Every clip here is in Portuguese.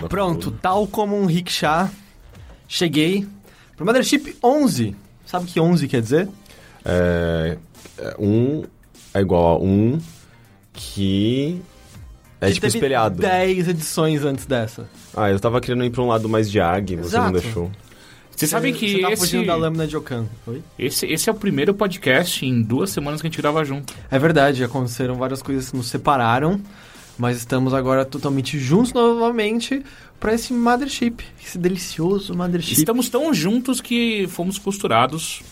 costas. Pronto, tal como um rickshaw, cheguei pro Mothership 11. Sabe o que 11 quer dizer? É, é, um é igual a um que é Que tipo teve espelhado. 10 edições antes dessa. Ah, eu tava querendo ir pra um lado mais de AG, você não Exato. deixou. Você sabe que Você tá esse, fugindo da lâmina de Okan, foi? esse, esse é o primeiro podcast em duas semanas que a gente grava junto. É verdade, aconteceram várias coisas que nos separaram, mas estamos agora totalmente juntos novamente pra esse Mothership, esse delicioso Mothership. Estamos tão juntos que fomos costurados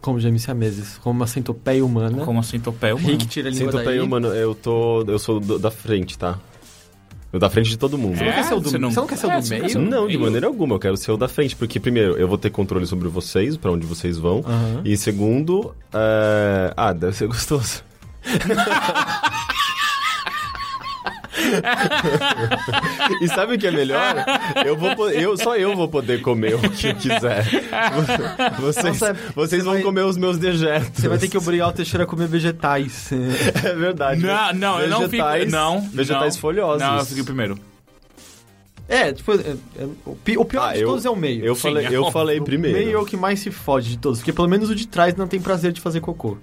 Como já me meses, como uma centopeia humana. como a centopeia humana. Rick tira a língua Sinto daí. mano, eu tô. Eu sou do- da frente, tá? Eu da frente de todo mundo. Você não quer ser o do- você você não quer ser o do meio? Não, de maneira alguma, eu quero ser o da frente, porque primeiro, eu vou ter controle sobre vocês, pra onde vocês vão, Aham. e segundo, é... ah, deve ser gostoso. e sabe o que é melhor? Eu vou, eu, só eu vou poder comer o que eu quiser. Vocês, Nossa, vocês vão vai- comer os meus dejetos. Você vai ter que obrigar o Teixeira a comer vegetais. É verdade. Não, não, eu não fico. Vegetais- Não. Vegetais não. folhosos. Não, eu fiquei primeiro. É, tipo, é- é- o pi- o pior Ah, de eu- todos é o meio. Eu Sim, falei, é eu falei O primeiro. meio é o que mais se fode de todos, porque pelo menos o de trás não tem prazer de fazer cocô.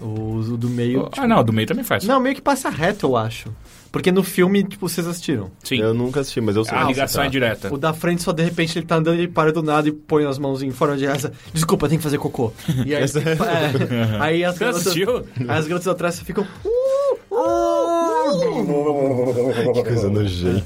O, o do meio. tipo, Ah, não, do meio também faz. Não, meio que passa reto, eu acho. Porque no filme, tipo, vocês assistiram. Sim. Eu nunca assisti, mas eu sei. A que ligação tá. é direta. O da frente só de repente ele tá andando, ele para do nada e põe as mãos em forma de asa. Desculpa, tem que fazer cocô. E aí, Essa- é, aí as Você garotas, assistiu? as garotas atrás ficam. "Uh, uh". Que coisa nojenta.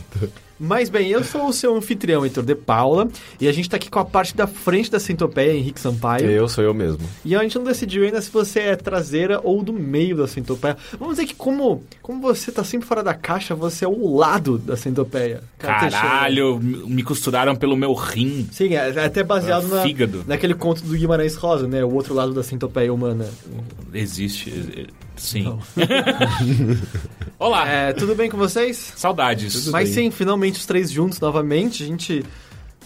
Mas bem, eu sou o seu anfitrião, Heitor de Paula, e a gente tá aqui com a parte da frente da centopeia, Henrique Sampaio. Eu sou eu mesmo. E a gente não decidiu ainda se você é traseira ou do meio da centopeia. Vamos dizer que como, como você tá sempre fora da caixa, você é o lado da centopeia. Caralho, me costuraram pelo meu rim. Sim, é é até baseado na, fígado. naquele conto do Guimarães Rosa, né? O outro lado da centopeia humana. Existe. eh, Sim. Olá. É, tudo bem com vocês? Saudades. Mas bem. sim, finalmente os três juntos novamente. A gente.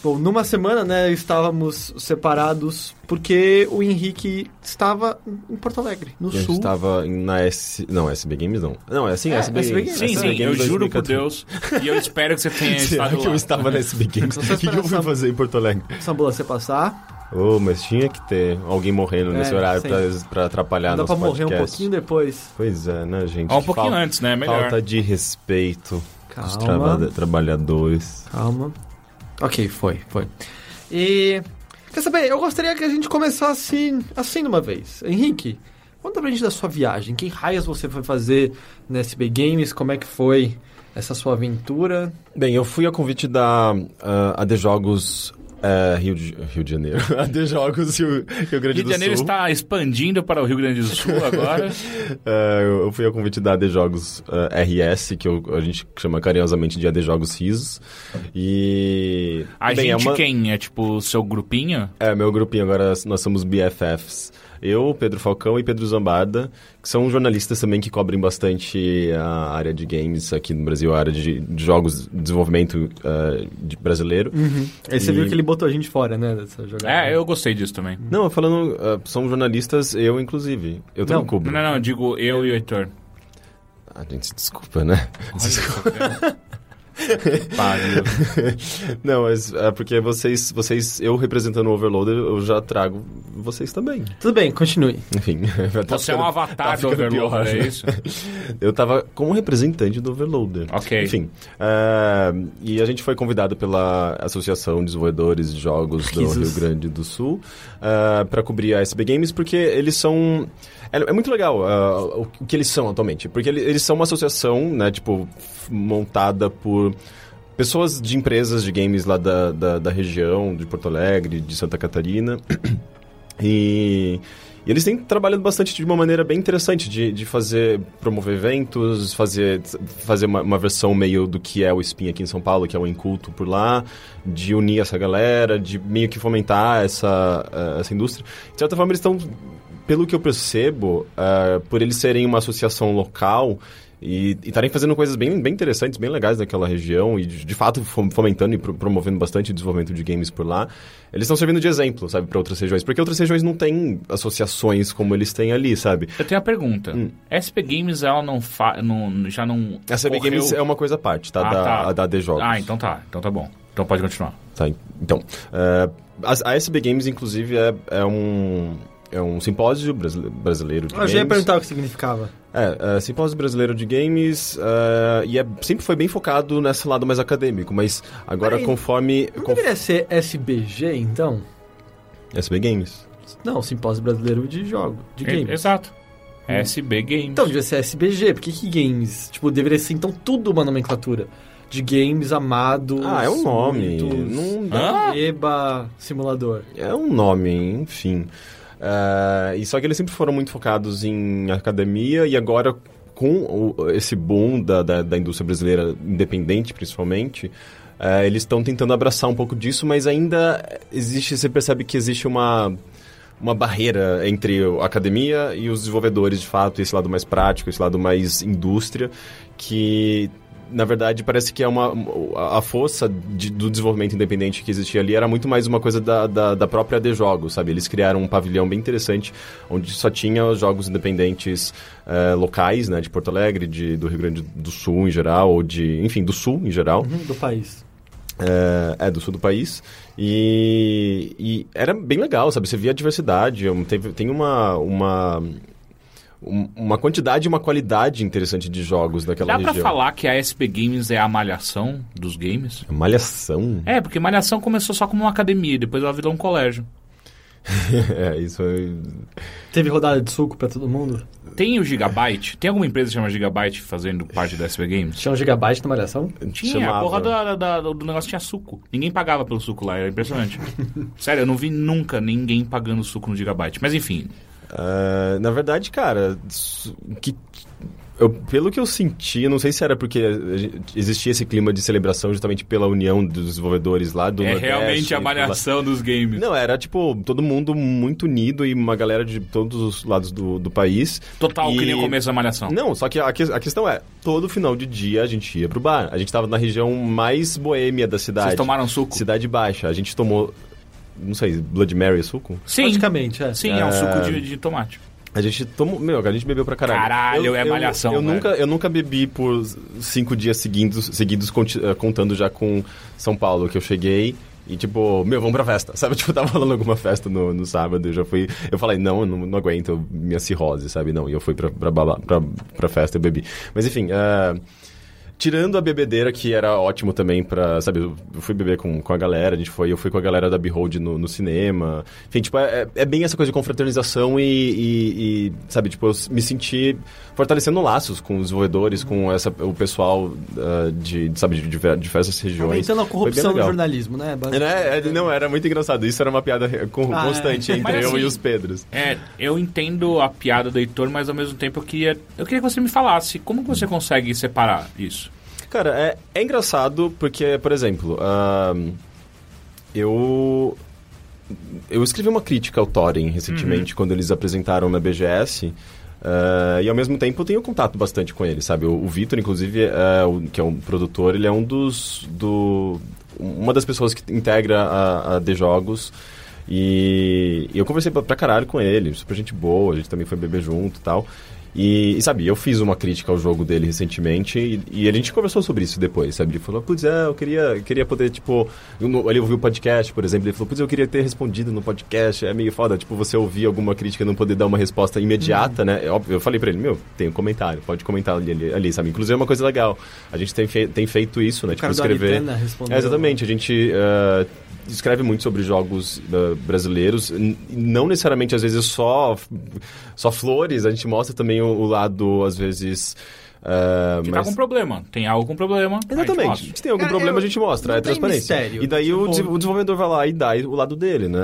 Bom, numa semana, né, estávamos separados porque o Henrique estava em Porto Alegre, no A gente sul. estava na S... Não, SB Games não. Não, é assim, É, SB, SB Games. Sim, SB sim, eu Games juro por 2014. Deus. E eu espero que você tenha Será estado que eu lá. estava na SB Games? Não O que, que eu fui fazer em Porto Alegre? Essa ambulância passar. Oh, mas tinha que ter alguém morrendo É, nesse horário pra, pra atrapalhar Dá nosso pra morrer um pouquinho depois. Pois é, né, gente? Ah, um pouquinho Falta- antes, né? Melhor. Falta de respeito os Calma. traba- trabalhadores. Calma. Ok, foi, foi. E. Quer saber? Eu gostaria que a gente começasse assim de uma vez. Henrique, conta pra gente da sua viagem. Que raios você foi fazer na SB Games? Como é que foi essa sua aventura? Bem, eu fui a convite da ah, AD Jogos ah, Rio, de, Rio de Janeiro. AD Jogos Rio, Rio Grande Rio do de Janeiro Sul. está expandindo para o Rio Grande do Sul agora. Ah, eu fui a convite da AD Jogos ah, RS, que eu- a gente chama carinhosamente de AD Jogos Risos. E. A bem, gente é uma- quem? É tipo o seu grupinho? É, meu grupinho agora, nós somos BFFs. Eu, Pedro Falcão e Pedro Zambarda, que são jornalistas também que cobrem bastante a área de games aqui no Brasil, a área de, de jogos, desenvolvimento ah, de brasileiro. Aí você E- viu que ele botou a gente fora, né? Dessa jogada. É, eu gostei disso também. Não, falando, ah, são jornalistas, eu inclusive. Eu também Não, cubro. Não, não, não, digo eu e o Heitor. A gente se desculpa, né? Desculpa. Pariu. Não, mas é porque vocês, vocês, eu representando o Overloader, eu já trago vocês também. Tudo bem, continue. Enfim. tá Você é um ficando- avatar tá do ficando pior, Overloader, é né? isso? Eu tava como representante do Overloader. Ok. Enfim. é, e a gente foi convidado pela Associação de Desenvolvedores de Jogos do Risos. Rio Grande do Sul para cobrir a SB Games, porque eles são. É, é muito legal ah, o, que eles são atualmente. Porque ele- eles são uma associação, né, tipo, montada por pessoas de empresas de games lá da, da, da região, de Porto Alegre, de Santa Catarina. E, e eles têm trabalhado bastante de uma maneira bem interessante de, de fazer, promover eventos, fazer, fazer uma, uma versão meio do que é o Spin aqui em São Paulo, que é o Inculto por lá, de unir essa galera, de meio que fomentar essa, eh, essa indústria. De certa forma, eles estão, pelo que eu percebo, eh, por eles serem uma associação local, e estarem fazendo coisas bem, bem interessantes, bem legais naquela região e, de, de fato, fom- fomentando e pro- promovendo bastante o desenvolvimento de games por lá. Eles estão servindo de exemplo, sabe, para outras regiões. Porque outras regiões não têm associações como eles têm ali, sabe? Eu tenho uma pergunta. Hum. SP Games, ela não, fa... não já não. A CB correu- Games é uma coisa à parte, tá? Ah, da, tá. a da D Jogos. Ah, então tá. Então tá bom. Então pode continuar. Tá, então, é, a, a SB Games, inclusive, é, é um... É um simpósio brasile- brasileiro de Eu já ia games. perguntar o que significava. É, é, simpósio brasileiro de games é, e é, sempre foi bem focado nesse lado mais acadêmico, mas agora Peraí, conforme... Não conf- deveria ser SBG, então? SB Games. Não, Simpósio Brasileiro de Jogo, de É, Games. Exato. SB Games. Então, devia ser SBG. Por que, games? Tipo, deveria ser, então, tudo uma nomenclatura. De games amados... Ah, é um nome. muitos, Não dá- Hã? EBA, simulador. É um nome, enfim. É, e só que eles sempre foram muito focados em academia e agora com o- esse boom da, da, da indústria brasileira independente, principalmente, é, eles estão tentando abraçar um pouco disso, mas ainda existe, você percebe que existe uma uma barreira entre a academia e os desenvolvedores, de fato, esse lado mais prático, esse lado mais indústria, que na verdade parece que é uma a força de- do desenvolvimento independente que existia ali era muito mais uma coisa da, da, da própria AD Jogos, sabe? Eles criaram um pavilhão bem interessante onde só tinha os jogos independentes eh, locais, né, de Porto Alegre, de, do Rio Grande do Sul em geral, ou de, enfim, do Sul em geral. Uhum, do país. É, é, do sul do país. E, e era bem legal, sabe? Você via a diversidade. um, Teve, tem uma, uma, um- uma quantidade e uma qualidade interessante de jogos daquela Dá pra região. falar que a SP Games é a malhação dos games? Malhação? É, porque malhação começou só como uma academia, depois ela virou um colégio. É, isso é... Teve rodada de suco pra todo mundo? Tem o Gigabyte? Tem alguma empresa que chama Gigabyte fazendo parte da SP Games? Tinha um gigabyte na malhação? Tinha, a chamava. porra da- da- do negócio tinha suco. Ninguém pagava pelo suco lá, era impressionante. Sério, eu não vi nunca ninguém pagando suco no Gigabyte. Mas enfim, Ah, na verdade, cara, que, eu- pelo que eu senti, não sei se era porque existia esse clima de celebração justamente pela união dos desenvolvedores lá do é Nordeste, realmente a malhação dos games. Não, era tipo todo mundo muito unido e uma galera de todos os lados do, do país. Total, que E- nem o começo da malhação. Não, só que a, que- a questão é, todo final de dia a gente ia pro bar. A gente tava na região mais boêmia da cidade. Vocês tomaram suco? Cidade Baixa. A gente tomou, não sei, Blood Mary suco? Sim, Praticamente, é. sim, é um suco de, de tomate. A gente tomou, meu, a gente bebeu pra caralho. Caralho, é malhação, Eu, velho. nunca, eu nunca bebi por cinco dias seguidos, seguidos eh, contando já com São Paulo, que eu cheguei e tipo, meu, vamos pra festa, sabe? Tipo, tava rolando alguma festa no, no sábado, eu já fui, eu falei, não, eu não, não aguento minha cirrose, sabe? Não, e eu fui pra, pra, pra, pra festa e bebi. Mas enfim, eh, Tirando a bebedeira, que era ótimo também pra, sabe, eu fui beber com, com a galera, a gente foi, eu fui com a galera da Behold no, no cinema. Enfim, tipo, é, é bem essa coisa de confraternização e, e- e, sabe, tipo, eu me senti fortalecendo laços com os desenvolvedores, com essa, o pessoal ah, de, sabe, de, diver- diversas regiões. Aumentando a corrupção no jornalismo, né? Né? É, não, era muito engraçado. Isso era uma piada Ah, é. constante entre Mas eu assim, e os Pedros. É, eu entendo a piada do Heitor, mas ao mesmo tempo eu queria, eu queria que você me falasse como que você consegue separar isso. Cara, é, é engraçado porque, por exemplo, ahn, eu. Eu escrevi uma crítica ao Thorin recentemente, quando eles apresentaram na BGS. ah, e ao mesmo tempo eu tenho contato bastante com ele, sabe? O, o Vitor, inclusive, é que é um produtor, ele é um dos. Do, uma das pessoas que integra a, a The Jogos. E eu conversei pra, pra caralho com ele, super gente boa, a gente também foi beber junto e tal. E, e, sabe, eu fiz uma crítica ao jogo dele recentemente e, e a gente conversou sobre isso depois, sabe? Ele falou, putz, é, eu queria, queria poder, tipo... eu no- Ele ouviu o podcast, por exemplo, ele falou, putz, eu queria ter respondido no podcast, é meio foda, tipo, você ouvir alguma crítica e não poder dar uma resposta imediata, né? É óbvio, eu falei pra ele, meu, tem um comentário, pode comentar ali, ali, ali, sabe? Inclusive é uma coisa legal. A gente tem, fei- tem feito isso, né? O tipo, escrever... É, exatamente, a gente... eh, escreve muito sobre jogos eh, brasileiros, não necessariamente às vezes só só flores, a gente mostra também o, o lado às vezes eh, Que mais- tá com problema. Tem algo com problema. a gente Exatamente. Se tem algum Cara, problema, eu- a gente mostra, não é tem transparência. mistério. E daí o, Tipo- o desenvolvedor vai lá e dá o lado dele, né?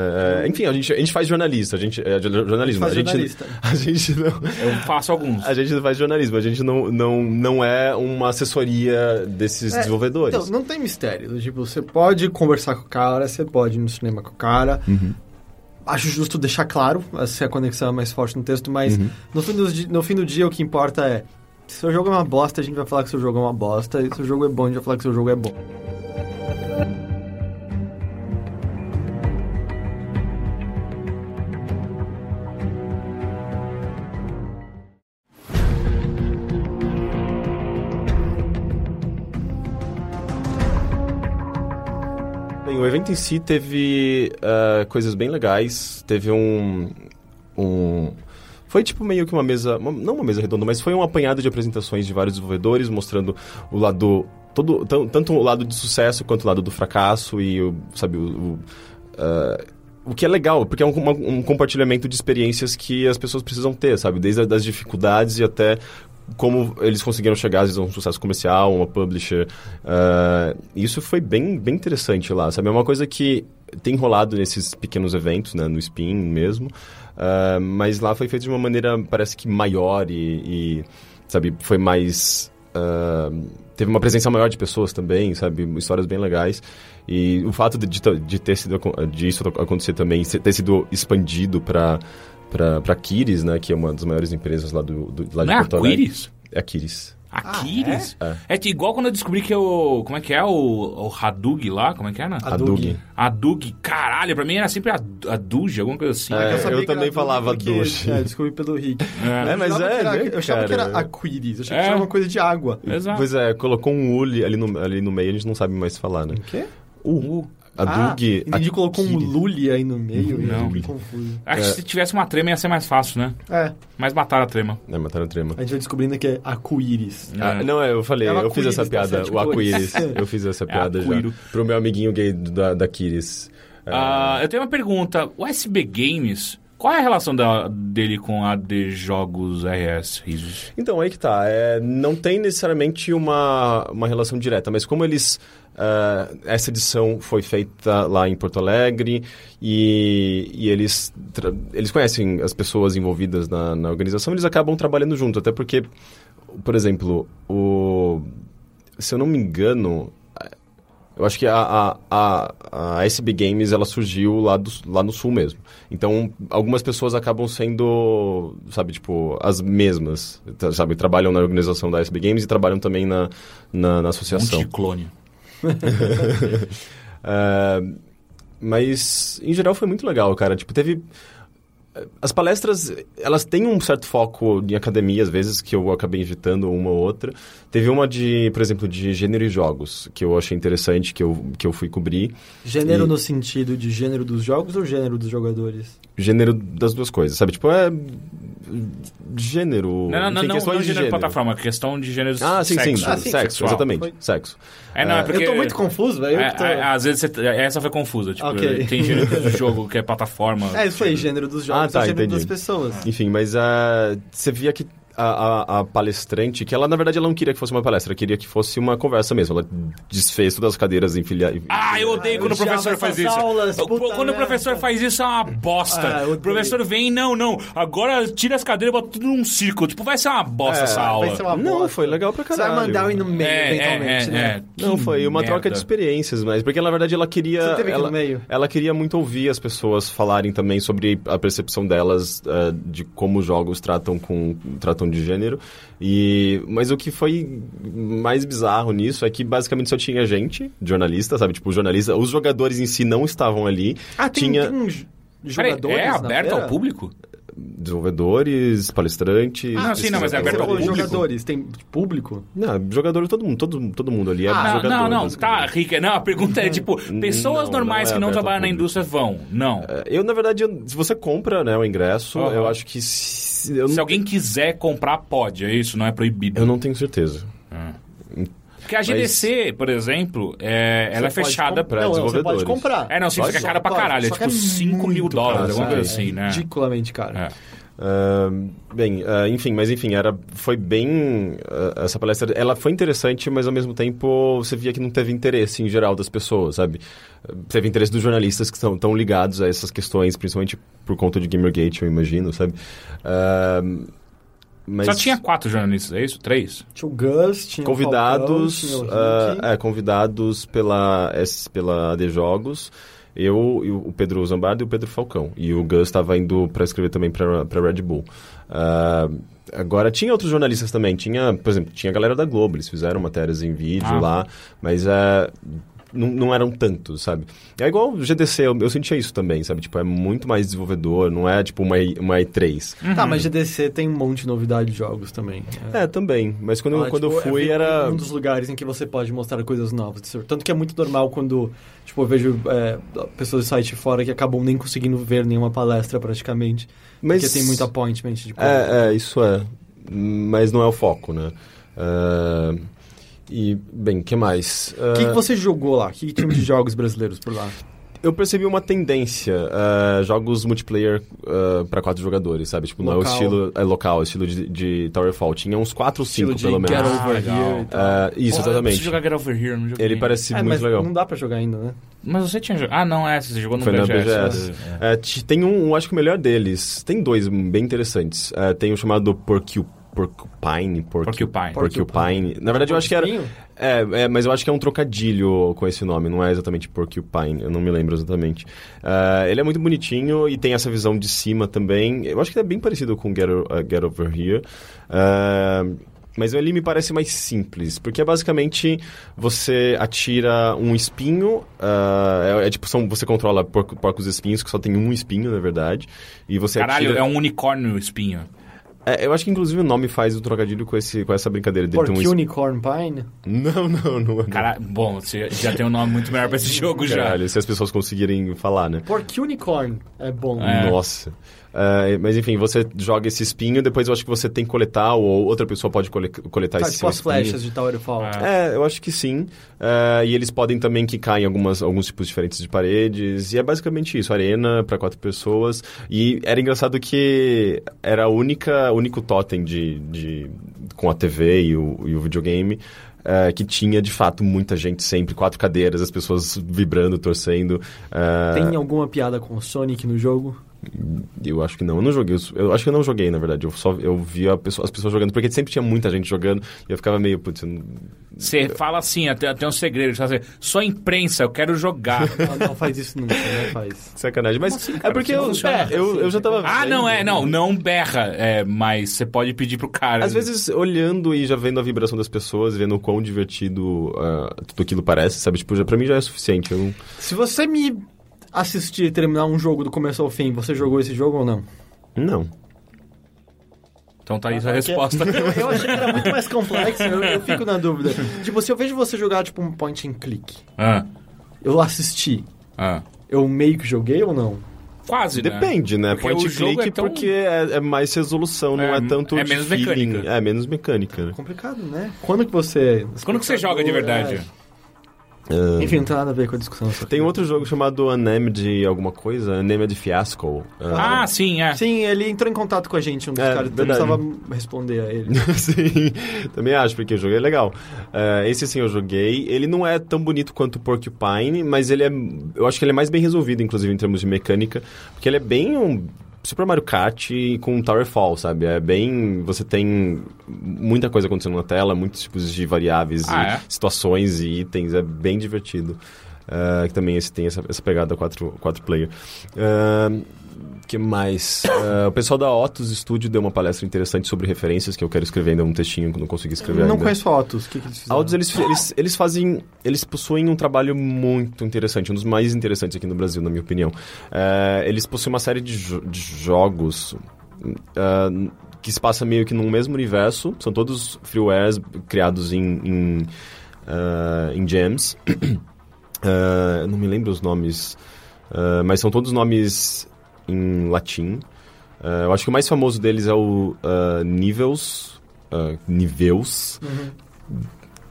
É, enfim, a gente, a gente faz jornalista, a gente é jo- jornalismo. faz a gente, jornalista. a gente não Eu faço alguns. a gente faz jornalismo, a gente não, não, não é uma assessoria desses É, desenvolvedores. Então, não tem mistério. Tipo, você pode conversar com o cara, você pode ir no cinema com o cara. Uhum. Acho justo deixar claro se a conexão é mais forte no texto, mas Uhum. no, fim do, no fim do dia o que importa é se seu jogo é uma bosta, a gente vai falar que seu jogo é uma bosta, e se o seu jogo é bom, a gente vai falar que seu jogo é bom. O evento em si teve eh, coisas bem legais. Teve um, um. Foi tipo meio que uma mesa. uma- não uma mesa redonda, mas foi um apanhado de apresentações de vários desenvolvedores mostrando o lado. Todo, tan- tanto o lado de sucesso quanto o lado do fracasso e o. Sabe, o. o, eh, o que é legal, porque é um, um compartilhamento de experiências que as pessoas precisam ter, sabe? Desde as dificuldades e até como eles conseguiram chegar, vezes, a um sucesso comercial, uma publisher. Ah, isso foi bem, bem interessante lá, sabe? É uma coisa que tem rolado nesses pequenos eventos, né? No Spin mesmo. Ah, mas lá foi feito de uma maneira, parece que maior e, e, sabe, foi mais... ah, teve uma presença maior de pessoas também, sabe? Histórias bem legais. E o fato de, de, de ter sido, de isso acontecer também, ter sido expandido para para Kiris, né, que é uma das maiores empresas lá do, do lá Não é Porto Alegre. Aquiles? É a Kiris. Aquiles? é? É. tipo igual quando eu descobri que o... Como é que é? O, o Hadug lá? Como é que é, né? A Dug. Adug. Caralho, pra mim era sempre a, a Duge, alguma coisa assim. É, sabia eu que também falava Duge. É, descobri pelo Rick. É. É, mas eu achava é, que era, né, Eu achava que era Aquiris, eu achei É. que era uma coisa de água. Exato. Pois é, colocou um U ali no, ali no meio, a gente não sabe mais falar, né? O quê? U. A Ah, a colocou um. Lully aí no meio. Não. Eu confuso. Acho que se tivesse uma trema ia ser mais fácil, né? É, Mas mataram a trema. É, mataram a trema. a gente vai descobrindo que é Aquiris. Ah, não, é, eu falei, É eu fiz essa arco-íris, tá piada, o tipo arco-íris. Eu fiz essa É piada já. arco-íris. Pro meu amiguinho gay da, da Kiris. É, Ah, eu tenho uma pergunta. O SB Games, qual é a relação da- dele com a de Jogos RS Risos? Então, aí que tá. É, não tem necessariamente uma, uma relação direta, mas como eles. Ah, essa edição foi feita lá em Porto Alegre e, e eles, eles conhecem as pessoas envolvidas na, na organização, eles acabam trabalhando junto. Até porque, por exemplo, o, se eu não me engano, eu acho que a, a, a, a SB Games ela surgiu lá, do, lá no sul mesmo. Então, algumas pessoas acabam sendo, sabe, tipo, as mesmas. Sabe, trabalham na organização da SB Games e trabalham também na, na, na Um associação. monte de clone. É, mas, em geral, foi muito legal, cara. Tipo, teve... As palestras, elas têm um certo foco em academia, às vezes, que eu acabei evitando uma ou outra. Teve uma de, por exemplo, de gênero e jogos, que eu achei interessante, que eu, que eu fui cobrir. Gênero E- no sentido de gênero dos jogos ou gênero dos jogadores? Gênero das duas coisas, sabe? Tipo, é... Gênero... Não, não, não, enfim, não, questões não de gênero de plataforma, é questão de gêneros Ah, sim, sexo. sim. Ah, sim, sexo, sexual. exatamente. Foi. Sexo. É, não, é porque... Eu tô muito confuso, velho. É, tô... é, às vezes você, essa foi confusa. Tipo, Ok. tem gênero do jogo que é plataforma. É, isso aí, gênero dos jogos Ah, tá, gênero entendi. das pessoas. Enfim, mas ah, você via que a, a- a palestrante, que ela, na verdade, ela não queria que fosse uma palestra, ela queria que fosse uma conversa mesmo. Ela desfez todas as cadeiras em filha... Ah, eu odeio Ah, quando eu o professor faz isso. aulas, quando o professor faz isso é uma bosta. Ah, o professor vem, não, não, agora tira as cadeiras e bota tudo num círculo. Tipo, vai ser uma bosta É, essa vai aula. ser uma Não, bosta. foi legal pra Você caralho. vai mandar eu ir no meio, É, eventualmente, é, é, né? é. Não, foi uma merda. troca de experiências, mas porque na verdade ela queria. Você teve ela, no meio? ela queria muito ouvir as pessoas falarem também sobre a percepção delas eh, de como os jogos tratam com tratam de gênero. E mas o que foi mais bizarro nisso é que basicamente só tinha gente, jornalista, sabe, tipo jornalista, os jogadores em si não estavam ali. Ah, tem, tinha tem Peraí, jogadores é na aberto ao público? Desenvolvedores, palestrantes. Ah, sim, não, mas é aberto ao público? jogadores, tem público? Não, jogador, todo mundo, todo, todo mundo ali é Ah, jogador. não, não, tá. Rica. Não, a pergunta é tipo, pessoas Não, normais não é que não trabalham na indústria vão. Não. É, Eu, na verdade, se você compra né, o ingresso, Aham. eu acho que. Se, eu, Se não, alguém quiser comprar, pode, é isso, não é proibido. eu não tenho certeza. Porque a GDC, por exemplo, é, ela é fechada comprar- pra não, Você pode desenvolvedores. comprar. É, não, sim, fica cara pra caralho. É que tipo 5 mil dólares, alguma é coisa assim, né? Ridiculamente caro. É. Ah, bem, ah, enfim, mas enfim, era, foi bem. ah, essa palestra, ela foi interessante, mas ao mesmo tempo você via que não teve interesse em geral das pessoas, sabe? Teve interesse dos jornalistas que estão tão ligados a essas questões, principalmente por conta de Gamergate, eu imagino, sabe? Ah, mas Só tinha quatro jornalistas, é isso? Três? Tinha o Gus, tinha convidados, o Falcão, tinha o ah, é, convidados pela, pela AD Jogos. Eu, e o Pedro Zambardo e o Pedro Falcão. E o Gus estava indo para escrever também para Red Bull. Ah, agora, tinha outros jornalistas também. Tinha, por exemplo, tinha a galera da Globo. Eles fizeram matérias em vídeo Ah. lá. Mas ah, não, não eram tantos, sabe? É igual o GDC. Eu, eu sentia isso também, sabe? Tipo, é muito mais desenvolvedor. Não é tipo uma, uma E3. Tá, mas GDC tem um monte de novidade de jogos também. É, também. Mas quando, eu- Ah, quando tipo, eu fui, é era... um dos lugares em que você pode mostrar coisas novas. Tanto que é muito normal quando, tipo, eu vejo é, pessoas do site fora que acabam nem conseguindo ver nenhuma palestra praticamente. Mas- Porque tem muito appointment de coisa. É, é, isso é. Mas não é o foco, né? Ah, e, bem, o que mais? O que, que Ah, você jogou lá? Que time de jogos brasileiros por lá? Eu percebi uma tendência. ah, jogos multiplayer para quatro jogadores, sabe? Tipo, não é o Local. estilo... É local, estilo de, de Towerfall. Tinha uns quatro ou cinco, pelo menos. Get Ah, Over legal. Here. Ah, isso, Porra, Eu exatamente. preciso jogar Get Over Here, não joguei. Ele parece É, muito mas legal. não dá pra jogar ainda, né? Mas você tinha jogado... Ah, não, é, você jogou no Foi na BGS. BGS. É, t- tem um, eu acho que o melhor deles. Tem dois bem interessantes. É, tem o chamado Porcu, Porcupine. Porcu, Porcupine. Porcupine. Na verdade, eu acho que era. É, é, mas eu acho que é um trocadilho com esse nome, não é exatamente Porcupine, eu não me lembro exatamente. É, ele é muito bonitinho e tem essa visão de cima também. Eu acho que é bem parecido com Get, O- uh, Get Over Here. É, mas ele me parece mais simples, porque é basicamente você atira um espinho, ah, é, é tipo, são, você controla porco- porcos espinhos, que só tem um espinho, na verdade, e você Caralho, atira... é um unicórnio espinho. É, eu acho que inclusive o nome faz o trocadilho com, esse, com essa brincadeira dele. ter um. Unicorn Pine? Não, não, não. é. Cara, bom, você já tem um nome muito melhor pra esse jogo já. Caralho, se as pessoas conseguirem falar, né? Porky Unicorn é bom. É. Nossa. É, mas enfim, você joga esse espinho, depois eu acho que você tem que coletar, ou outra pessoa pode cole- coletar Tá, esse tipo as espinho. flechas de Towerfall. É, eu acho que sim. É, e eles podem também quicar em algumas, alguns tipos diferentes de paredes. E é basicamente isso, arena para quatro pessoas. E era engraçado que era a única, único totem de, de, com a TV e o, e o videogame. é, que tinha de fato muita gente sempre, quatro cadeiras, as pessoas vibrando, torcendo. é, Tem alguma piada com o Sonic no jogo? Eu acho que não, eu não joguei. Eu acho que eu não joguei, na verdade. Eu só eu vi a pessoa- as pessoas jogando, porque sempre tinha muita gente jogando e eu ficava meio, putz, eu não- Você fala assim, até, até um segredo, você fala assim, sou imprensa, eu quero jogar. Não, não faz isso nunca, não faz. sacanagem. Mas assim, é cara? porque Assim eu, é, eu, eu já tava ah, vendo. não, é, não, não berra, é, mas você pode pedir pro cara. Às vezes, olhando e já vendo a vibração das pessoas, vendo o quão divertido ah, tudo aquilo parece, sabe? Tipo, já, pra mim já é suficiente. Eu não- Se você me assistir e terminar um jogo do começo ao fim, você jogou esse jogo ou não? Não. Então tá aí a Porque resposta. Eu, eu achei que era muito mais complexo, eu, eu fico na dúvida. Tipo, se eu vejo você jogar tipo um point and click, ah, eu assisti, ah. eu meio que joguei ou não? Quase, né? Depende, né? Porque Point and click é tão- porque é, é mais resolução, não É, é, tanto é de menos feeling. mecânica. É menos mecânica, né? Complicado, né? Quando que você... Quando que você joga de verdade? É. Enfim, não tem nada a ver com a discussão. Tem outro jogo chamado Unnamed alguma coisa, Unnamed Fiasco. Ah, sim, é. Sim, ele entrou em contato com a gente, um dos É, caras, então precisava responder a ele. Sim, também acho, porque o jogo é legal. É, esse sim eu joguei. Ele não é tão bonito quanto o Porcupine, mas ele é. Eu acho que ele é mais bem resolvido, inclusive, em termos de mecânica. Porque ele é bem um. Super Mario Kart com Tower Fall, sabe? É bem. Você tem muita coisa acontecendo na tela, muitos tipos de variáveis Ah, e é? situações e itens. É bem divertido. É, que também esse tem essa, essa pegada 4 quatro player. É, que mais? É, o pessoal da Otus Studio deu uma palestra interessante sobre referências que eu quero escrever ainda um textinho que eu não consegui escrever não ainda. conheço fotos, o que, que eles A fizeram? Otus, eles, eles, eles fazem... Eles possuem um trabalho muito interessante, um dos mais interessantes aqui no Brasil, na minha opinião. É, eles possuem uma série de, jo- de jogos ah, que se passa meio que num mesmo universo. São todos freewares criados em, em, em gems. Eu não me lembro os nomes, ah, mas são todos nomes em latim. Ah, eu acho que o mais famoso deles é o ah, Nivels, ah, Niveus,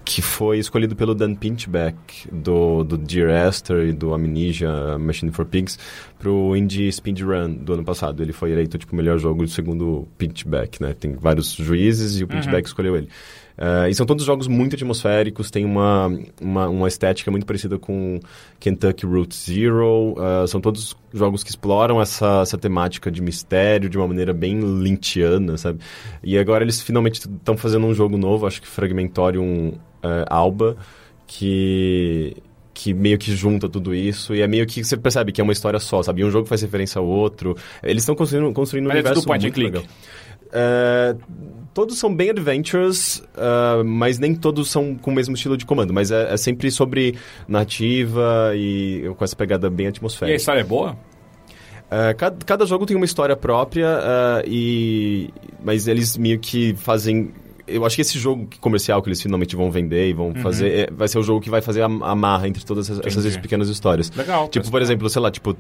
que foi escolhido pelo Dan Pinchback do, do Dear Esther e do Amnesia Machine for Pigs pro Indie Speedrun do ano passado. Ele foi eleito tipo o melhor jogo segundo Pinchback, né? Tem vários juízes e o Pinchback escolheu ele. Ah, e são todos jogos muito atmosféricos, tem uma, uma, uma estética muito parecida com Kentucky Route Zero. ah, são todos jogos que exploram essa, essa temática de mistério de uma maneira bem lintiana, sabe? E agora eles finalmente estão fazendo um jogo novo, acho que Fragmentorium ah, Alba, que que meio que junta tudo isso e é meio que você percebe que é uma história só, sabe? E um jogo faz referência ao outro. Eles estão construindo, construindo um é universo tudo point and muito click. legal. É, todos são bem adventures, ah, mas nem todos são com o mesmo estilo de comando. Mas é, é sempre sobre narrativa e com essa pegada bem E a atmosférica. história é boa? É, cada, cada jogo tem uma história própria, ah, e mas eles meio que fazem. Eu acho que esse jogo comercial que eles finalmente vão vender e vão fazer é, vai ser o jogo que vai fazer a, a marra entre todas essas, essas pequenas histórias. Legal. Tipo, por parece exemplo, sei lá, tipo,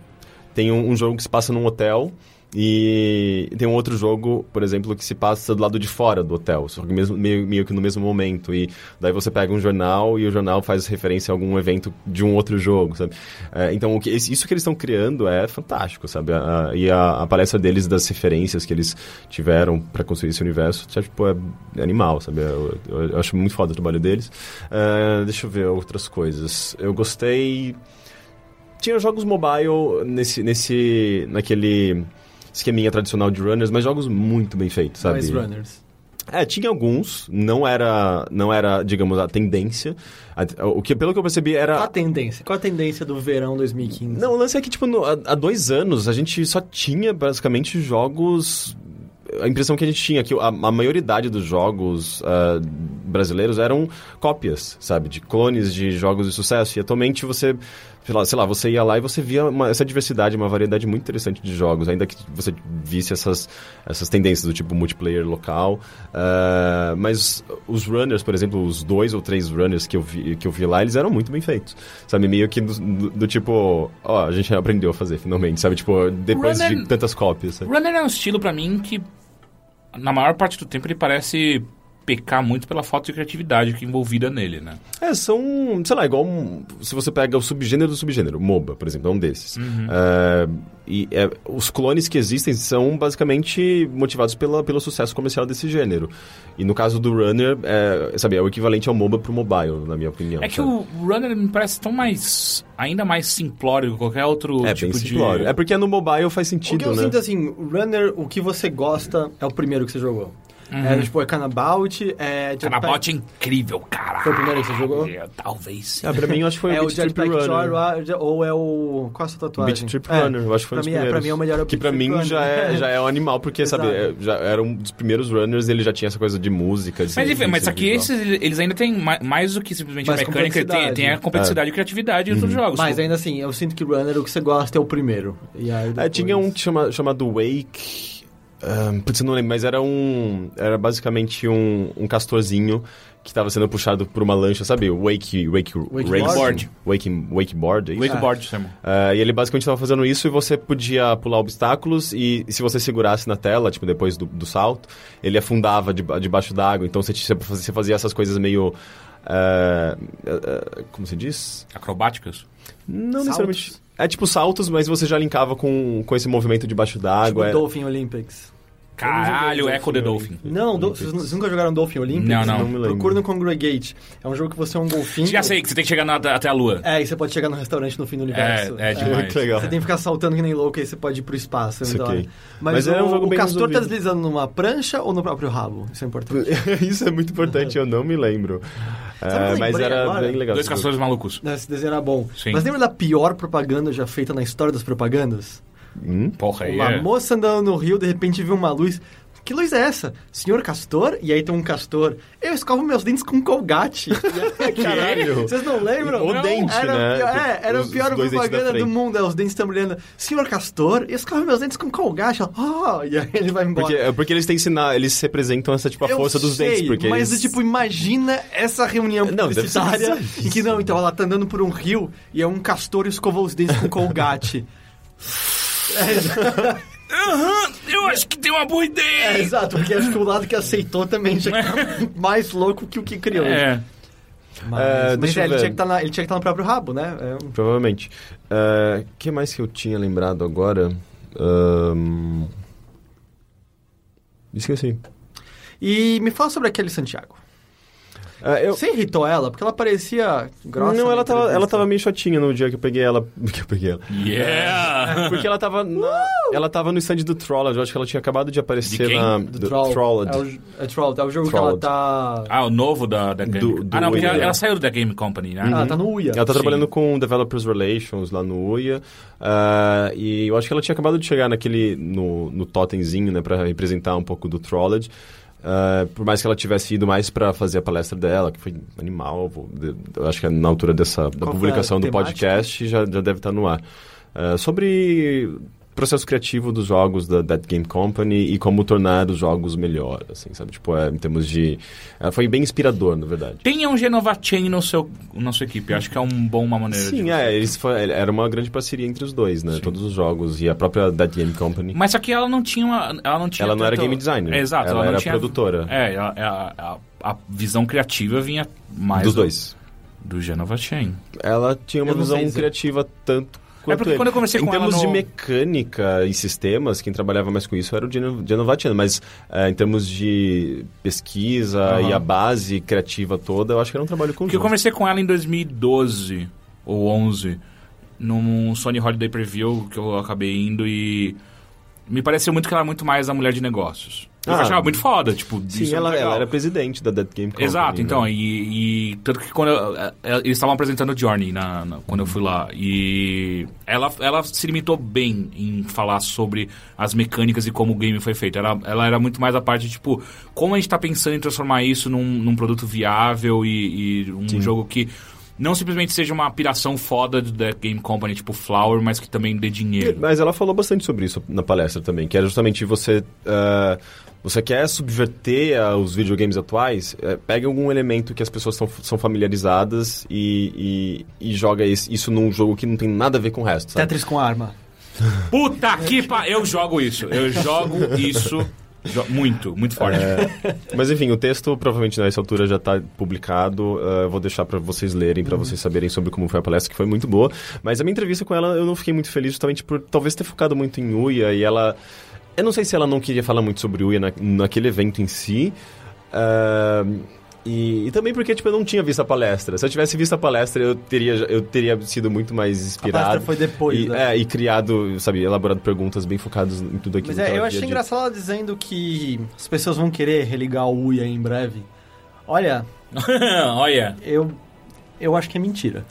tem um, um jogo que se passa num hotel e tem um outro jogo, por exemplo, que se passa do lado de fora do hotel, só que mesmo, meio, meio que no mesmo momento. E daí você pega um jornal e o jornal faz referência a algum evento de um outro jogo, sabe? É, então, que, isso que eles estão criando é fantástico, sabe? A- a- e a, a palestra deles das referências que eles tiveram para construir esse universo, já, tipo, é, é animal, sabe? Eu, eu- eu acho muito foda o trabalho deles. É, deixa eu ver outras coisas. Eu gostei tinha jogos mobile nesse, nesse naquele esqueminha tradicional de runners, mas jogos muito bem feitos, sabe? Mais runners. É, tinha alguns, não era, não era, digamos, a tendência. A- o que pelo que eu percebi Qual a era tendência? Qual a tendência do verão 2015? não, o lance é que, tipo, no- há, dois anos a gente só tinha basicamente jogos. A impressão que a gente tinha é que a, a maioridade dos jogos ah, brasileiros eram cópias, sabe? De clones de jogos de sucesso. E atualmente você, sei lá, sei lá, você ia lá e você via uma- essa diversidade, uma variedade muito interessante de jogos. Ainda que você visse essas, essas tendências do tipo multiplayer local. Ah, mas os runners, por exemplo, os dois ou três runners que eu vi, que eu vi lá, eles eram muito bem feitos. Sabe? Meio que do, do- do tipo, ó, a gente aprendeu a fazer finalmente, sabe? Tipo, depois Runner- de tantas cópias. Sabe? Runner é um estilo pra mim que, na maior parte do tempo, ele parece pecar muito pela falta de criatividade que é envolvida nele, né? É, são, sei lá, igual um- se você pega o subgênero do subgênero, MOBA, por exemplo, é um desses. É, e é, os clones que existem são basicamente motivados pela, pelo sucesso comercial desse gênero. E no caso do Runner, é, sabe, é o equivalente ao MOBA pro mobile, na minha opinião. É que sabe? o Runner me parece tão mais. ainda mais simplório que qualquer outro É tipo bem de. simplório. É porque no mobile faz O que sentido, eu né? sinto assim, runner, o que você gosta é o primeiro que você jogou. É, tipo, é Canabout, é... Canabout é incrível, cara. Foi o primeiro que você jogou? Talvez. Ah, pra mim, eu acho que foi É o o Beat Trip Runner. Joyride ou é o... Qual é a sua tatuagem? Beat Trip É, Runner, eu acho que foi um pra dos mim, é, pra mim é o melhor é o Que pra mim já é, já é um animal, porque, sabe, é- já era um dos primeiros runners, ele já tinha essa coisa de música. De Mas enfim, mas aqui esses, eles ainda têm ma- mais do que simplesmente Mais a mecânica, tem, tem a complexidade e criatividade de outros jogos. Mas Tipo, ainda assim, eu sinto que runner, o que você gosta é o primeiro. E aí É, depois- tinha um que chama, chamado Wake. Um, putz, eu não lembro, mas era um. Era basicamente um, um castorzinho que estava sendo puxado por uma lancha, sabe? Wake. Wake Wakeboard? Wake, wakeboard, é isso? Wakeboard, chama. Ah, e ele basicamente estava fazendo isso e você podia pular obstáculos e, se você segurasse na tela, tipo, depois do, do salto, ele afundava deba- debaixo d'água. Então você, tinha- você fazia essas coisas meio. ah, ah, como se diz? Acrobáticas. Não Saltos? necessariamente. É tipo saltos, mas você já linkava com, com esse movimento debaixo Tipo d'água. é- Dolphin Olympics. Caralho, Echo the Dolphin. Não, do- vocês vocês nunca jogaram Dolphin Olympics? Não, não. Não me lembro. Procura no Congregate. É um jogo que você é um golfinho. Já sei que você tem que chegar na- até a lua. É, e você pode chegar no restaurante no fim do universo. É, é demais. Muito legal. Você tem que ficar saltando que nem louco, aí você pode ir pro espaço. é Isso hora. Mas, Mas o, é um jogo o bem castor tá resolvido. deslizando numa prancha ou no próprio rabo? Isso é importante. Isso é muito importante, eu não me lembro. Sabe É, mas era agora? bem legal. Dois castores malucos. Esse desenho era bom. Sim. Mas lembra da pior propaganda já feita na história das propagandas? Hum? Porra, aí Uma é. moça andando no rio, de repente viu uma luz. Que luz é essa? Senhor Castor? E aí tem um castor. Eu escovo meus dentes com colgate. Caralho. Vocês não lembram? O Não. dente, era né? pior- é, era Os- a pior propaganda do mundo. É, os dentes estão brilhando. Senhor Castor, eu escovo meus dentes com colgate. Oh, e aí ele vai embora. Porque, é porque eles têm sinal, eles representam essa, tipo, a Eu força dos sei, dentes. Porque mas, eles... tipo, imagina essa reunião Não, deve ser publicitária em que não, então ela tá andando por um rio e é um castor e escovou os dentes com colgate. Aham, eu acho que tem uma boa É, ideia. exato, porque acho que o lado que aceitou também já tá mais louco que o que criou. É. Mas, É, mas é, ele, tinha que tá na- ele tinha que estar no próprio rabo, né? É um- Provavelmente. O que mais que eu tinha lembrado agora? Ahn, Esqueci. E me fala sobre aquele Santiago. Ah, eu... Você irritou ela? Porque ela parecia grossa. Não, na ela tava, ela tava meio chatinha no dia que eu peguei ela. Que eu peguei ela. Yeah! Porque ela tava. na- ela tava no stand do Trolled. Eu acho que ela tinha acabado de aparecer De na. Do Troll. Trolled. É o, é é o jogo Trolled. que ela tá... Ah, o novo da, da Game Do- do Ah, não, porque Uia. ela, ela saiu da Game Company, né? Ela tá no Uia. Ela tá Sim. trabalhando com Developers Relations lá no UIA. ah, e eu acho que ela tinha acabado de chegar naquele. no, no totemzinho, né? Pra representar um pouco do Trolled. Ah, por mais que ela tivesse ido mais pra fazer a palestra dela, que foi animal. vou- de- acho que é na altura dessa, da Qual publicação do podcast já, já deve estar no ar. Ah, sobre processo criativo dos jogos da Dead Game Company e como tornar os jogos melhor, assim, sabe? Tipo, é, em termos de... ah, foi bem inspirador, na verdade. Tenha um Genova Chain no seu, na sua equipe. Acho que é um bom uma maneira de Sim, você- é, eles foi, era uma grande parceria entre os dois, né? Todos os jogos e a própria Dead Game Company. Mas só que ela não tinha uma, ela não tinha Ela não era game designer. É, exato, Ela ela, não era tinha... produtora. É, a, a, a, a visão criativa vinha mais dos do, dois. do Genova Chain. Ela tinha uma visão criativa tanto quanto porque ele. quando eu conversei em com ela termos de no- mecânica e sistemas, quem trabalhava mais com isso era o Genovatian, mas eh, em termos de pesquisa Aham. e a base criativa toda, eu acho que era um trabalho Porque eu conjunto. conversei com ela em 2012 ou 11 num Sony Holiday Preview que eu acabei indo e me pareceu muito que ela era muito mais a mulher de negócios. Eu Ah, achava muito foda, tipo, Sim, é ela, ela era presidente da Dead Game Company. Exato, né? então, e, e tanto que quando eu- eh, eh, eles estavam apresentando o Journey na, na- quando eu fui lá, e ela, ela se limitou bem em falar sobre as mecânicas e como o game foi feito. Ela, ela era muito mais a parte, tipo, como a gente tá pensando em transformar isso num, num produto viável e, e um jogo que não simplesmente seja uma piração foda da Game Company, tipo Flower, mas que também dê dinheiro. Mas ela falou bastante sobre isso na palestra também, que era justamente você. ah, você quer subverter ah, os videogames atuais, eh, pega algum elemento que as pessoas tão, são familiarizadas e, e, e joga esse- isso num jogo que não tem nada a ver com o resto, sabe? Tetris com arma. Puta que pa... Eu jogo isso, eu jogo isso muito, muito forte. É, mas enfim, o texto provavelmente nessa altura já está publicado. eu vou deixar para vocês lerem, para vocês saberem sobre como foi a palestra, que foi muito boa. Mas a minha entrevista com ela eu não fiquei muito feliz, justamente por talvez ter focado muito em Uia e ela. Eu não sei se ela não queria falar muito sobre Uia na, naquele evento em si. ah, e, e também porque, tipo, eu não tinha visto a palestra. Se eu tivesse visto a palestra, eu teria, eu teria sido muito mais inspirado. palestra foi depois, e, né? é, e criado, sabe, elaborado perguntas bem focadas em tudo aquilo Mas que é, eu achei engraçado ela dizendo que as pessoas vão querer religar o Uia em breve. Olha, Olha, eu, eu acho que é mentira.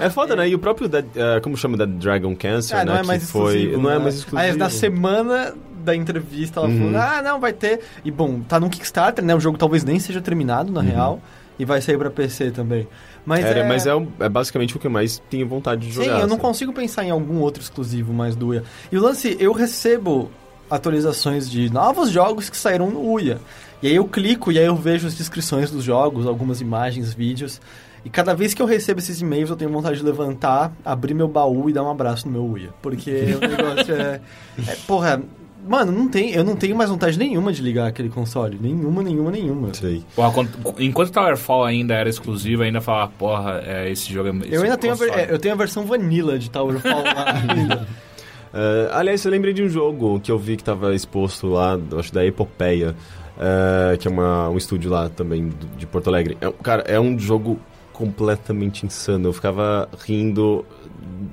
É foda, né? E o próprio, Dead, eh, como chama, Dead Dragon Cancer, Ah, não né? é mais que foi, exclusivo. Não é né? mais exclusivo. Aí, na semana da entrevista, ela Uhum. falou: ah, não, vai ter. E bom, tá no Kickstarter, né? O jogo talvez nem seja terminado, na real. E vai sair pra PC também. Mas Uhum. Era, é... Mas é, é basicamente o que eu mais tenho vontade de Sim, jogar. eu não assim. consigo pensar em algum outro exclusivo mais do Uia. E o lance, eu recebo atualizações de novos jogos que saíram no Uia. E aí eu clico e aí eu vejo as descrições dos jogos, algumas imagens, vídeos. E cada vez que eu recebo esses e-mails, eu tenho vontade de levantar, abrir meu baú e dar um abraço no meu Uia. Porque o negócio é, é. Porra, mano, não tem, eu não tenho mais vontade nenhuma de ligar aquele console. Nenhuma, nenhuma, nenhuma. Sei. Porra, quando- enquanto Towerfall ainda era exclusivo, ainda falava, porra, é, esse jogo é. esse Eu ainda tenho a, ver- é, eu tenho a versão vanilla de Towerfall lá ainda. Eh, aliás, eu lembrei de um jogo que eu vi que tava exposto lá, acho da Epopeia, eh, que é uma, um estúdio lá também do- de Porto Alegre. É, um- cara, é um jogo completamente insano. Eu ficava rindo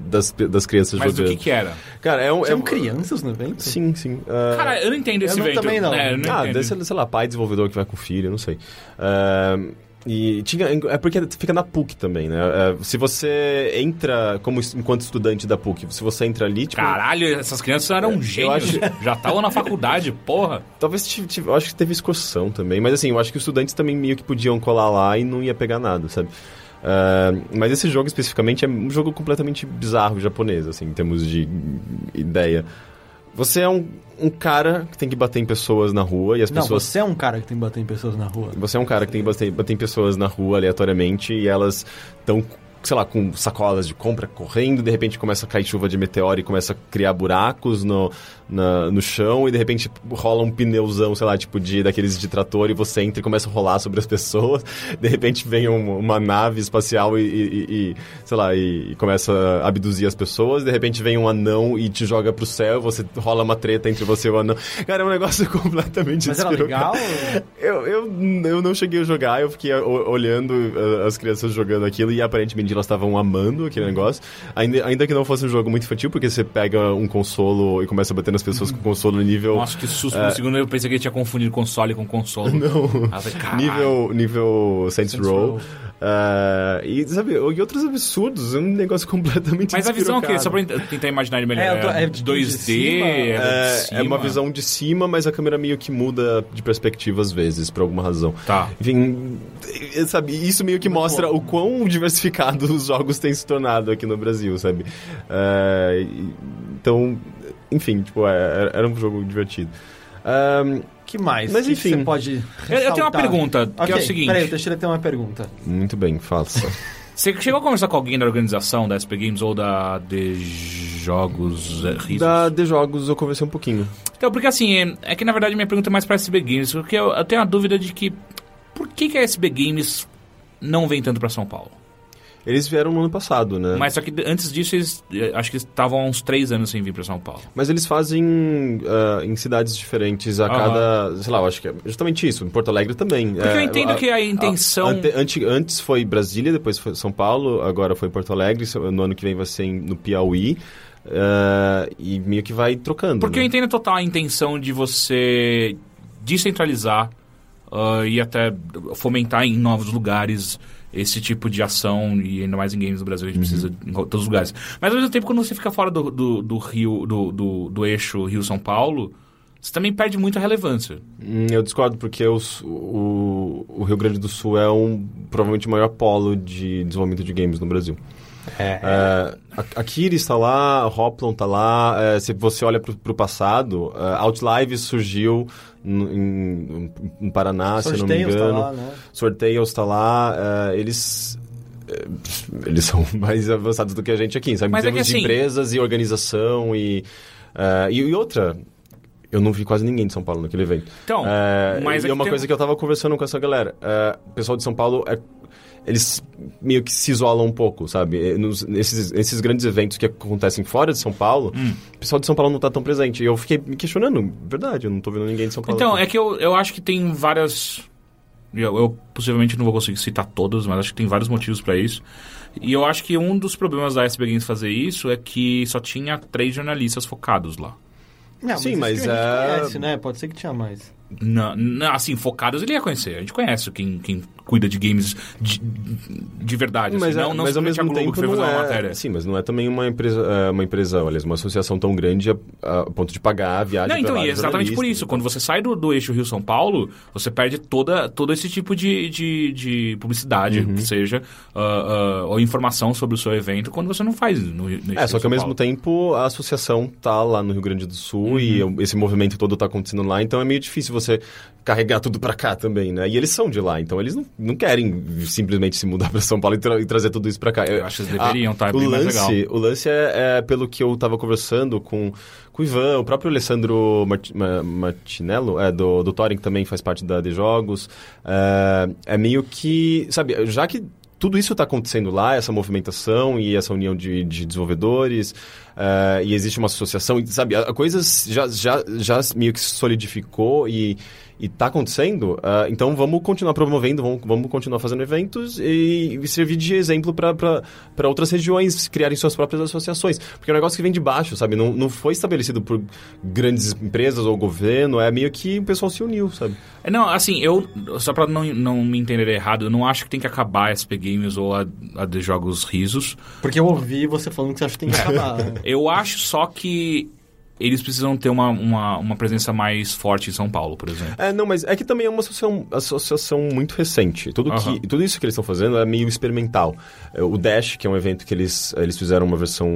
das, das crianças Mas do jogando. que que era? Cara, é um... Tinham é um- crianças no evento? Sim, sim. Eh, Cara, eu não entendo esse eu não- evento. também não. É, eu não ah, entendo. deve ser, sei lá, pai desenvolvedor que vai com o filho, não sei. Ah, E tinha. É porque fica na PUC também, né? É, se você entra como enquanto estudante da PUC, se você entra ali, tipo. Caralho, essas crianças eram gênios. acho- Já estavam na faculdade, porra. Talvez tive, tive- eu acho que teve excursão também, mas assim, eu acho que os estudantes também meio que podiam colar lá e não ia pegar nada, sabe? Ah, mas esse jogo especificamente é um jogo completamente bizarro japonês, assim, em termos de ideia. Você é um, um cara que tem que bater em pessoas na rua e as Não, pessoas. você é um cara que tem que bater em pessoas na rua. Você é um cara que tem que bater, bater em pessoas na rua aleatoriamente e elas estão, sei lá, com sacolas de compra correndo, de repente começa a cair chuva de meteoro e começa a criar buracos no, na- no chão e de repente rola um pneuzão, sei lá, tipo de daqueles de trator e você entra e começa a rolar sobre as pessoas. De repente vem um- uma nave espacial e, e- e- sei lá, e, e começa a abduzir as pessoas. De repente vem um anão e te joga pro céu, você rola uma treta entre você e o anão. Cara, é um negócio completamente Mas era legal? Eu, eu, eu não cheguei a jogar, eu fiquei olhando uh, as crianças jogando aquilo e aparentemente elas estavam amando aquele negócio. Ainda, ainda que não fosse um jogo muito infantil, porque você pega um consolo e começa a bater nas pessoas com o consolo nível. Nossa, que susto. Por um segundo eu pensei que ele tinha confundido console com console. Não. Falei. Nível, nível Saints Saints Row. Row. Uh, e, sabe, e outros absurdos, é um negócio completamente Mas a visão é o quê? despirocado. Só pra ent- tentar imaginar ele melhor. É, tô- é de de 2D, cima? é, de É, cima. é uma visão de cima, mas a câmera meio que muda de perspectiva às vezes, por alguma razão. Tá. Enfim, sabe, isso meio que mostra o quão diversificados os jogos têm se tornado aqui no Brasil, sabe? É, e- então, enfim, tipo, é, era um jogo divertido. Ahn, que mais? Mas que enfim. você pode Eu- eu tenho uma ressaltar? pergunta, que é o seguinte. Peraí, o Teixeira tem uma pergunta. muito bem, faça. Você chegou a conversar com alguém da organização da SP Games ou da de Jogos é, Risos? da de jogos eu conversei um pouquinho. Então, porque assim, é, é que na verdade minha pergunta é mais pra SB Games, porque eu, eu tenho a dúvida de que por que, que a SB Games não vem tanto pra São Paulo? Eles vieram no ano passado, né? Mas só que antes disso, eles eh, acho que estavam há uns três anos sem vir pra São Paulo. Mas eles fazem ah, em cidades diferentes a Aham. cada. Sei lá, eu acho que é justamente isso. Em Porto Alegre também. Porque eu entendo que a intenção- ante- ante- antes foi Brasília, depois foi São Paulo, agora foi Porto Alegre. No ano que vem vai ser no Piauí. ah, e meio que vai trocando. Porque né? eu entendo total a intenção de você descentralizar ah, e até fomentar em novos lugares esse tipo de ação, e ainda mais em games do Brasil, a gente precisa em todos os lugares. Mas ao mesmo tempo, quando você fica fora do, do, do Rio, do, do, do eixo Rio-São Paulo, você também perde muita relevância. Hum, Eu discordo, porque os- o, o Rio Grande do Sul é um provavelmente o maior polo de desenvolvimento de games no Brasil. É, a, a Kiri está lá, a Hoplon está lá. é, se você olha para o passado, é, Outlives surgiu no- em, em Paraná, se eu não me Sorteios tá engano. lá, né? Sorteios está lá. é, eles. é, Eles são mais avançados do que a gente aqui, sabe? Mas em é que termos de assim- empresas e organização e, é, e. e outra, eu não vi quase ninguém de São Paulo naquele evento. Então, É, mas e é é uma tem- coisa que eu tava conversando com essa galera. É, o pessoal de São Paulo, é, eles meio que se isolam um pouco, sabe? Nos, nesses, esses grandes eventos que acontecem fora de São Paulo, Hum. o pessoal de São Paulo não tá tão presente. E eu fiquei me questionando, verdade, eu não tô vendo ninguém de São Paulo. Então, aqui. é que eu, eu acho que tem várias. Eu, eu possivelmente não vou conseguir citar todas, mas acho que tem vários motivos pra isso. E eu acho que um dos problemas da SB Games fazer isso é que só tinha três jornalistas focados lá. Não, Sim, mas que a gente é- conhece, né? Pode ser que tinha mais. Na, na- assim, focados ele ia conhecer. A gente conhece quem, quem cuida de games de, de verdade. Mas, assim, é- não, não mas ao mesmo tempo que não é, sim, mas não é também uma empresa, é, uma empresa, olha, uma associação tão grande a, a ponto de pagar a viagem Não, então, e é exatamente por isso. Quando você sai do, do eixo Rio-São Paulo, você perde toda, todo esse tipo de, de, de publicidade, Uhum. que seja, ah, ah, ou informação sobre o seu evento, quando você não faz no, no eixo É, só que ao mesmo Paulo. tempo a associação tá lá no Rio Grande do Sul Uhum. e esse movimento todo tá acontecendo lá, então é meio difícil você carregar tudo pra cá também, né? E eles são de lá, então eles não, não querem simplesmente se mudar pra São Paulo e, tra- e trazer tudo isso pra cá. Eu acho que eles deveriam, tá? É o bem mais lance, legal. O lance é, é pelo que eu tava conversando com, com o Ivan, o próprio Alessandro Marti- Ma- Martinello, é, do, do Thorin, que também faz parte da de Jogos. É, é meio que, sabe, já que tudo isso está acontecendo lá, essa movimentação e essa união de, de desenvolvedores, eh, e existe uma associação, sabe, a, a coisa já, já, já meio que se solidificou e, e tá acontecendo, ah, então vamos continuar promovendo, vamos, vamos continuar fazendo eventos e, e servir de exemplo para outras regiões criarem suas próprias associações. Porque é um negócio que vem de baixo, sabe? Não, não foi estabelecido por grandes empresas ou governo, é meio que o pessoal se uniu, sabe? É, Não, assim, eu, só pra não, não me entender errado, eu não acho que tem que acabar a SP Games ou a, a de Jogos Risos. Porque eu ouvi você falando que você acha que tem que acabar. Eu acho só que eles precisam ter uma, uma, uma presença mais forte em São Paulo, por exemplo. É, não, mas é que também é uma associação, associação muito recente. Tudo, Aham. que, tudo isso que eles estão fazendo é meio experimental. É, O Dash, que é um evento que eles, eles fizeram uma versão...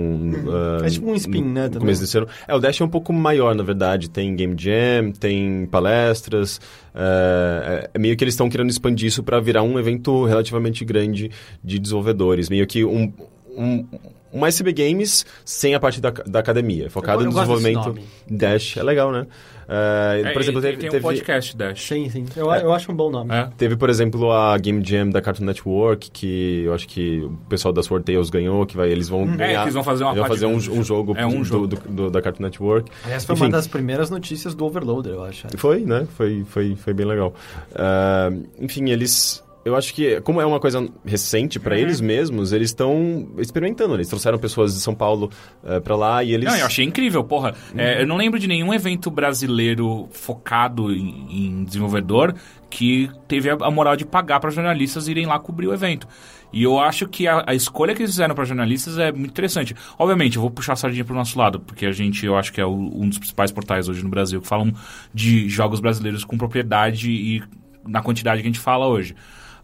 ah, É tipo um spin, né, No também. começo desse ano. É, o Dash é um pouco maior, na verdade. Tem Game Jam, tem palestras. É, é meio que eles estão querendo expandir isso para virar um evento relativamente grande de desenvolvedores. Meio que um... um um SB Games sem a parte da, da academia, focado Eu- eu no desenvolvimento. Dash é legal, né? É, É, por exemplo, tem, teve, tem um teve- podcast Dash. sim, sim. Eu, eu acho um bom nome. É. Teve, por exemplo, a Game Jam da Cartoon Network, que eu acho que o pessoal da Sword Tales ganhou, que vai, eles vão É, ganhar. que eles vão fazer uma eles vão fazer um, um jogo, É, um do- jogo. do- do- da Cartoon Network. Aliás, foi Enfim. uma das primeiras notícias do Overloader, eu acho. Foi, né? Foi, foi, foi bem legal. Ah, enfim, eles... Eu acho que, como é uma coisa recente Uhum. pra eles mesmos, eles estão experimentando. Eles trouxeram pessoas de São Paulo uh, pra lá e eles... Não, eu achei incrível, porra. É, eu não lembro de nenhum evento brasileiro focado em, em desenvolvedor que teve a, a moral de pagar para jornalistas irem lá cobrir o evento. E eu acho que a, a escolha que eles fizeram para jornalistas é muito interessante. Obviamente, eu vou puxar a sardinha pro nosso lado, porque a gente, eu acho que é o- um dos principais portais hoje no Brasil que falam de jogos brasileiros com propriedade e na quantidade que a gente fala hoje.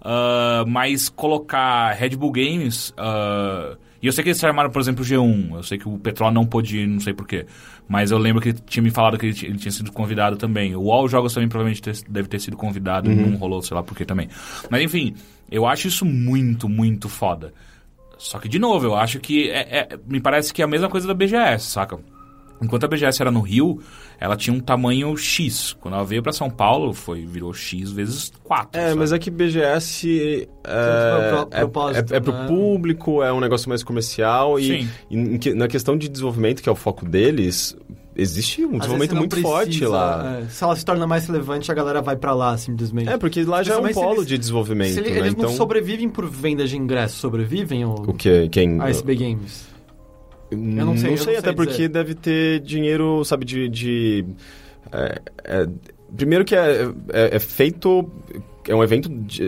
Ah, mas colocar Red Bull Games. ah, e eu sei que eles chamaram, por exemplo, o G1. Eu sei que o Petrol não pôde ir, não sei porquê. Mas eu lembro que ele tinha me falado que ele, tinha- ele tinha sido convidado também. O All Jogos também provavelmente ter- deve ter sido convidado. Não rolou, sei lá porquê também. Mas enfim, eu acho isso muito, muito foda. Só que, de novo, eu acho que é- é- me parece que é a mesma coisa da BGS, saca? Enquanto a BGS era no Rio, ela tinha um tamanho X. Quando ela veio pra São Paulo, foi, virou X vezes 4. É, mas é que BGS é, é, propósito, é, é pro né? público, é um negócio mais comercial e, Sim. e na questão de desenvolvimento, que é o foco deles, existe um Às desenvolvimento muito forte precisa, lá. é, se ela se torna mais relevante, a galera vai pra lá, simplesmente. É, porque lá já é um polo eles- de desenvolvimento, Se ele- né? eles Então, não sobrevivem por venda de ingressos, sobrevivem ou o que? Quem? a SB Games? Eu não sei, eu não sei até porque dizer. deve ter dinheiro, sabe, de... de é, é, primeiro que é, é, é feito... É um evento, de,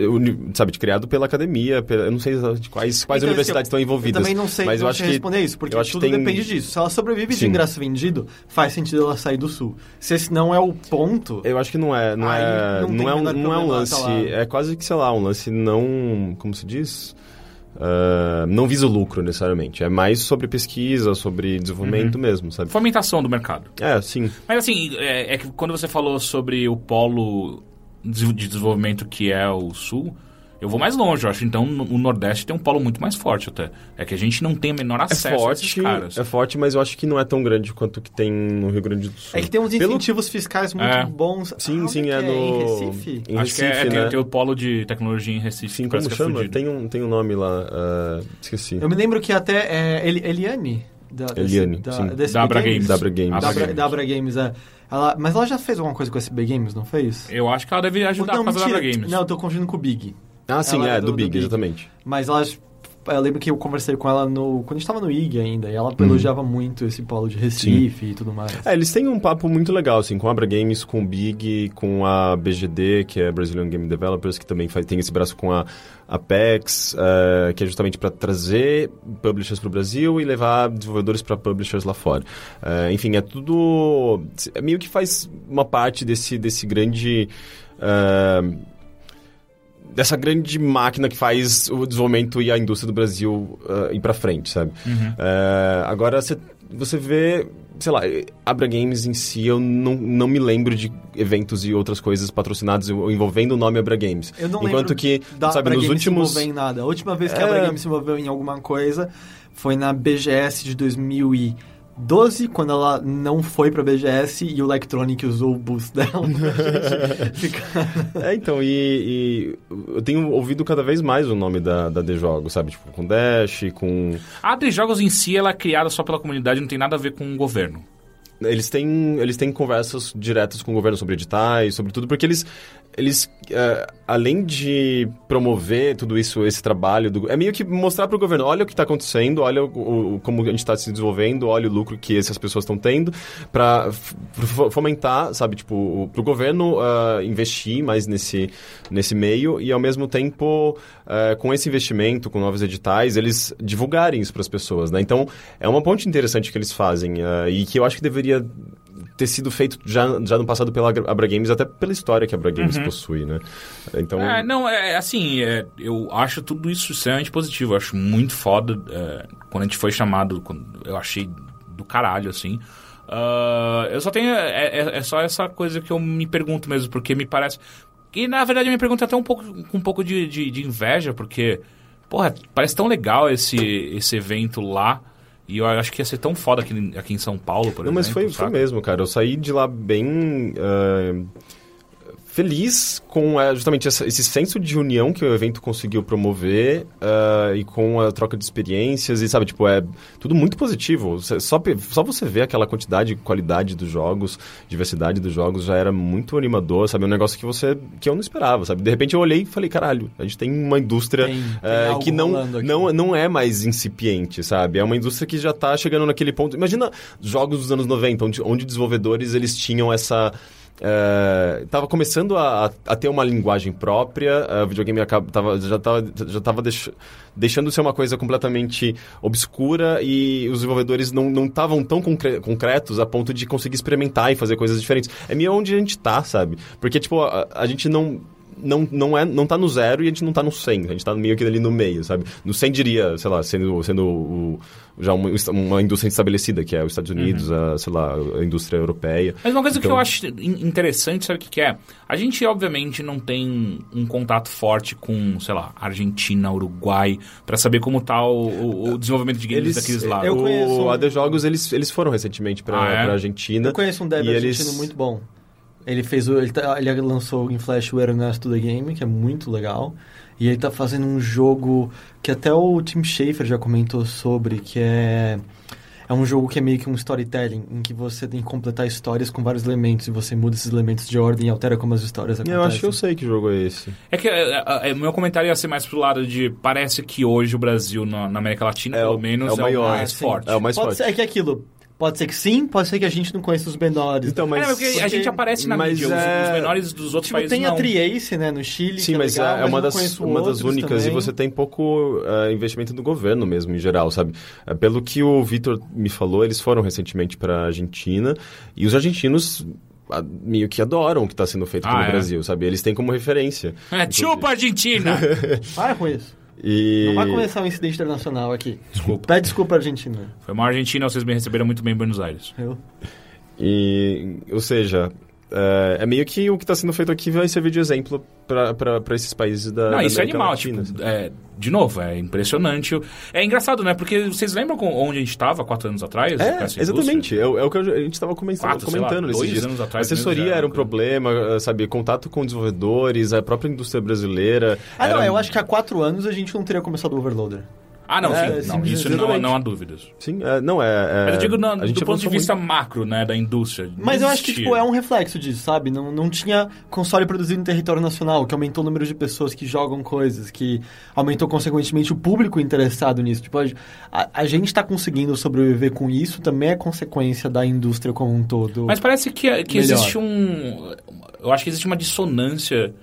sabe, de- criado pela academia, pela- eu não sei exatamente quais, quais Então, universidades assim, estão envolvidas. Eu também não sei mas eu não acho sei que responder isso, porque eu acho que tudo tem- depende disso. Se ela sobrevive de Sim. ingresso vendido, faz sentido ela sair do sul. Se esse não é o ponto, Eu acho que não é, não é, não não, é um, não é um lance, é quase que, sei lá, um lance não, como se diz? Ah, não visa o lucro necessariamente, é mais sobre pesquisa, sobre desenvolvimento Uhum. mesmo, sabe? Fomentação do mercado. É, sim. Mas assim, é, é que quando você falou sobre o polo de desenvolvimento que é o Sul, eu vou mais longe. Eu acho então no- o Nordeste tem um polo muito mais forte até. É que a gente não tem o menor É acesso a esses forte, caras. é forte, mas eu acho que não é tão grande quanto o que tem no Rio Grande do Sul. é que tem uns Pelo- incentivos fiscais muito É. bons. Sim, Ah, sim, que é no... Em Recife? Em Acho que é, Recife, tem, né? tem o polo de tecnologia em Recife. Sim, como é chama? tem, um, tem um nome lá, ah, esqueci. Eu me lembro que até é, Eli- Eliane. Da, desse- Eliane, da, sim. da Abra Games. Da Abra Games. Da Abra Abra, Games. da Abra Games, é. Ela, mas ela já fez alguma coisa com a SB Games, não fez? Eu acho que ela deve ajudar não, a fazer a mentira. Abra Games. Não, eu tô confundindo com o Big. Ah, sim, Ela é, é do, do- do Big, Big. exatamente. Mas ela. Eu lembro que eu conversei com ela no, quando a gente tava no IG ainda, e ela Uhum. elogiava muito esse polo de Recife e tudo mais. É, eles têm um papo muito legal, assim, com a Abra Games, com o Big, com a BGD, que é Brazilian Game Developers, que também faz, tem esse braço com a Apex, eh, que é justamente para trazer publishers para o Brasil e levar desenvolvedores para publishers lá fora. Eh, enfim, é tudo... É meio que faz uma parte desse, desse grande... eh, dessa grande máquina que faz o desenvolvimento e a indústria do Brasil eh, ir para frente, sabe? Eh, agora, você você vê, sei lá, Abra Games em si, eu não, não me lembro de eventos e outras coisas patrocinados envolvendo o nome Abra Games. Eu não Enquanto lembro que, da sabe, Abra nos Games últimos... se envolver em nada. A última vez que a É. Abra Games se envolveu em alguma coisa foi na BGS de 2012, quando ela não foi pra BGS e o Electronic usou o boost dela ficar... É, então, e, e eu tenho ouvido cada vez mais o nome da, da The Jogos, sabe? Tipo, com Dash, com... A de jogos em si, ela é criada só pela comunidade, não tem nada a ver com o governo. Eles têm, eles têm conversas diretas com o governo sobre editais, sobre tudo, porque eles, eles é, além de promover tudo isso, esse trabalho, do, é meio que mostrar para o governo, olha o que está acontecendo, olha o, o, como a gente está se desenvolvendo, olha o lucro que essas pessoas estão tendo, para fomentar, sabe, tipo, para o governo uh, investir mais nesse, nesse meio e, ao mesmo tempo, uh, com esse investimento, com novos editais, eles divulgarem isso para as pessoas, né? Então, é uma ponte interessante que eles fazem uh, e que eu acho que deveria ter sido feito já, já no passado pela Abra Games, até pela história que a Abra Games uhum. possui, né? Então... É, não, é assim, é, eu acho tudo isso extremamente positivo, eu acho muito foda. É, quando a gente foi chamado, eu achei do caralho, assim. Uh, eu só tenho. É, é, é, só essa coisa que eu me pergunto mesmo, porque me parece. E na verdade eu me pergunto até um pouco com um pouco de, de, de inveja, porque, porra, parece tão legal esse, esse evento lá. E eu acho que ia ser tão foda aqui, aqui em São Paulo, por Não, exemplo. mas foi, foi mesmo, cara. Eu saí de lá bem. Uh feliz com uh, justamente essa, esse senso de união que o evento conseguiu promover uh, e com a troca de experiências e sabe tipo é tudo muito positivo. Só só você ver aquela quantidade e qualidade dos jogos diversidade dos jogos já era muito animador sabe? Um negócio que você que eu não esperava sabe? De repente eu olhei e falei caralho a gente tem uma indústria tem, uh, que não não não é mais incipiente sabe? É uma indústria que já está chegando naquele ponto. Imagina jogos dos anos 90 onde, onde desenvolvedores eles tinham essa estava é, começando a, a, ter uma linguagem própria, uh, o videogame acaba, tava, já estava já tava deix, deixando de ser uma coisa completamente obscura e os desenvolvedores não estavam tão concre concretos a ponto de conseguir experimentar e fazer coisas diferentes. É meio onde a gente está, sabe? Porque, tipo, a, a gente não não, não, é, não tá no zero e a gente não tá no 100. A gente tá meio que ali no meio, sabe? No 100 diria, sei lá, sendo, sendo o, já uma, uma indústria estabelecida, que é os Estados Unidos, uhum. a, sei lá, a indústria europeia. Mas uma coisa então... que eu acho interessante, sabe o que, que é? A gente, obviamente, não tem um contato forte com, sei lá, Argentina, Uruguai, para saber como tá o, o, desenvolvimento de games eles, daqueles lados. Eu conheço... O AD Jogos, eles, eles foram recentemente para ah, é? Argentina. Eu conheço um dev argentino eles... muito bom. Ele fez o, ele, tá, ele lançou em Flash o Ernesto The Game, que é muito legal. E ele tá fazendo um jogo que até o Tim Schafer já comentou sobre, que é é um jogo que é meio que um storytelling, em que você tem que completar histórias com vários elementos e você muda esses elementos de ordem e altera como as histórias acontecem. Eu acho que eu sei que jogo é esse. É que é, é, é, meu comentário ia ser mais pro lado de parece que hoje o Brasil na, na América Latina, é pelo menos, é o, maior, é o mais forte. É o mais Pode forte. Ser, é que é aquilo, Pode ser que sim, pode ser que a gente não conheça os menores. Então, mas... É, porque, porque a gente aparece na mas mídia, é... os, menores dos outros tipo, países tem não. a Triace, né, no Chile, Sim, é mas legal, é, mas uma das, uma das únicas também. e você tem pouco uh, investimento do governo mesmo, em geral, sabe? Uh, pelo que o Vitor me falou, eles foram recentemente para a Argentina e os argentinos meio que adoram o que está sendo feito ah, no é? Brasil, sabe? Eles têm como referência. É, chupa Argentina! Para com isso. E... Não vai começar um incidente internacional aqui. Desculpa. Pede desculpa, Argentina. Foi uma Argentina, vocês me receberam muito bem em Buenos Aires. Eu. E, ou seja, é, é, meio que o que está sendo feito aqui vai servir de exemplo para esses países da. Não, da isso é animal. Tipo, é, de novo, é impressionante. É engraçado, né? Porque vocês lembram onde a gente estava quatro anos atrás? É, exatamente. É, é, o que a gente estava comentando, comentando nesses dias. Anos atrás a assessoria era um problema, sabe? Contato com desenvolvedores, a própria indústria brasileira. Ah, não, eu acho que há quatro anos a gente não teria começado o Overloader. Ah, não, é, sim. Não, isso não, não, há dúvidas. Sim, é, não é, é, Mas eu digo na, do ponto de vista muito... macro, né, da indústria. Mas eu acho que tipo, é um reflexo disso, sabe? Não, não tinha console produzido em território nacional, que aumentou o número de pessoas que jogam coisas, que aumentou consequentemente o público interessado nisso. Tipo, a, a gente está conseguindo sobreviver com isso, também é consequência da indústria como um todo. Mas parece que, que existe um. Eu acho que existe uma dissonância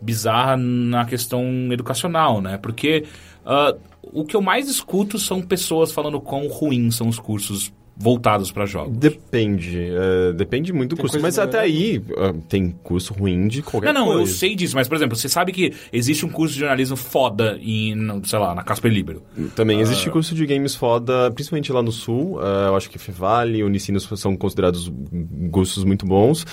bizarra na questão educacional, né? Porque. Uh, o que eu mais escuto são pessoas falando quão ruins são os cursos voltados para jogos. Depende. Uh, depende muito do tem curso. Mas até aí uh, tem curso ruim de qualquer coisa. Não, não, coisa. eu sei disso. Mas, por exemplo, você sabe que existe um curso de jornalismo foda em, sei lá, na Casper Libero. Também uh... existe curso de games foda, principalmente lá no Sul. eu acho que Fevale e Unicinos são considerados cursos muito bons.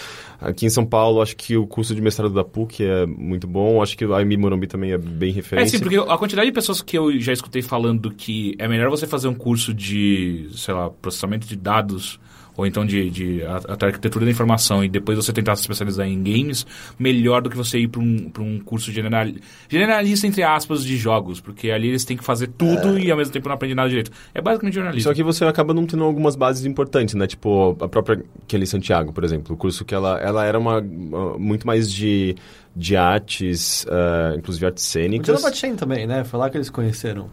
Aqui em São Paulo, acho que o curso de mestrado da PUC é muito bom. Acho que a IMI Morumbi também é bem referência. É, sim, porque a quantidade de pessoas que eu já escutei falando que é melhor você fazer um curso de, sei lá, processamento de dados ou então de, de a- até arquitetura da informação, e depois você tentar se especializar em games, melhor do que você ir para um, pra um curso general, generalista, entre aspas, de jogos, porque ali eles têm que fazer tudo e ao mesmo tempo não aprende nada direito. É basicamente jornalismo. Só que você acaba não tendo algumas bases importantes, né? Tipo, a própria Kelly Santiago, por exemplo. O curso que ela, ela era uma, uma- muito mais de, de artes, eh, inclusive artes O cênicas. Jonathan também, né? Foi lá que eles conheceram.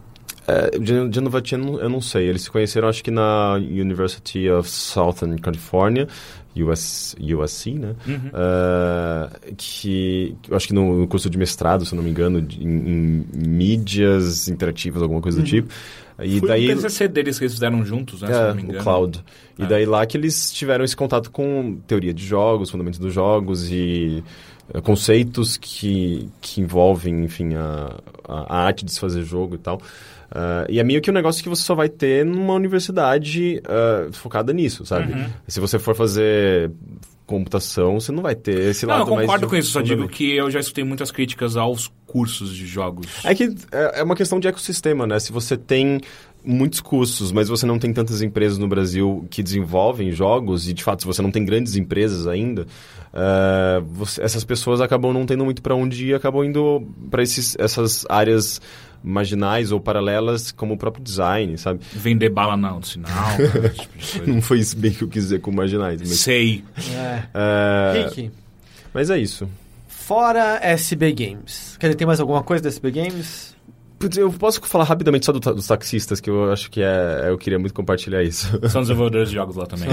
É, Chen, eu não sei. Eles se conheceram, acho que na University of Southern California, US, USC, né? É, que eu acho que no, curso de mestrado, se não me engano, de- em, em mídias interativas, alguma coisa do tipo. E Foi daí o TCC deles que eles fizeram juntos, né? se é, não me engano. o Cloud. E É. daí lá que eles tiveram esse contato com teoria de jogos, fundamentos dos jogos e eh, conceitos que, que envolvem, enfim, a, a arte de se fazer jogo e tal. Ah, e é meio que um negócio que você só vai ter numa universidade ah, focada nisso, sabe? Uhum. Se você for fazer computação, você não vai ter esse Não, eu lado mais concordo de com isso, só digo que eu já escutei muitas críticas aos cursos de jogos. É que é é uma questão de ecossistema, né? Se você tem muitos cursos, mas você não tem tantas empresas no Brasil que desenvolvem jogos, e de fato, se você não tem grandes empresas ainda, eh, você- essas pessoas acabam não tendo muito para onde ir e acabam indo para essas áreas marginais ou paralelas, como o próprio design, sabe? Vender bala no sinal, né, tipo. Não foi isso bem que eu quis dizer com marginais. Mas, Sei. É. Rick, mas é isso. fora SB Games. Quer dizer, tem mais alguma coisa da SB Games? Putz, eu posso falar rapidamente só do dos taxistas, que eu acho que é. Eu queria muito compartilhar isso. São desenvolvedores de jogos lá também.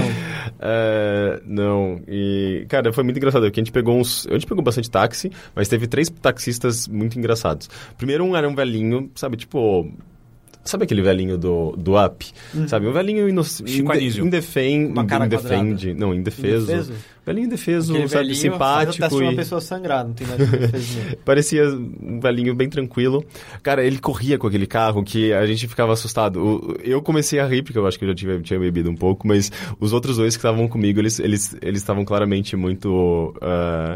É, não, e cara, foi muito engraçado, porque a gente pegou uns, a gente pegou bastante táxi, mas teve três taxistas muito engraçados. Primeiro um era um velhinho, sabe, tipo, sabe aquele velhinho do, do Up? Sabe, um velhinho ino- Chico inde, indefend, Uma cara indefende, não, indefeso. Indefeso? Velhinho indefeso, Aquele sabe, velhinho simpático teste de uma e... pessoa sangrar, não tem nada mesmo. Parecia um velhinho bem tranquilo. Cara, ele corria com aquele carro que a gente ficava assustado. Eu comecei a rir, porque eu acho que eu já tive, tinha bebido um pouco, mas os outros dois que estavam comigo, eles eles eles estavam claramente muito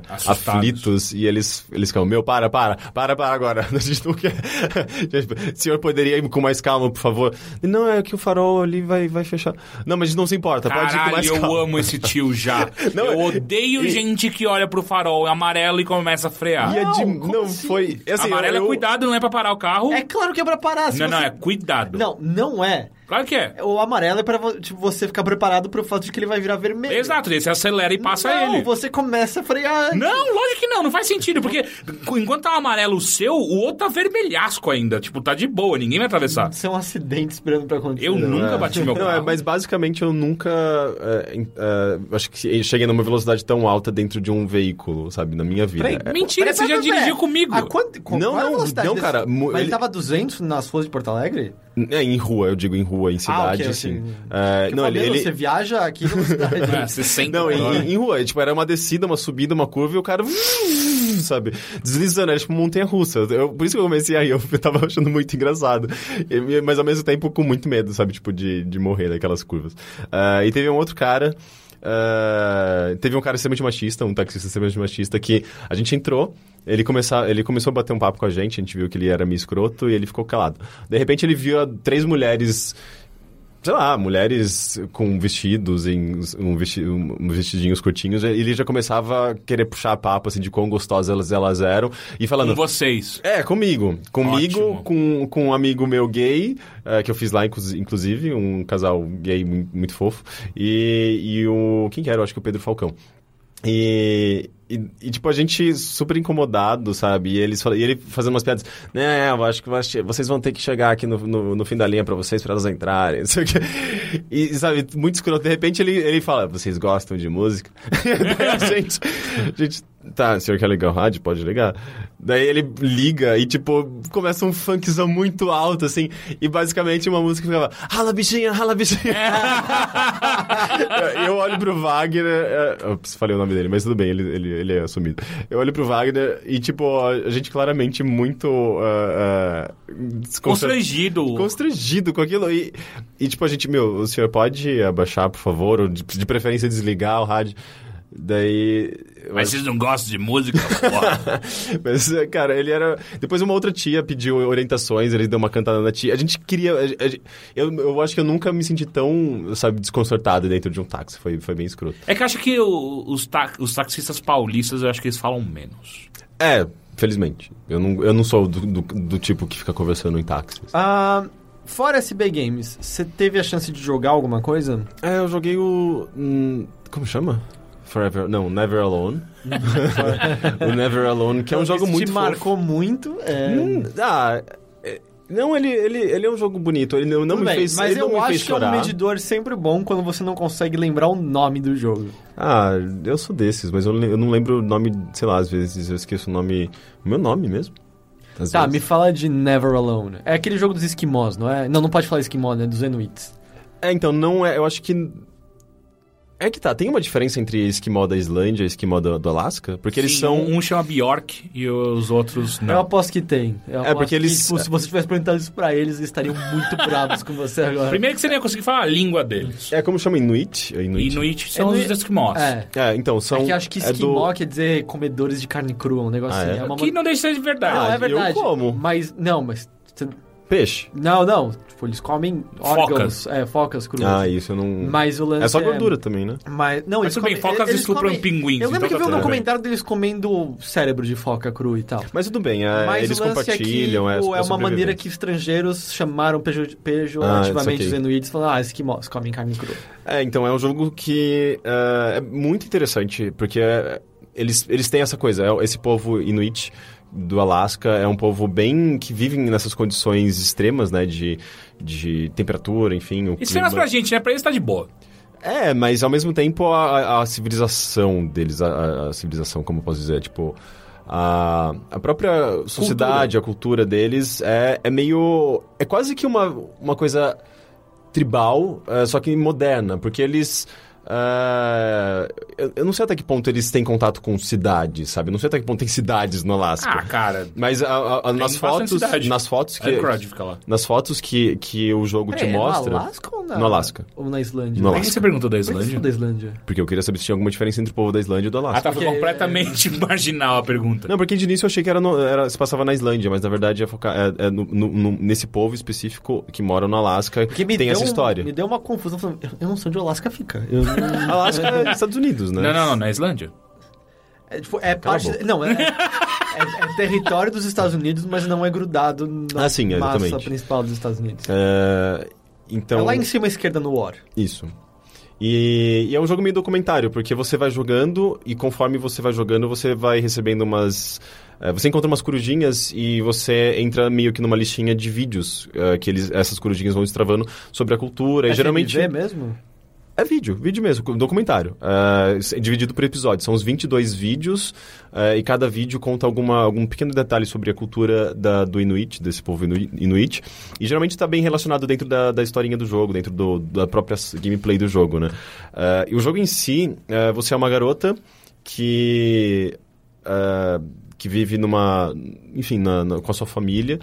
Assustados. aflitos. E eles, eles ficavam, meu, para, para, para, para agora. A gente não quer... Tipo, o senhor poderia ir com mais calma, por favor? Não, é que o farol ali vai, vai fechar. Não, mas a gente não se importa, pode ir com Caralho, mais eu calma. amo esse tio já. Não, eu e- odeio e- gente que olha pro farol amarelo e começa a frear. E é de- Não, não, assim? foi... Assim, amarelo eu- é cuidado, não é pra parar o carro. É claro que é pra parar. não, não, você- é cuidado. Não, não é. Claro que é. O amarelo é pra tipo, você ficar preparado pro fato de que ele vai virar vermelho. Exato, daí você acelera e passa não, ele. você começa a frear antes. Não, lógico que não, não faz sentido, porque enquanto tá o amarelo seu, o outro tá vermelhasco ainda. Tipo, tá de boa, ninguém vai atravessar. Isso é um acidente esperando pra acontecer. Eu nunca É. bati meu Não, é, carro. mas basicamente eu nunca. é, em- é, acho que cheguei numa velocidade tão alta dentro de um veículo, sabe, na minha vida. Peraí, É- Mentira, Peraí, você já peraí, peraí. dirigiu comigo. A quanto, qual Não, qual é a não, velocidade não, desse- cara, mu- Mas ele ele- tava 200 nas ruas de Porto Alegre? É, em rua, eu digo em rua, em cidade, ok, ok. sim. Porque É, eu não, falei, ele. ele- Você viaja aqui na cidade. É, 60 Não, em, em rua, tipo, era uma descida, uma subida, uma curva e o cara. Sabe? Deslizando, era tipo montanha russa. Eu, por isso que eu comecei aí, eu tava achando muito engraçado. E- mas ao mesmo tempo com muito medo, sabe? Tipo, de, de morrer naquelas curvas. Ah, e teve um outro cara. Ah, teve um cara extremamente machista, um taxista extremamente machista, que a gente entrou, ele, começar, ele começou a bater um papo com a gente, a gente viu que ele era meio escroto e ele ficou calado. De repente ele viu três mulheres sei lá, mulheres com vestidos, em um, vesti um vestidinhos curtinhos, ele já começava a querer puxar papo, assim, de quão gostosas elas, elas eram, e falando... Com vocês. É, comigo. Comigo, Ótimo. com, com um amigo meu gay, eh, que eu fiz lá, inclu- inclusive, um casal gay mu- muito fofo, e, e o... Quem que era? Eu acho que o Pedro Falcão. E, e, e, tipo, a gente super incomodado, sabe? E, eles, e ele fazendo umas piadas. Né, eu acho que vocês vão ter que chegar aqui no, no, no fim da linha pra vocês, pra elas entrarem. Não sei o quê. E, sabe, muito escroto. De repente ele, ele fala, vocês gostam de música? A gente, a gente, tá, o senhor quer ligar o rádio? Pode ligar. Daí ele liga e, tipo, começa um funkzão muito alto, assim. E basicamente uma música ficava, rala bichinha, rala bichinha. eu olho pro Wagner. É, falei o nome dele, mas tudo bem, ele, ele, ele é assumido. Eu olho pro Wagner e, tipo, a gente claramente muito. ah, desconcer- Constrangido. Constrangido com aquilo. E, e, tipo, a gente, meu, o senhor pode abaixar, por favor? Ou de, de preferência desligar o rádio? Daí. Mas vocês não gostam de música? Porra. Mas, cara, ele era. Depois uma outra tia pediu orientações, ele deu uma cantada na tia. A gente queria. a- a- eu, eu acho que eu nunca me senti tão, sabe, desconcertado dentro de um táxi. Foi, foi bem escroto. é que eu acho que o- os, ta- os taxistas paulistas, eu acho que eles falam menos. É, felizmente. Eu não, eu não sou do, do, do tipo que fica conversando em táxis. Ah, fora SB Games, você teve a chance de jogar alguma coisa? É, eu joguei o. hum, como chama? Forever. Não, Never Alone. o Never Alone, que é um jogo Esse muito te fofo. marcou muito. É... Hum, ah, é- não, ele, ele, ele é um jogo bonito. Ele não, não Tudo me bem, fez mas eu me acho que é um chorar. medidor sempre bom quando você não consegue lembrar o nome do jogo. Ah, eu sou desses, mas eu, eu não lembro o nome, sei lá, às vezes eu esqueço o nome. O meu nome mesmo. Às Tá, me vezes. fala de Never Alone. É aquele jogo dos esquimós, não é? Não, não pode falar esquimó, né? Dos Inuits. É, então, não é. Eu acho que. É que tá, tem uma diferença entre esquimó da Islândia e esquimó do, do Alasca? Porque eles Sim, são. Um chama Bjork e os outros Eu não. aposto que tem. Eu É, porque que, eles- tipo, se você tivesse perguntado isso pra eles, eles estariam muito bravos com você agora. Primeiro que você nem ia conseguir falar a língua deles. É como chama Inuit? É Inuit. Inuit são Inuit- os esquimós. É. É, então, são. é que eu acho que é do- esquimó quer dizer comedores de carne crua, um negócio Ah, assim. é? É uma Que não deixa de ser de verdade. Não, é eu verdade. como. Mas, não, mas... Peixe. Não, não. Tipo, eles comem órgãos. É, focas cruas. Ah, isso eu não. Mas o lance É só gordura também, né? Mas, não, Mas eles tudo bem, comem- focas eles estupram comem- pinguins, Eu lembro então que eu vi tá um documentário deles comendo cérebro de foca cru e tal. Mas tudo bem, é, Mas eles lance compartilham. é, é, que, o- é é uma maneira que estrangeiros chamaram pejo- Ah, pejorativamente saquei. os inuits, falando, ah, esquimós comem carne crua. É, então é um jogo que é, é muito interessante, porque é, eles, eles têm essa coisa, é, esse povo inuit do Alasca é um povo bem que vivem nessas condições extremas, né, de, de temperatura, enfim, o Extremas clima. pra gente, né? Pra eles tá de boa. É, mas ao mesmo tempo a, a- civilização deles, a, a- civilização, como eu posso dizer, tipo... A, a própria sociedade, a cultura deles é, é meio... É quase que uma, uma coisa tribal, eh, só que moderna, porque eles... eh, eu, eu não sei até que ponto eles têm contato com cidades, sabe? Eu não sei até que ponto tem cidades no Alasca. Ah, cara. Mas a- a- a- nas fotos, cidade. nas fotos que Anchorage fica lá. nas fotos que, que o jogo te é mostra, no Alasca ou na... No Alasca. Ou na Islândia? No Por que Alasca. você perguntou da Por que você Islândia? falou da Islândia? porque eu queria saber se tinha alguma diferença entre o povo da Islândia e do Alasca. Ah, tá, foi Porque- completamente marginal a pergunta. Não, porque de início eu achei que era, no- era- se passava na Islândia, mas na verdade é, focar, é, é no- no- no- nesse povo específico que mora no Alasca que me tem deu essa história. Me deu uma confusão, eu- eu não sei onde o Alasca fica. Eu não- Alasca é Estados Unidos, né? Não, não, não, na Islândia. É, tipo, é parte. Não, é, é- é território dos Estados Unidos, mas não é grudado na Ah, sim, massa exatamente. principal dos Estados Unidos. É, então, É lá em cima à esquerda no War. Isso. E, e é um jogo meio documentário, porque você vai jogando e conforme você vai jogando, você vai recebendo umas. eh, você encontra umas corujinhas e você entra meio que numa listinha de vídeos eh, que eles, essas corujinhas vão destravando sobre a cultura. e geralmente. Mesmo? É vídeo, vídeo mesmo, documentário. É, dividido por episódios. São os 22 vídeos é, e cada vídeo conta alguma, algum pequeno detalhe sobre a cultura da- do Inuit, desse povo Inui- Inuit. E geralmente está bem relacionado dentro da, da historinha do jogo, dentro do- da própria gameplay do jogo, né? É, e o jogo em si, é, você é uma garota que... é, que vive numa... enfim, na- na- com a sua família...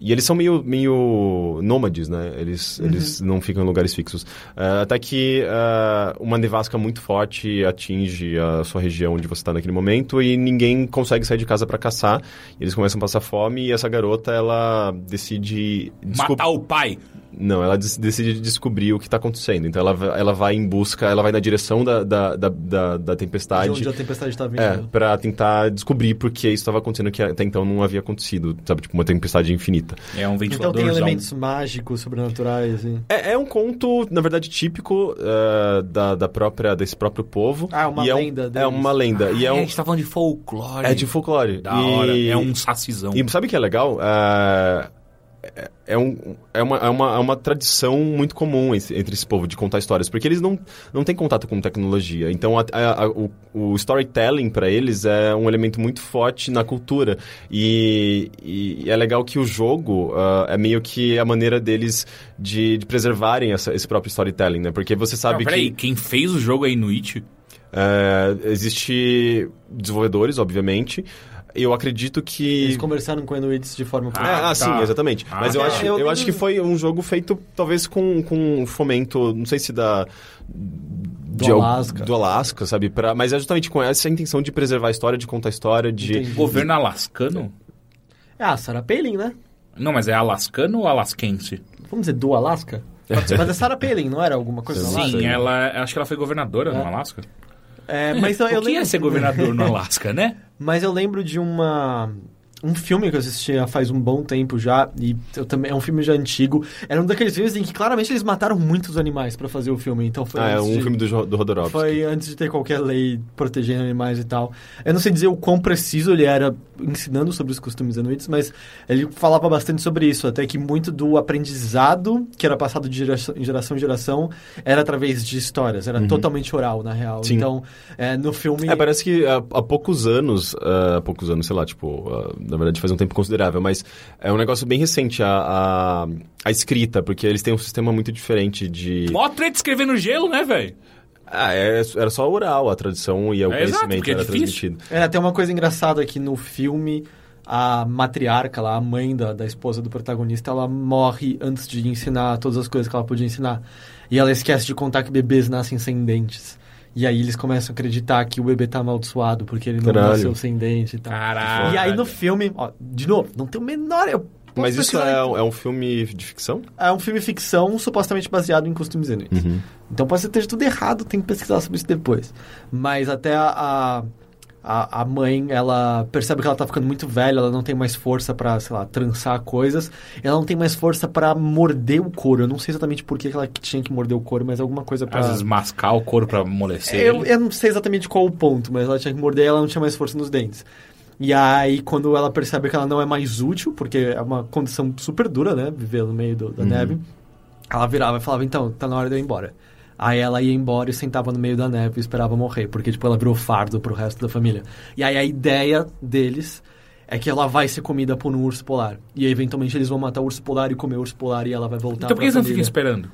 E eles são meio, meio nômades, né? Eles, eles não ficam em lugares fixos. Ah, até que ah, uma nevasca muito forte atinge a sua região onde você está naquele momento e ninguém consegue sair de casa para caçar. E eles começam a passar fome e essa garota, ela decide... descob- Matar o pai. Não, ela decide descobrir o que está acontecendo. Então ela, ela vai em busca, ela vai na direção da, da, da, da, da De tempestade. onde a tempestade tá vindo. É, pra tentar descobrir por que isso estava acontecendo, que até então não havia acontecido, sabe? Tipo, uma tempestade infinita. É um Então ventilador. tem elementos mágicos, sobrenaturais, assim. É, é um conto, na verdade, típico eh, da, da própria, desse próprio povo. Ah, uma E é um- lenda É deles. uma lenda. e é a um, gente tá falando de folclore. é de folclore. Da e, hora. É um sacizão. E sabe o que é legal? É, é- é, um, é, uma, é, uma, é uma tradição muito comum esse- entre esse povo de contar histórias, porque eles não, não têm contato com tecnologia. Então, a- a- a- o, o storytelling para eles é um elemento muito forte na cultura. E, e é legal que o jogo ah, é meio que a maneira deles de, de preservarem essa- esse próprio storytelling, né? Porque você sabe Ah, peraí, que... quem fez o jogo é Inuit? É, existe desenvolvedores, obviamente. Eu acredito que. Eles conversaram com Inuits de forma... É, Ah, ah, tá. sim, exatamente. Ah, Mas eu, tá. acho, Eu acho que foi um jogo feito, talvez, com, com fomento, não sei se da. do de al- Alasca. do Alasca, sabe? Pra, mas é justamente com essa intenção de preservar a história, de contar a história, de... Entendi. Governo alascano? É a Sarah Palin, né? Não, mas é alascano ou alasquense? Vamos dizer, do Alasca? Mas é Sarah Palin, não era alguma coisa Sim. Ela, acho que ela foi governadora no Alasca. É, mas eu, eu o que é lembro- ser governador no Alasca, né? Mas eu lembro de uma um filme que eu assisti faz um bom tempo já e eu também é um filme já antigo. Era um daqueles filmes em que claramente eles mataram muitos animais pra fazer o filme. Então foi Ah, é antes um de- filme do, do Rodorovsky. Foi antes de ter qualquer lei protegendo animais e tal. Eu não sei dizer o quão preciso ele era ensinando sobre os costumes inuits, mas ele falava bastante sobre isso. Até que muito do aprendizado que era passado de geração em geração, em geração era através de histórias. Era totalmente oral, na real. Uhum. Sim. Então, é, no filme... É, parece que há, há poucos anos, ah, há poucos anos, sei lá, tipo, ah, na verdade faz um tempo considerável, mas é um negócio bem recente a, a, a escrita, porque eles têm um sistema muito diferente de... Mó treta escrever no gelo, né, velho? Ah, é- era só oral, a tradição e o É, exato, conhecimento porque é era difícil. transmitido. É, tem uma coisa engraçada que no filme a matriarca lá, a mãe da, da esposa do protagonista, ela morre antes de ensinar todas as coisas que ela podia ensinar. E ela esquece de contar que bebês nascem sem dentes. E aí eles começam a acreditar que o bebê tá amaldiçoado porque ele não Caralho. nasceu sem dente e tal. Caralho. E aí no filme, ó, de novo, não tem o menor... Eu Mas isso é, um- é um filme de ficção? É um filme ficção supostamente baseado em costumes inuits. Então pode ser que esteja tudo errado, tem que pesquisar sobre isso depois. Mas até a, a, a, a mãe, ela percebe que ela tá ficando muito velha, ela não tem mais força pra, sei lá, trançar coisas. Ela não tem mais força pra morder o couro. Eu não sei exatamente por que ela tinha que morder o couro, mas alguma coisa pra... Às vezes mascar o couro pra amolecer. Eu, eu não sei exatamente qual o ponto, mas ela tinha que morder e ela não tinha mais força nos dentes. E aí, quando ela percebe que ela não é mais útil, porque é uma condição super dura, né? Viver no meio do- da neve, ela virava e falava, então, tá na hora de eu ir embora. Aí ela ia embora e sentava no meio da neve e esperava morrer, porque, tipo, ela virou fardo pro resto da família. E aí a ideia deles é que ela vai ser comida por um urso polar. E aí, eventualmente, eles vão matar o urso polar e comer o urso polar e ela vai voltar Então por que eles não ficam esperando?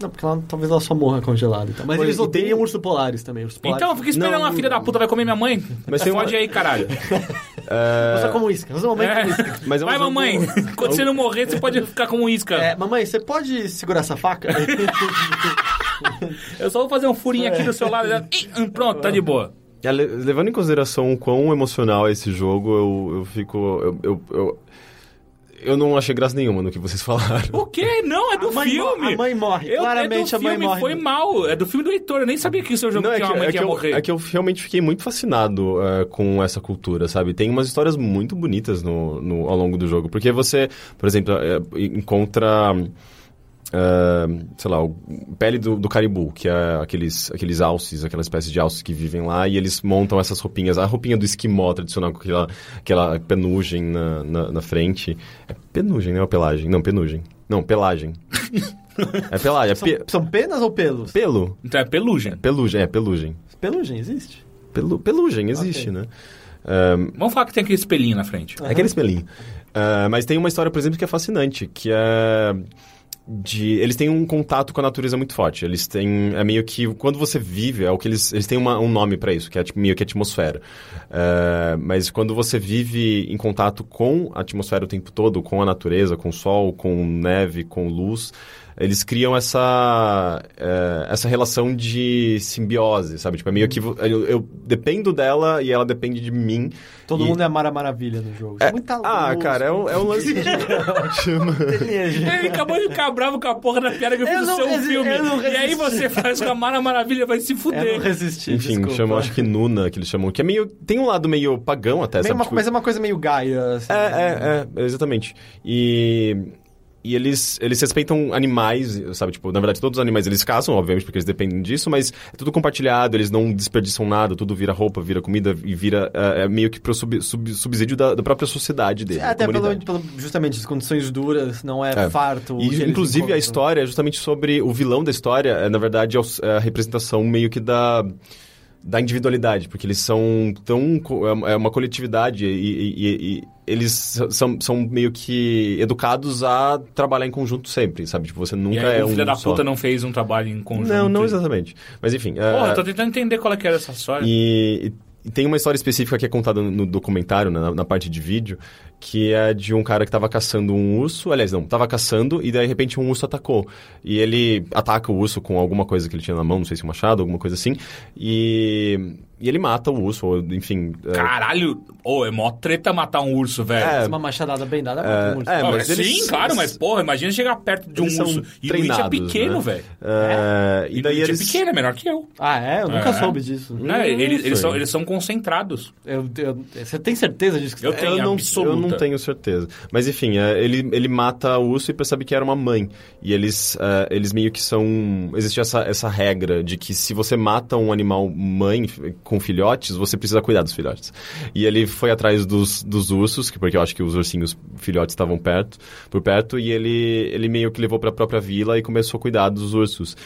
Não, porque ela, talvez ela só morra congelada. Então. Mas Pois, eles e tem- odeiam urso polares também. Urso polares. Então fica esperando Não, uma filha da puta vai comer minha mãe. Mas tem uma- Fode aí, caralho. Usa como isca. Usa mamãe É. como isca. Mas é um Vai, jogo- mamãe. Quando você não morrer, você pode ficar como isca. É, mamãe, você pode segurar essa faca? Eu só vou fazer um furinho aqui do seu lado. Ih, hum, pronto, tá de boa. É, le- levando em consideração o quão emocional é esse jogo, eu, eu fico. Eu, eu, eu, eu não achei graça nenhuma no que vocês falaram. O quê? Não, é do A mo- filme. a mãe morre. Eu, Claramente é a do mãe filme, morre. foi mal. É do filme do Heitor. Eu nem sabia que isso é um jogo Não, é que, que, uma mãe é, que que ia eu, morrer. é que eu realmente fiquei muito fascinado é, com essa cultura, sabe? Tem umas histórias muito bonitas no, no- ao longo do jogo. Porque você, por exemplo, é, encontra. Sei lá, o pele do, do caribu, que é aqueles, aqueles alces, aquela espécie de alces que vivem lá, e eles montam essas roupinhas. A roupinha do esquimó tradicional, com aquela, aquela penugem na, na, na frente. É penugem, não é pelagem? Não, penugem. Não, pelagem. é pelagem, é São, pe- são penas ou pelos? pelo. Então é pelugem. Pelugem, é pelugem. Pelugem existe? Pelu, pelugem, existe, Ok. né? Vamos falar que tem aquele espelhinho na frente. É aquele espelhinho. Ah, mas tem uma história, por exemplo, que é fascinante, que é de eles têm um contato com a natureza muito forte. Eles têm é meio que quando você vive é o que eles eles têm uma- um nome para isso, que é tipo, meio que atmosfera. Ah, mas quando você vive em contato com a atmosfera o tempo todo, com a natureza, com o sol, com neve, com luz, eles criam essa eh, essa relação de simbiose, sabe? Tipo, é meio que vo- eu, eu dependo dela e ela depende de mim. Todo E- mundo é Mara Maravilha no jogo. é, Muita ah, luz, cara, é um, é um lance de... chama... Ele acabou de ficar bravo com a porra da piada que eu Eu fiz no não seu resi- filme. E aí você faz com a Mara Maravilha, vai se Eu não fuder. resisti, Enfim, desculpa. chamam, acho que Nuna, que eles chamam, que é meio... Tem um lado meio pagão até, Meio sabe? uma- Tipo, Mas é uma coisa meio Gaia, assim. é, é, é, exatamente. E... E eles, eles respeitam animais, sabe? Tipo, na verdade, todos os animais eles caçam, obviamente, porque eles dependem disso, mas é tudo compartilhado, eles não desperdiçam nada, tudo vira roupa, vira comida e vira é, é meio que pro sub, sub- subsídio da, da própria sociedade dele. da Até pelo, pelo- justamente as condições duras, não é, É. farto. E, inclusive, a história é justamente sobre o vilão da história, é, na verdade, é, é a representação meio que da, da individualidade, porque eles são tão. é uma- É uma coletividade e, e- e- eles são, são meio que educados a trabalhar em conjunto sempre, sabe? Tipo, você nunca aí é o um filho da só. puta não fez um trabalho em conjunto. Não, não exatamente. Mas enfim. é, Porra, eu tô tentando entender qual é que era essa história. e, e tem uma história específica que é contada no documentário, né, na, na parte de vídeo, que é de um cara que tava caçando um urso. Aliás, não, tava caçando e daí de repente um urso atacou. E ele ataca o urso com alguma coisa que ele tinha na mão, não sei se um machado, alguma coisa assim. E, e ele mata o urso, ou enfim. é- Caralho, ô, é mó treta matar um urso, velho. É, Uma machadada bem dada É, um urso. é, Ah, mas sim, eles- claro, mas porra, imagina chegar perto de um urso. E o It é treinados, pequeno, né? velho. É, e daí o It eles... é pequeno, é menor que eu. Ah, é? Eu nunca É. soube disso. Né? Eles, eles, são, eles são concentrados. Eu- eu- você tem certeza disso? Que Eu você- tenho. eu não, absoluta. eu não tenho certeza. Mas enfim, é, ele, ele mata o urso e percebe que era uma mãe. E eles, é, eles meio que são. Existe essa, essa regra de que se você mata um animal mãe com filhotes, você precisa cuidar dos filhotes. E ele foi atrás dos, dos ursos, que- porque eu acho que os ursinhos filhotes estavam perto, por perto, e ele, ele meio que levou para a própria vila e começou a cuidar dos ursos.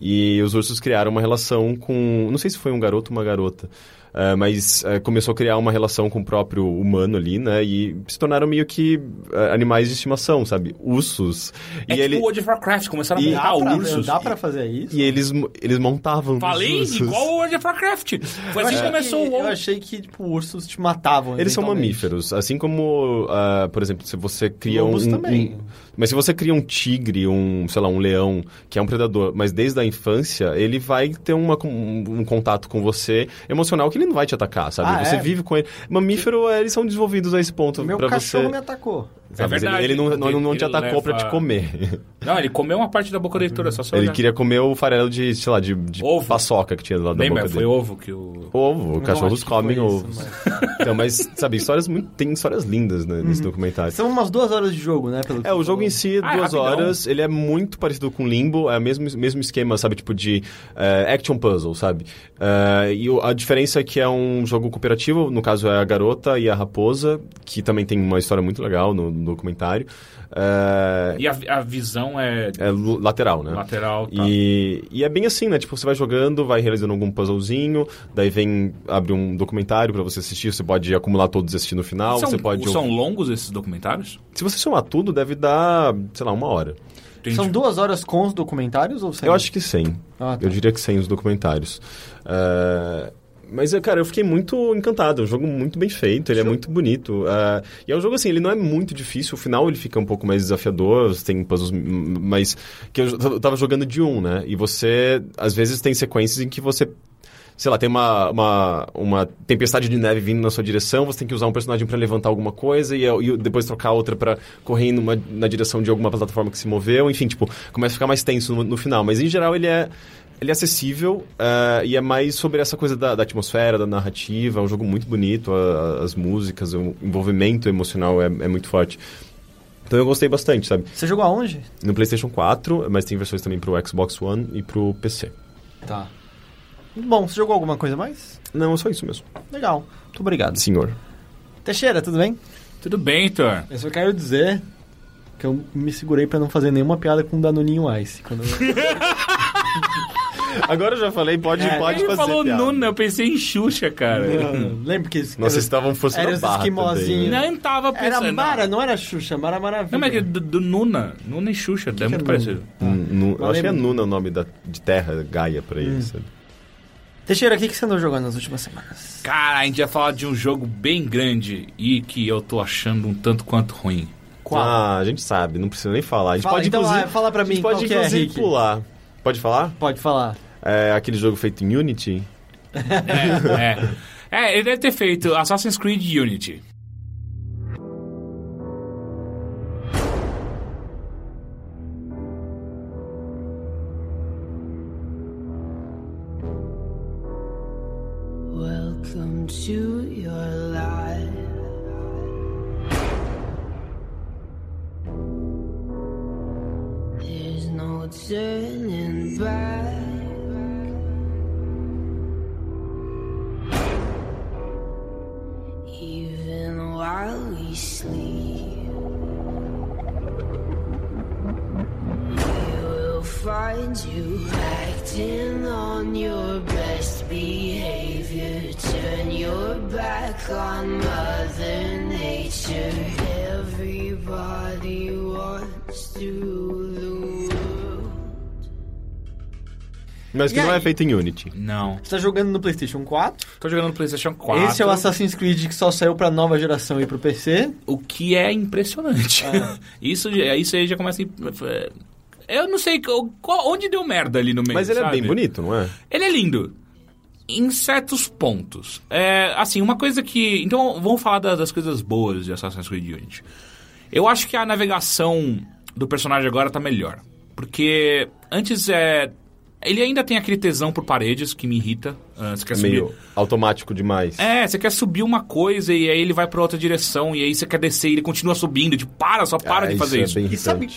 E os ursos criaram uma relação com. Não sei se foi um garoto ou uma garota. Uh, mas uh, começou a criar uma relação com o próprio humano ali, né? E se tornaram meio que uh, animais de estimação, sabe? Ursos. É e tipo ele, World of Warcraft, começaram a montar pra, ursos. dá pra fazer isso? e eles, eles montavam. Falei ursos. igual o World of Warcraft. Foi assim que achei começou que- o WoW. Eu achei que, tipo, ursos te matavam. Eles são mamíferos, assim como, uh, por exemplo, se você cria um, Lobos um- também. um- mas se você cria um tigre, um, sei lá, um leão, que é um predador, mas desde a infância, ele vai ter uma, um, um contato com você emocional que ele não vai te atacar, sabe? Ah, você é? vive com ele. Mamífero, é, eles são desenvolvidos a esse ponto Meu cachorro você. me atacou. Sabe, mas ele- verdade, ele, não, não, ele- não te ele atacou pra leva- te comer. Não, ele comeu uma parte da boca dele toda, só se Ele olhar. queria comer o farelo de, sei lá, de, de Ovo. paçoca que tinha do lado da Lembra? boca Foi dele. ovo que o... Ovo, cachorros foi comem isso, ovos. Então, mas, sabe, histórias muito. Tem histórias lindas né, nesse documentário. São umas duas horas de jogo, né? É, o jogo falou. em si, Ah, é duas rapidão. horas, ele é muito parecido com Limbo, é o mesmo, mesmo esquema, sabe, tipo de eh, action puzzle, sabe? Eh, e a diferença é que é um jogo cooperativo, no caso é a garota e a raposa, que também tem uma história muito legal no, no documentário. E a, a visão é, é lateral, né? lateral, tá. E, e é bem assim, né? Tipo, você vai jogando, vai realizando algum puzzlezinho, daí vem, abre um documentário pra você assistir, você pode acumular todos e assistir no final, são, você pode... são longos esses documentários? Se você somar tudo, deve dar, sei lá, uma hora. Entendi. São duas horas com os documentários ou sem? Eu acho que 100. Ah, tá. Eu diria que 100 os documentários. É, Mas, é, cara, eu fiquei muito encantado. É um jogo muito bem feito, ele é muito bonito. É, E é um jogo, assim, ele não é muito difícil. O final ele fica um pouco mais desafiador, tem puzzles m- mais... Que eu eu tava jogando de um, né? E você, às vezes, tem sequências em que você sei lá, tem uma, uma, uma tempestade de neve vindo na sua direção, você tem que usar um personagem para levantar alguma coisa e, e depois trocar outra para correr numa, na direção de alguma plataforma que se moveu, enfim, tipo, começa a ficar mais tenso no, no final. Mas em geral ele é. Ele é acessível eh, e é mais sobre essa coisa da, da atmosfera, da narrativa. É um jogo muito bonito, a- a- as músicas, o envolvimento emocional é, é muito forte. Então eu gostei bastante, sabe? Você jogou aonde? No PlayStation 4, mas tem versões também pro Xbox One e pro PC. Tá. Muito bom. Você jogou alguma coisa mais? Não, só isso mesmo. Legal. Muito obrigado. Senhor. Teixeira, tudo bem? Tudo bem, Thor. Eu só quero dizer que eu me segurei pra não fazer nenhuma piada com Danoninho Ice. Quando eu... Agora eu já falei, pode, É, pode Ele fazer falou piada. Nuna, eu pensei em Xuxa, cara. Lembra que... Nossa, vocês estavam forçando Era a os barra esquimosinhos. também, né? Não tava pensando. Era Mara, não era Xuxa, Mara Maravilha. Não, mas é que do, do Nuna. Nuna e Xuxa, é que muito é parecido. Nu- eu acho que é. Nuna o nome da, de terra, Gaia, pra Hum. ele, sabe? Teixeira, o que, que você andou jogando nas últimas semanas? Cara, a gente ia falar de um jogo bem grande e que eu tô achando um tanto quanto ruim. Qual? Ah, a gente sabe, não precisa nem falar. A gente Fala, pode, então, inclusive... ah, fala pra a gente mim, pode, qual que é, inclusive, Rick? pular. Pode falar? Pode falar. É aquele jogo feito em Unity? É, é. É, ele deve ter feito Assassin's Creed Unity. Mas que E não é aí? feito em Unity. Não. Você tá jogando no PlayStation 4? Tô jogando no PlayStation 4. Esse é o Assassin's Creed que só saiu pra nova geração e pro PC. O que é impressionante. Ah. isso, isso aí já começa. a- Eu não sei qual- onde deu merda ali no meio. Mas ele é sabe? bem bonito, não é? Ele é lindo. Em certos pontos. É, assim, uma coisa que. Então, vamos falar da- das coisas boas de Assassin's Creed Unity. Eu acho que a navegação do personagem agora tá melhor. Porque antes é. Ele ainda tem aquele tesão por paredes que me irrita. Ah, você quer subir. meio automático demais. É, você quer subir uma coisa e aí ele vai pra outra direção, e aí você quer descer e ele continua subindo. Tipo, para, só para Ah, de fazer é isso. bem E sabe-.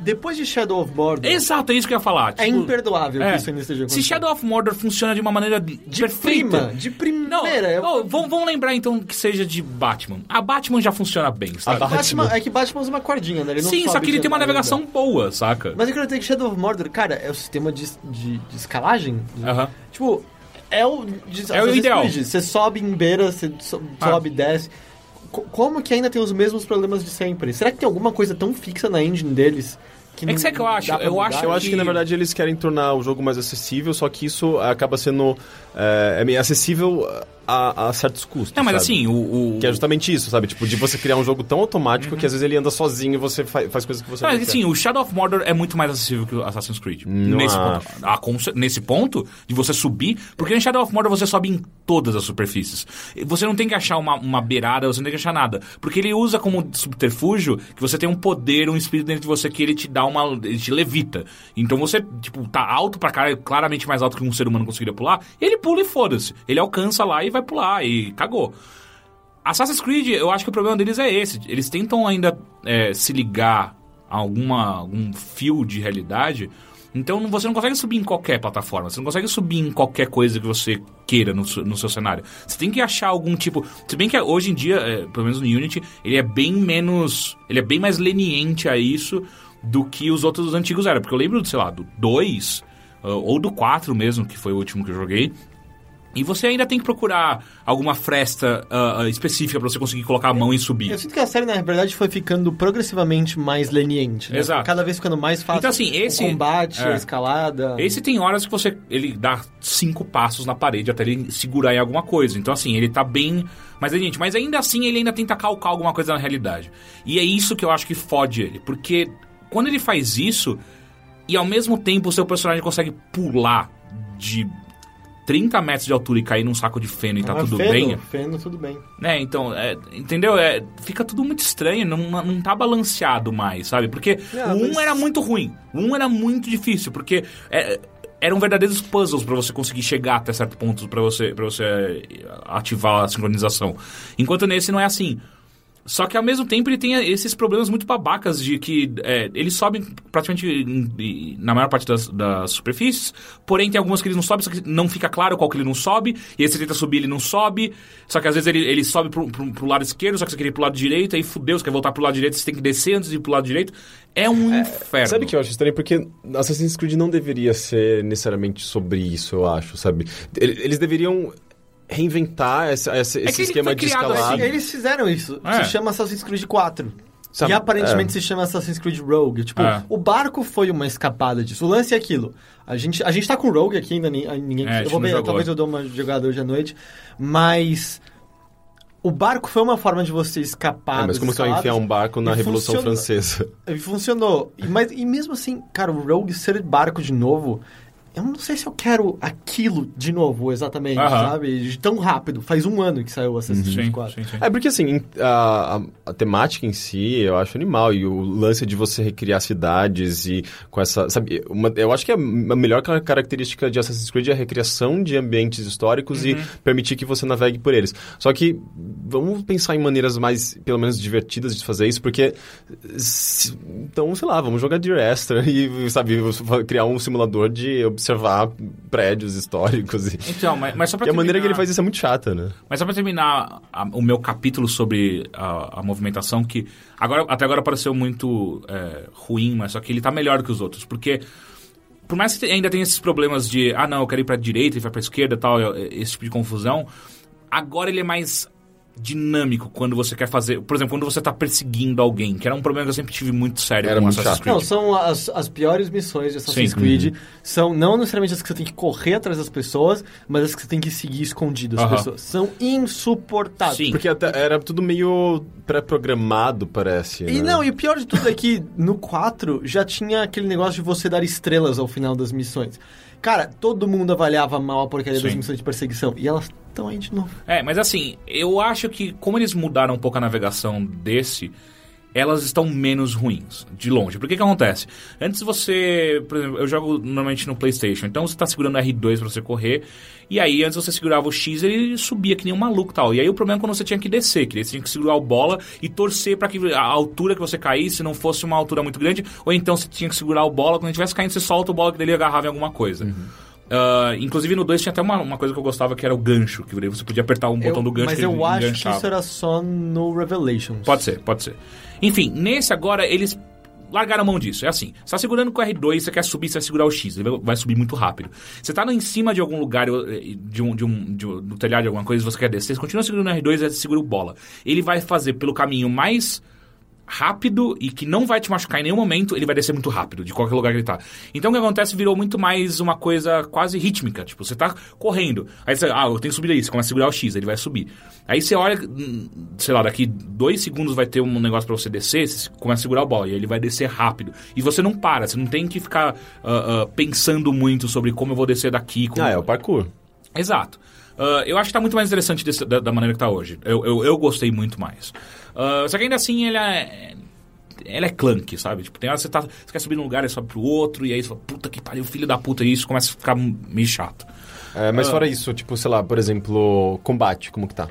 Depois de Shadow of Mordor, Exato, é isso que eu ia falar. é tipo, imperdoável é. que isso ainda esteja Se acontecendo. Shadow of Mordor funciona de uma maneira de perfeita. prima, de primeira. eu- não, vamos, vamos lembrar então que seja de Batman. A Batman já funciona bem, sabe? A Batman, é que Batman usa uma cordinha, né? Ele não Sim, só que ele de tem uma navegação ainda. boa, saca? Mas eu quero dizer que Shadow of Mordor, cara, é o sistema de, de, de escalagem. Aham. Tipo, é o, de, É o ideal. Você sobe em beira, você Ah. sobe e desce. Co- como que ainda tem os mesmos problemas de sempre? Será que tem alguma coisa tão fixa na engine deles que É não que sabe o que eu acho? Eu acho Eu acho que, na verdade, eles querem tornar o jogo mais acessível, só que isso acaba sendo é, é meio acessível a, a certos custos. Não, mas sabe? assim, o. o... Que é justamente isso, sabe? Tipo, de você criar um jogo tão automático que às vezes ele anda sozinho e você fa- faz coisas que você Não, não mas quer. assim, o Shadow of Mordor é muito mais acessível que o Assassin's Creed. Não nesse, acho. ponto, Ah, cer- nesse ponto de você subir, porque em Shadow of Mordor você sobe em todas as superfícies. Você não tem que achar uma, uma beirada, você não tem que achar nada. Porque ele usa como subterfúgio que você tem um poder, um espírito dentro de você que ele te dá uma. ele te levita. Então você, tipo, tá alto pra cara, claramente mais alto que um ser humano conseguiria pular, e ele pula e foda-se. Ele alcança lá e vai pular, e cagou. Assassin's Creed, eu acho que o problema deles é esse. Eles tentam ainda é, se ligar a alguma, algum fio de realidade. Então você não consegue subir em qualquer plataforma. Você não consegue subir em qualquer coisa que você queira no, no seu cenário. Você tem que achar algum tipo. Se bem que hoje em dia, é, pelo menos no Unity, ele é bem menos. Ele é bem mais leniente a isso do que os outros antigos eram. Porque eu lembro, sei lá, do 2 ah, ou do 4 mesmo, que foi o último que eu joguei. E você ainda tem que procurar alguma fresta ah, específica pra você conseguir colocar a mão e subir. Eu sinto que a série, na verdade, foi ficando progressivamente mais leniente. Né? Exato. Cada vez ficando mais fácil. Então, assim, esse- O combate, é. a escalada. Esse tem horas que você ele dá cinco passos na parede até ele segurar em alguma coisa. Então, assim, ele tá bem mais leniente. Mas ainda assim, ele ainda tenta calcar alguma coisa na realidade. E é isso que eu acho que fode ele. Porque quando ele faz isso, e ao mesmo tempo o seu personagem consegue pular de 30 metros de altura e cair num saco de feno e tá Ah, tudo feno, bem. Feno, tudo bem. né então, é, entendeu? É, fica tudo muito estranho, não, não tá balanceado mais, sabe? Porque Ah, o 1 mas- era muito ruim, o 1 era muito difícil, porque é, eram verdadeiros puzzles pra você conseguir chegar até certo ponto pra você, pra você é, ativar a sincronização. Enquanto nesse não é assim. Só que ao mesmo tempo ele tem esses problemas muito babacas de que é, eles sobem praticamente na maior parte das, das superfícies, porém tem algumas que ele não sobe, só que não fica claro qual que ele não sobe, e aí você tenta subir ele não sobe, só que às vezes ele, ele sobe pro, pro, pro lado esquerdo, só que você queria ir pro lado direito, aí fudeu, você quer voltar pro lado direito, você tem que descer antes de ir pro lado direito. É um inferno. Sabe o que eu acho estranho? Porque Assassin's Creed não deveria ser necessariamente sobre isso, eu acho, sabe? Ele- Eles deveriam reinventar essa- esse que ele esquema de escalada. assim. Eles fizeram isso. É. Se chama Assassin's Creed 4. Sabe, e aparentemente é. se chama Assassin's Creed Rogue. Tipo, É. o barco foi uma escapada disso. O lance é aquilo. A gente, a gente tá com Rogue aqui ainda, ni- ninguém. É, eu vou ver, talvez eu dou uma jogada hoje à noite. Mas. O barco foi uma forma de você escapar. É, mas como você vai enfiar um barco na Revolução funciona- Francesa? Funcionou. E, mas, e mesmo assim, cara, o Rogue ser barco de novo, eu não sei se eu quero aquilo de novo, exatamente, Aham. sabe? De Tão rápido. Faz um ano que saiu o Assassin's Creed Sim, 4. sim, sim. É porque assim, a, a- a temática em si eu acho animal. E o lance de você recriar cidades e com essa. Sabe, uma- eu acho que a, a melhor ca- característica de Assassin's Creed é a recriação de ambientes históricos e permitir que você navegue por eles. Só que vamos pensar em maneiras mais, pelo menos, divertidas de fazer isso, porque. se- então, sei lá, vamos jogar Dear Extra e, sabe, criar um simulador de observar prédios históricos. E, Então, mas, mas só pra e a maneira que ele terminar- faz isso é muito chata, né? Mas só pra terminar a- o meu capítulo sobre a, a movimentação, que agora, até agora pareceu muito é, ruim, mas só que ele tá melhor que os outros. Porque, por mais que ainda tenha esses problemas de, ah não, eu quero ir pra direita e vai pra esquerda e tal, esse tipo de confusão, agora ele é mais dinâmico quando você quer fazer. Por exemplo, quando você tá perseguindo alguém, que era um problema que eu sempre tive muito sério Era com muito Assassin's chato. Creed. Não, são as, as piores missões de Assassin's Sim. Creed. São não necessariamente as que você tem que correr atrás das pessoas, mas as que você tem que seguir escondido das Aham. pessoas. São insuportáveis. Sim. Porque até era tudo meio pré-programado, parece. E né? não, e o pior de tudo é que no 4 já tinha aquele negócio de você dar estrelas ao final das missões. Cara, todo mundo avaliava mal a porcaria das missões de perseguição. E elas estão aí de novo. É, mas assim, eu acho que como eles mudaram um pouco a navegação desse, elas estão menos ruins, de longe. Por que que acontece? Antes você, por exemplo, eu jogo normalmente no Playstation, então você tá segurando R2 pra você correr, e aí antes você segurava o X ele subia que nem um maluco e tal. E aí o problema é quando você tinha que descer, que você tinha que segurar o bola e torcer pra que a altura que você caísse não fosse uma altura muito grande, ou então você tinha que segurar o bola, quando estivesse caindo você solta o bola que dele agarrava em alguma coisa. Ah, inclusive no 2 tinha até uma, uma coisa que eu gostava que era o gancho, que você podia apertar um botão Eu- do gancho mas que eu acho que enganchava. isso era só no Revelations. Pode ser, pode ser. Enfim, nesse agora eles largaram a mão disso. É assim, você tá segurando com o R2, você quer subir, você vai segurar o X, ele vai- subir muito rápido. Você tá em cima de algum lugar, eh, de um, de um, de um- do telhado de alguma coisa, você quer descer, você continua segurando o R2 e você segura o bola. Ele vai fazer pelo caminho mais rápido e que não vai te machucar em nenhum momento, ele vai descer muito rápido, de qualquer lugar que ele tá. Então o que acontece virou muito mais uma coisa quase rítmica. Tipo, você tá correndo, aí você, ah, eu tenho que subir aí, você começa a segurar o X, ele vai subir. Aí você olha, hum, sei lá, daqui dois segundos vai ter um negócio pra você descer, você começa a segurar o bola, e ele vai descer rápido. E você não para, você não tem que ficar ah, ah, pensando muito sobre como eu vou descer daqui. Como... Ah, é o parkour. Exato. Ah, eu acho que tá muito mais interessante desse- da, da maneira que tá hoje. Eu, eu, eu gostei muito mais. Ah, só que ainda assim, ele é. Ela é clunk, sabe? Tipo, tem hora que você, tá, você quer subir num lugar e sobe pro outro, e aí você fala, puta que pariu, filho da puta, e isso começa a ficar meio chato. É, mas fora isso, tipo, sei lá, por exemplo, combate, como que tá?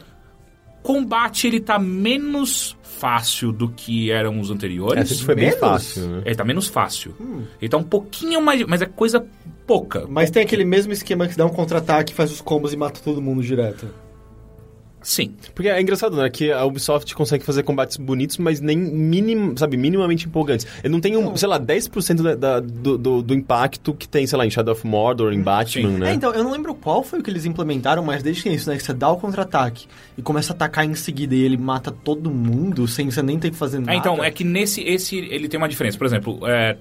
Combate, ele tá menos fácil do que eram os anteriores. É, sempre foi bem menos? fácil, né? Ele tá menos fácil. Ele tá um pouquinho mais. Mas é coisa pouca. Mas tem aquele mesmo esquema que dá um contra-ataque, faz os combos e mata todo mundo direto. Sim. Porque é engraçado, né? Que a Ubisoft consegue fazer combates bonitos, mas nem minim, sabe, minimamente empolgantes. Ele não tem, um, sei lá, 10% da, da- do, do, do impacto que tem, sei lá, em Shadow of Mordor, em Batman, Sim. né? É, então, eu não lembro qual foi o que eles implementaram, mas desde que é isso, né? Que você dá o contra-ataque e começa a atacar em seguida e ele mata todo mundo sem você nem ter que fazer nada. É, então, é que nesse esse ele tem uma diferença. Por exemplo, é,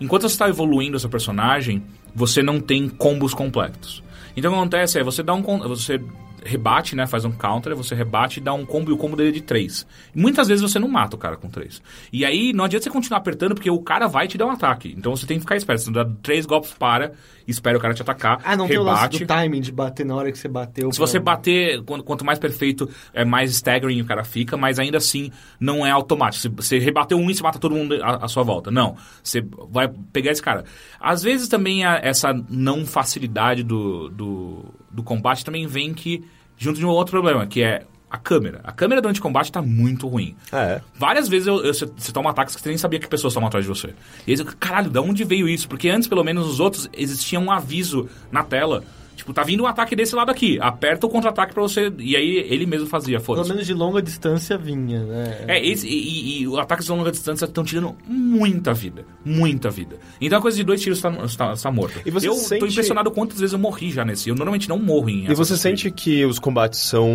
enquanto você está evoluindo o seu personagem, você não tem combos completos. Então o que acontece é, você dá um você rebate, né, faz um counter, você rebate e dá um combo e o combo dele é de 3. Muitas vezes você não mata o cara com 3. E aí não adianta você continuar apertando porque o cara vai te dar um ataque. Então você tem que ficar esperto. Você dá três golpes para, espera o cara te atacar, Ah, não tem o rebate. timing de bater na hora que você bateu. Se pra- você bater, quanto, mais perfeito, é mais staggering o cara fica, mas ainda assim não é automático. Se você rebateu um e você mata todo mundo à, à sua volta. Não. Você vai pegar esse cara. Às vezes também a- essa não facilidade do, do, do combate também vem que, junto de um outro problema, que é a câmera. A câmera durante o combate tá muito ruim. Ah, é. Várias vezes você toma ataques que você nem sabia que pessoas estavam atrás de você. E aí você, caralho, de onde veio isso? Porque antes, pelo menos, os outros existia um aviso na tela. Tipo, tá vindo um ataque desse lado aqui. Aperta o contra-ataque pra você. E aí ele mesmo fazia, Pelo foda-se. menos de longa distância vinha, né? É, esse, e, e, e os ataques de longa distância estão tirando muita vida. Muita vida. Então a coisa de dois tiros está tá, tá morto. E você eu sente- tô impressionado quantas vezes eu morri já nesse. Eu normalmente não morro em E você sente que os combates são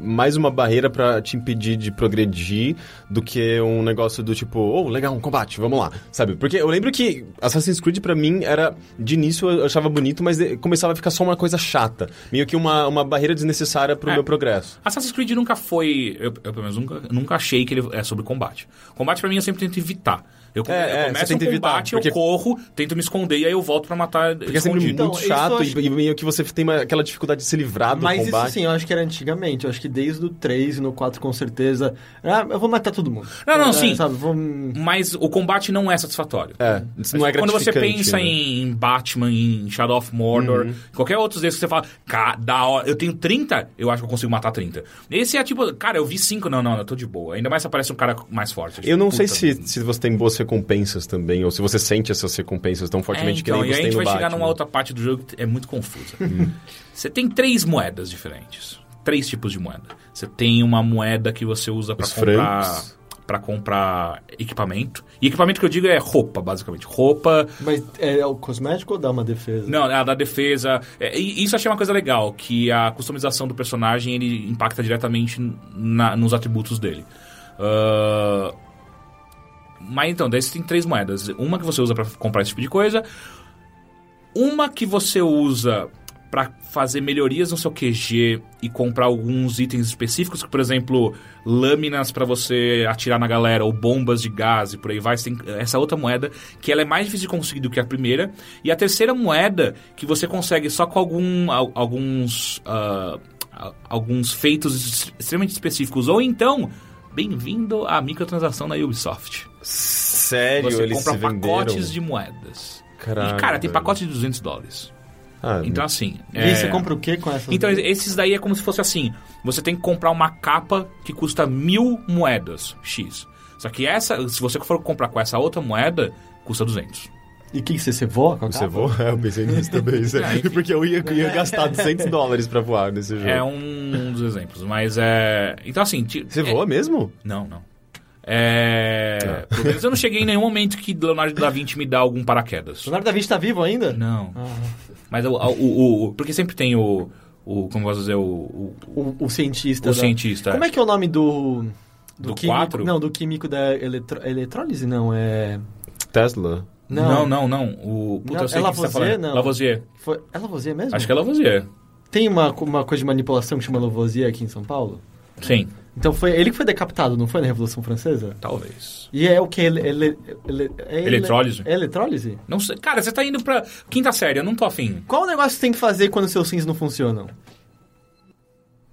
mais uma barreira pra te impedir de progredir do que um negócio do tipo, oh, legal, um combate, vamos lá, sabe? Porque eu lembro que Assassin's Creed pra mim era, de início eu achava bonito, mas começava a ficar só uma coisa chata, meio que uma, uma barreira desnecessária pro É. meu progresso. Assassin's Creed nunca foi. Eu, eu, pelo menos, nunca, nunca achei que ele é sobre combate. Combate pra mim eu sempre tento evitar. Eu, É, eu é, começo você um tenta evitar, combate, porque- eu corro, tento me esconder e aí eu volto pra matar. Porque é sempre escondido. muito Então, chato eu acho- e, meio que você tem uma- aquela dificuldade de se livrar do Mas combate. isso sim, eu acho que era antigamente. Eu acho que desde o 3 e no 4 com certeza. Ah, eu vou matar todo mundo. Não, não, É, sim. Sabe, vou... Mas o combate não é satisfatório. É, isso não é Quando você pensa né? Uhum. em Batman, em Shadow of Mordor, qualquer outros desses que você fala, cara, da hora, eu tenho 30, eu acho que eu consigo matar 30. Esse é tipo, cara, eu vi 5, não, não, eu tô de boa. Ainda mais se aparece um cara mais forte. Eu não sei se, se você tem boas recompensas também, ou se você sente essas recompensas tão É, fortemente então, que nem você aí a tem gente no vai chegar Batman. numa outra parte do jogo que é muito confusa. você tem três moedas diferentes. Três tipos de moeda. Você tem uma moeda que você usa pra Os comprar francos. pra comprar equipamento. E equipamento que eu digo é roupa, basicamente. Roupa, Mas é o cosmético ou dá uma defesa? não, a da defesa. É, e isso eu achei uma coisa legal, que a customização do personagem ele impacta diretamente na- nos atributos dele. Ah, mas então, daí você tem três moedas. Uma que você usa pra comprar esse tipo de coisa. Uma que você usa pra fazer melhorias no seu QG e comprar alguns itens específicos, por exemplo, lâminas pra você atirar na galera ou bombas de gás e por aí vai. Tem essa outra moeda que ela é mais difícil de conseguir do que a primeira. E a terceira moeda que você consegue só com algum, al- alguns a- alguns feitos extremamente específicos. Ou então, bem-vindo à microtransação da Ubisoft. Sério, Você eles compra se venderam? pacotes de moedas. Caralho, e, cara, tem pacote de 200 dólares. Ah, Então, assim... E é- aí você compra o que com essas Então, esses daí é como se fosse assim. Você tem que comprar uma capa que custa mil moedas, X. Só que essa, se você for comprar com essa outra moeda, custa 200. E o que, que você, você voa com a Você voa? É, eu pensei nisso também. É, Porque eu ia, eu ia gastar 200 dólares pra voar nesse jogo. É um dos exemplos. Mas é... Então, assim... Você é- voa mesmo? Não, não. É... Pelo menos eu não cheguei em nenhum momento que Leonardo da Vinci me dá algum paraquedas. Leonardo da Vinci tá vivo ainda? Não. Ah. Mas o, o, o- Porque sempre tem o... o como eu posso dizer? O, o, O, o cientista. o da- cientista. Como é que é o nome do... Do químico, quatro? Não, do químico da eletro, eletrólise, não, é... Tesla? Não, não, não. O... Puta, Não, eu sei é o que você tá Lavoisier? falando. Não. Lavoisier. Foi, é Lavoisier mesmo? Acho que é Lavoisier. Tem uma, uma coisa de manipulação que chama Lavoisier aqui em São Paulo? Sim. Então foi ele que foi decapitado, não foi na Revolução Francesa? Talvez. E é o que? Ele, ele, ele, é ele- Eletrólise? É eletrólise? Não sei. Cara, você tá indo pra quinta série, eu não tô afim Qual o negócio que você tem que fazer quando seus rins não funcionam?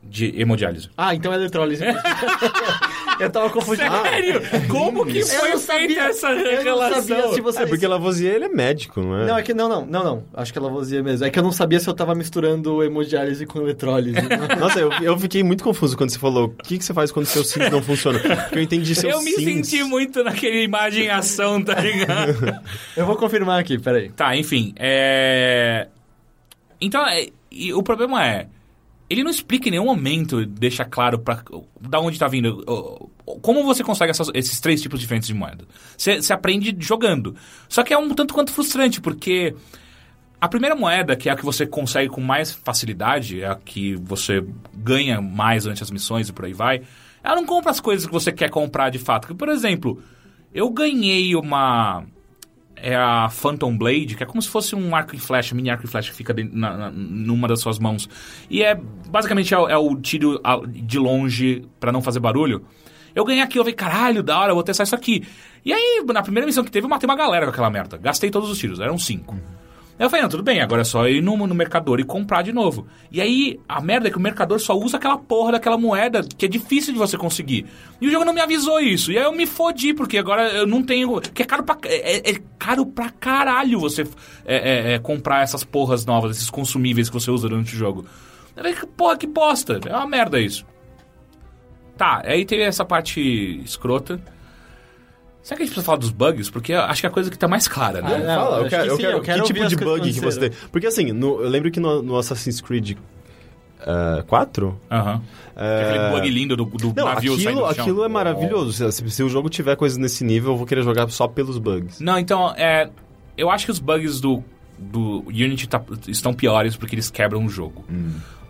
De hemodiálise. Ah, então é eletrólise. eu tava confundindo. Sério? Como que foi feita sabia- essa eu não relação? sabia se você... É, porque Lavoisier ele é médico, não é? Não, é que não, não, não, não. Acho que é Lavoisier mesmo. É que eu não sabia se eu tava misturando hemodiálise com eletrólise. Nossa, eu, eu fiquei muito confuso quando você falou o que, que você faz quando seu sims não funciona. Porque eu entendi seu Eu me sims. senti muito naquele imagem em ação, tá ligado? eu vou confirmar aqui, peraí. tá, enfim. É... Então, é... e o problema é... Ele não explica em nenhum momento, deixa claro pra, da onde tá vindo. Como você consegue essas- esses três tipos diferentes de moeda? Você aprende jogando. Só que é um tanto quanto frustrante, porque a primeira moeda, que é a que você consegue com mais facilidade, é a que você ganha mais durante as missões e por aí vai, ela não compra as coisas que você quer comprar de fato. Por exemplo, eu ganhei uma. É a Phantom Blade, que é como se fosse um arco e flecha, mini arco e flecha que fica dentro- na- numa das suas mãos. E é basicamente é, é o tiro de longe pra não fazer barulho. Eu ganhei aqui, eu falei, caralho, da hora, eu vou testar isso aqui. E aí, na primeira missão que teve, eu matei uma galera com aquela merda. Gastei todos os tiros, eram cinco. Aí eu falei, não, tudo bem, agora é só ir no, no mercador e comprar de novo. E aí, a merda é que o mercador só usa aquela porra daquela moeda que é difícil de você conseguir. E o jogo não me avisou isso. E aí eu me fodi, porque agora eu não tenho. Que é caro pra. É, é caro pra caralho você é, é, é, comprar essas porras novas, esses consumíveis que você usa durante o jogo. Eu falei, porra, que bosta. É uma merda isso. Tá, aí teve essa parte escrota. Será que a gente precisa falar dos bugs? Porque eu acho que é a coisa que tá mais clara, né? Ah, não, Fala, eu quero, que eu sim, quero- eu quero que tipo de bug que você tem? Porque assim, no- eu lembro que no, no Assassin's Creed eh, 4... Aham. eh, Aquele bug lindo do, do Não, navio saindo aquilo, do chão. aquilo é maravilhoso. Se, se o jogo tiver coisas nesse nível, eu vou querer jogar só pelos bugs. Não, então, é, eu acho que os bugs do, do Unity tá- estão piores porque eles quebram o jogo.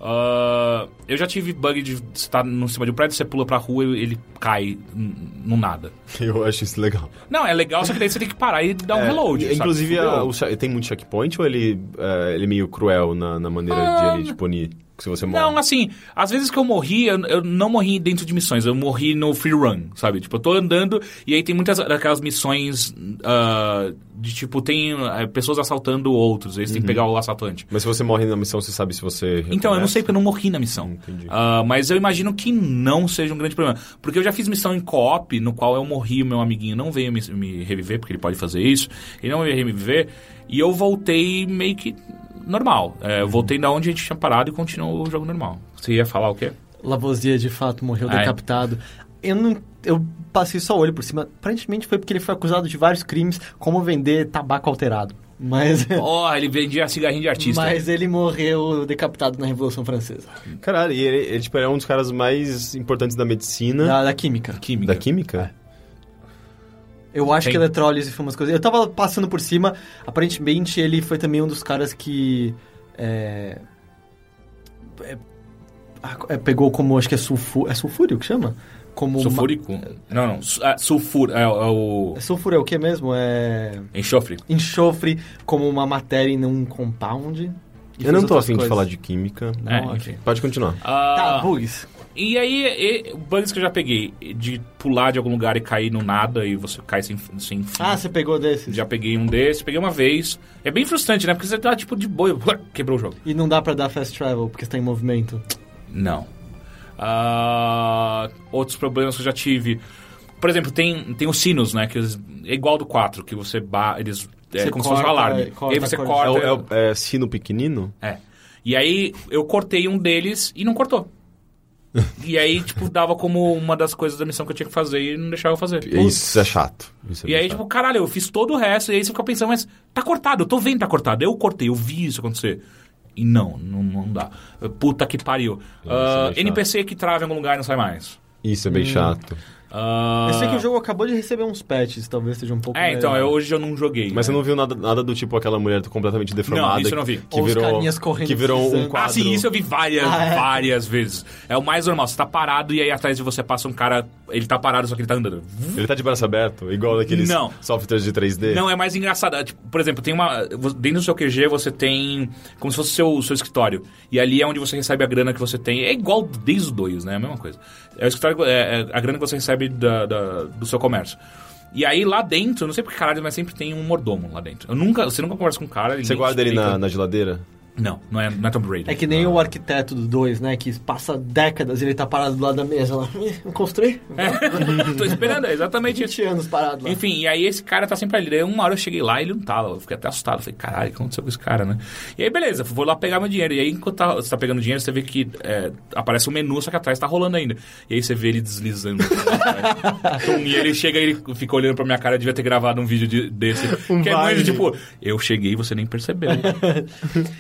Ah, eu já tive bug de estar no cima de um prédio, você pula pra rua e ele cai no nada. Eu acho isso legal. Não, é legal, só que daí você tem que parar e dar um É, reload. Inclusive, a- o che- tem muito checkpoint ou ele, eh, ele é meio cruel na, na maneira Ah, de ele te punir? Se você morre. Não, assim, às vezes que eu morri, eu, eu não morri dentro de missões, eu morri no free run, sabe? Tipo, eu tô andando e aí tem muitas daquelas missões ah, de tipo, tem ah, pessoas assaltando outros, aí você tem que pegar o assaltante. Mas se você morre na missão, você sabe se você. Então, eu não sei porque eu não morri na missão. Entendi. Ah, mas eu imagino que não seja um grande problema. Porque eu já fiz missão em co-op, no qual eu morri o meu amiguinho não veio me, me reviver, porque ele pode fazer isso. Ele não veio me reviver. E eu voltei meio que normal. É, eu voltei da onde a gente tinha parado e continuou o jogo normal. Você ia falar o quê? Lavoisier de fato morreu Ah, é? decapitado. Eu não. Eu passei só o olho por cima. Aparentemente foi porque ele foi acusado de vários crimes, como vender tabaco alterado. Mas. Oh, ele vendia cigarrinho de artista. Mas ele morreu decapitado na Revolução Francesa. Caralho, e ele, ele, tipo, é um dos caras mais importantes da medicina. Da, da química. Química. Da química? Eu acho Tem. que eletrólise foi umas coisas. Eu tava passando por cima, aparentemente ele foi também um dos caras que. É, é, ah, é, pegou como, acho que é sulfúrio. É sulfúrio que chama? Como uma- Sulfúrico? Não, não. su- ah, sulfur é, é o É sulfuro é o que mesmo? É. enxofre. Enxofre como uma matéria e não um compound. Eu não tô afim de falar de química. Não, É. Pode continuar. Ah, Tá, bugs. E aí, e, bugs que eu já peguei, de pular de algum lugar e cair no nada e você cai sem, sem fim. Ah, você pegou desses. Já peguei um desses, peguei uma vez. É bem frustrante, né? Porque você tá tipo de boa, quebrou o jogo. E não dá pra dar fast travel porque você tá em movimento. Não. Ah, outros problemas que eu já tive. Por exemplo, tem, tem os sinos, né? Que eles- é igual do 4, que você ba eles. É Você como se fosse um corta, alarme. corta e aí você a cor- corta. É, o- é, é sino pequenino? É. E aí eu cortei um deles e não cortou. E aí, tipo, dava como uma das coisas da missão que eu tinha que fazer e não deixava eu fazer. Isso é chato. Isso é E aí, bem tipo, chato. caralho, eu fiz todo o resto, e aí você fica pensando, mas tá cortado, eu tô vendo que tá cortado. Eu cortei, eu vi isso acontecer. E não, não, não dá. Puta que pariu. Ah, é chato. NPC que trava em algum lugar e não sai mais. Isso é bem chato. Ah, Eu sei que o jogo acabou de receber uns patches, talvez seja um pouco É, então, melhor. eu- hoje eu não joguei. Mas você né? não viu nada, nada do tipo aquela mulher completamente deformada? Não, isso eu não vi. Que Ou os virou, que virou um quadro. Ah, sim, isso eu vi várias, Ah, é? várias vezes. É o mais normal. Você tá parado e aí atrás de você passa um cara. Ele tá parado, só que ele tá andando. Ele tá de braço aberto? Igual daqueles Não. softwares de 3D? Não, é mais engraçado. É, tipo, por exemplo, tem uma. Dentro do seu QG você tem. Como se fosse o seu, seu escritório. E ali é onde você recebe a grana que você tem. É igual desde o 2, né? É a mesma coisa. É o escritório, é, é a grana que você recebe da, da- do seu comércio. E aí lá dentro, eu não sei por que caralho, mas sempre tem um mordomo lá dentro. Eu nunca, você nunca conversa com o cara. Você guarda ele na, na geladeira? Não, não é, não é Tomb Raider. É que nem o arquiteto do 2, né? Que passa décadas e ele tá parado do lado da mesa lá. Ih, Não construí? Tô esperando, é exatamente isso. 20 anos parado lá. Enfim, e aí esse cara tá sempre ali. Daí uma hora eu cheguei lá e ele não tava. Eu fiquei até assustado. Falei, caralho, o que aconteceu com esse cara, né? E aí, beleza, vou lá pegar meu dinheiro. E aí, enquanto tá- você tá pegando dinheiro, você vê que é, aparece um menu, só que atrás tá rolando ainda. E aí você vê ele deslizando. E ele chega e ele fica olhando pra minha cara. Eu devia ter gravado um vídeo de- desse. que é muito tipo, eu cheguei e você nem percebeu. Não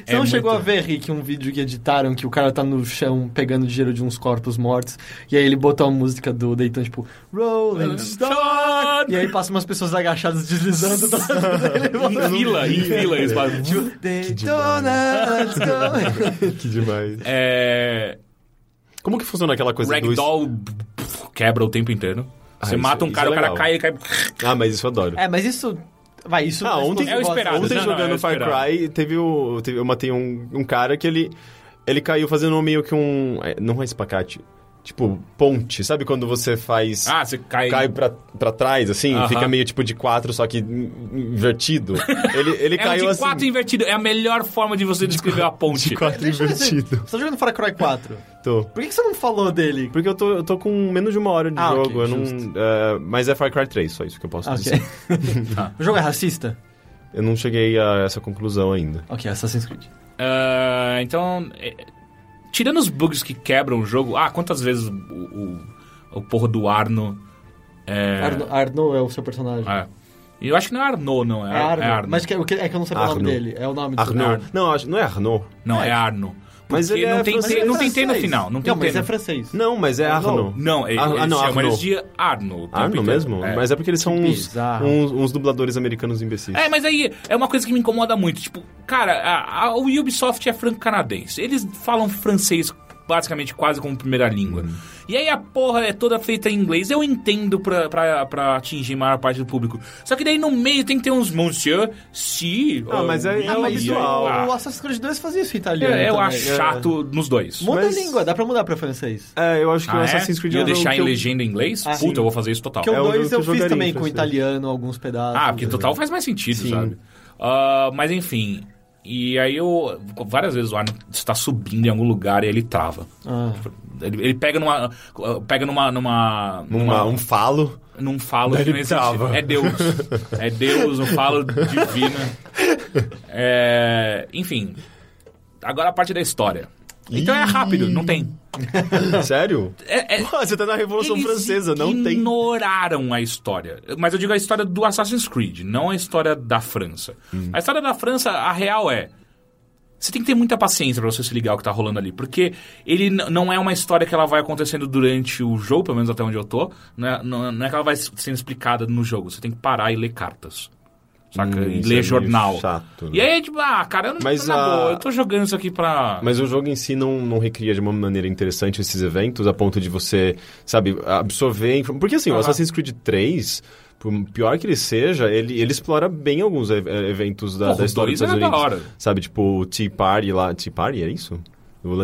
É chegou a ver, Rick, um vídeo que editaram que o cara tá no chão pegando dinheiro de uns corpos mortos e aí ele botou a música do Dayton, tipo, Rolling Stone. E aí passa umas pessoas agachadas deslizando. em fila, em fila. Eles falam, tipo, Daytona, let's go. que demais. é... Como que funciona aquela coisa do... Ragdoll quebra o tempo inteiro. Você Ah, isso- mata um isso cara, é o cara cai e cai. Ah, mas isso eu adoro. É, mas isso... Vai, isso... Ah, ontem- É o esperado. Ontem Não, não, jogando é Far. Cry, teve o, teve, eu matei um, um cara que ele, ele caiu fazendo meio que um... é, Não é espacate. Tipo, ponte. Sabe quando você faz... Ah, você cai. Cai pra, pra trás, assim, Aham. fica meio tipo de quatro, só que in- invertido. Ele, ele É caiu de assim. quatro invertido. É a melhor forma de você descrever a ponte. De quatro Deixa invertido. Você tá jogando Far Cry 4? Tô. Por que você não falou dele? Porque eu tô, eu tô com menos de uma hora de Ah, jogo. eu não, é, mas é Far Cry 3, só isso que eu posso dizer. o jogo é racista? Eu não cheguei a essa conclusão ainda. Ok, Assassin's Creed. Ah, então, é, tirando os bugs que quebram o jogo. Ah, quantas vezes o, o, o porra do Arno. É, Arno, Arno é o seu personagem. é. Eu acho que não é Arno, não. É, É Arno. é Arno. Mas que, o que- é que eu não sei o nome Arno. dele. É o nome do. Arno. Não, acho- não é Arnaud. Não, é, Arno. Mas Porque ele é não tem, francês. não tem T no final. Não tem Não, mas é francês. Não, mas é Arnaud. Arnaud. Não, ele, Ah, eles ah, não, chamam eles Arnaud. de tempo Arno inteiro. mesmo? É. Mas é porque eles são uns, uns, uns dubladores americanos imbecis. É, mas aí é uma coisa que me incomoda muito. Tipo, cara, a, a- o Ubisoft é franco-canadense. Eles falam francês basicamente quase como primeira língua. Uhum. E aí a porra é toda feita em inglês. Eu entendo pra, pra, pra atingir a maior parte do público. Só que daí no meio tem que ter uns monsieur, si... Ah, mas é- é o o, ah. o Assassin's Creed 2 fazia isso em italiano. É, eu acho chato nos dois. Muda Mas- a língua, dá pra mudar pra francês. É, eu acho que o Ah, é? Assassin's Creed Ia é jogo deixar em eu- legenda em inglês? Ah, Puta, sim. eu vou fazer isso total. Porque É o um 2 jogo que eu eu fiz também com italiano, alguns pedaços. Ah, porque total faz mais sentido, Sim. sabe? Ah, mas enfim. E aí eu. Várias vezes o Arno está subindo em algum lugar e ele trava. Ah. Ele, ele pega numa. Pega numa. numa, Numa, um falo. num falo que não existe. É Deus. É Deus, um falo divino. É, enfim. Agora a parte da história. Então é rápido, não tem. Sério? É- é- Pô, você tá na Revolução Francesa, não tem. ignoraram a história. Mas eu digo a história do Assassin's Creed, não a história da França. Hum. A história da França, a real é... Você tem que ter muita paciência pra você se ligar ao que tá rolando ali. Porque ele não é uma história que ela vai acontecendo durante o jogo, pelo menos até onde eu tô. Não é, não, não é que ela vai sendo explicada no jogo. Você tem que parar e ler cartas. Saca? Hum, e é ler meio jornal. chato, né? E aí, tipo, ah, cara, eu não Mas na a- boa, eu tô jogando isso aqui pra. Mas o jogo em si não, não recria de uma maneira interessante esses eventos, a ponto de você, sabe, absorver... Porque assim, o. Assassin's Creed 3, por pior que ele seja, ele, ele explora bem alguns e- e- eventos da, Porra, da história dos dois Estados Unidos. hora. Sabe, tipo, o Tea Party lá... Tea Party, é isso?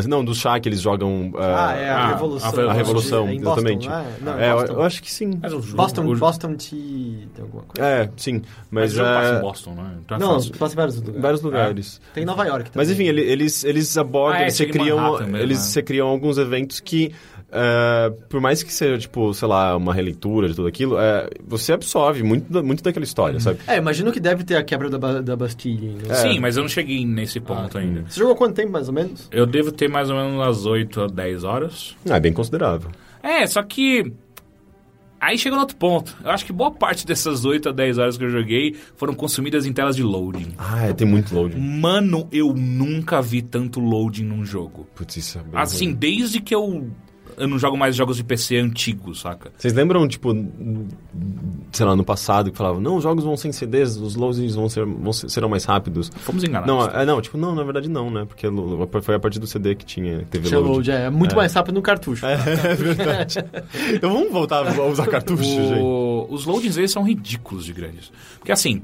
Não, do chá que eles jogam... Ah, é a Ah, Revolução. a A Revolução, É em Boston, exatamente. não é? Não, É, eu, Boston. eu acho que sim. Boston, o, Boston Tea... Tem alguma coisa? É, sim. Mas Mas, o jogo passa é, em Boston, né? Então é Não, fácil. passa em vários lugares. vários lugares. Tem Nova York também. Mas enfim, ele- eles, eles abordam, Ah, é, eles, em criam, mesmo, eles né? se criam alguns eventos que, é, por mais que seja, tipo, sei lá, uma releitura de tudo aquilo, é, você absorve muito, muito daquela história, sabe? É, imagino que deve ter a quebra da, ba- da Bastille. Né? Sim, mas eu não cheguei nesse ponto ainda. Você jogou quanto tempo, mais ou menos? Eu devo ter mais ou menos umas 8 a 10 horas. Ah, é bem considerável. É, só que. Aí chega no outro ponto. Eu acho que boa parte dessas 8 a 10 horas que eu joguei foram consumidas em telas de loading. Ah, é, tem muito loading. Mano, eu nunca vi tanto loading num jogo. Putz, isso é bem Assim, ruim. desde que eu. Eu não jogo mais jogos de PC antigos, saca? Vocês lembram, tipo, sei lá, no passado, que falavam, não, os jogos vão sem CDs, os loadings vão ser, vão ser- serão mais rápidos. Fomos enganados. Não, é, não, tipo, não, na verdade não, né? Porque foi a partir do CD que tinha, que teve Tinha load. load, é muito mais rápido no cartucho. É verdade. então vamos voltar a usar cartucho, gente. O- Os loadings eles são ridículos de grandes. Porque assim,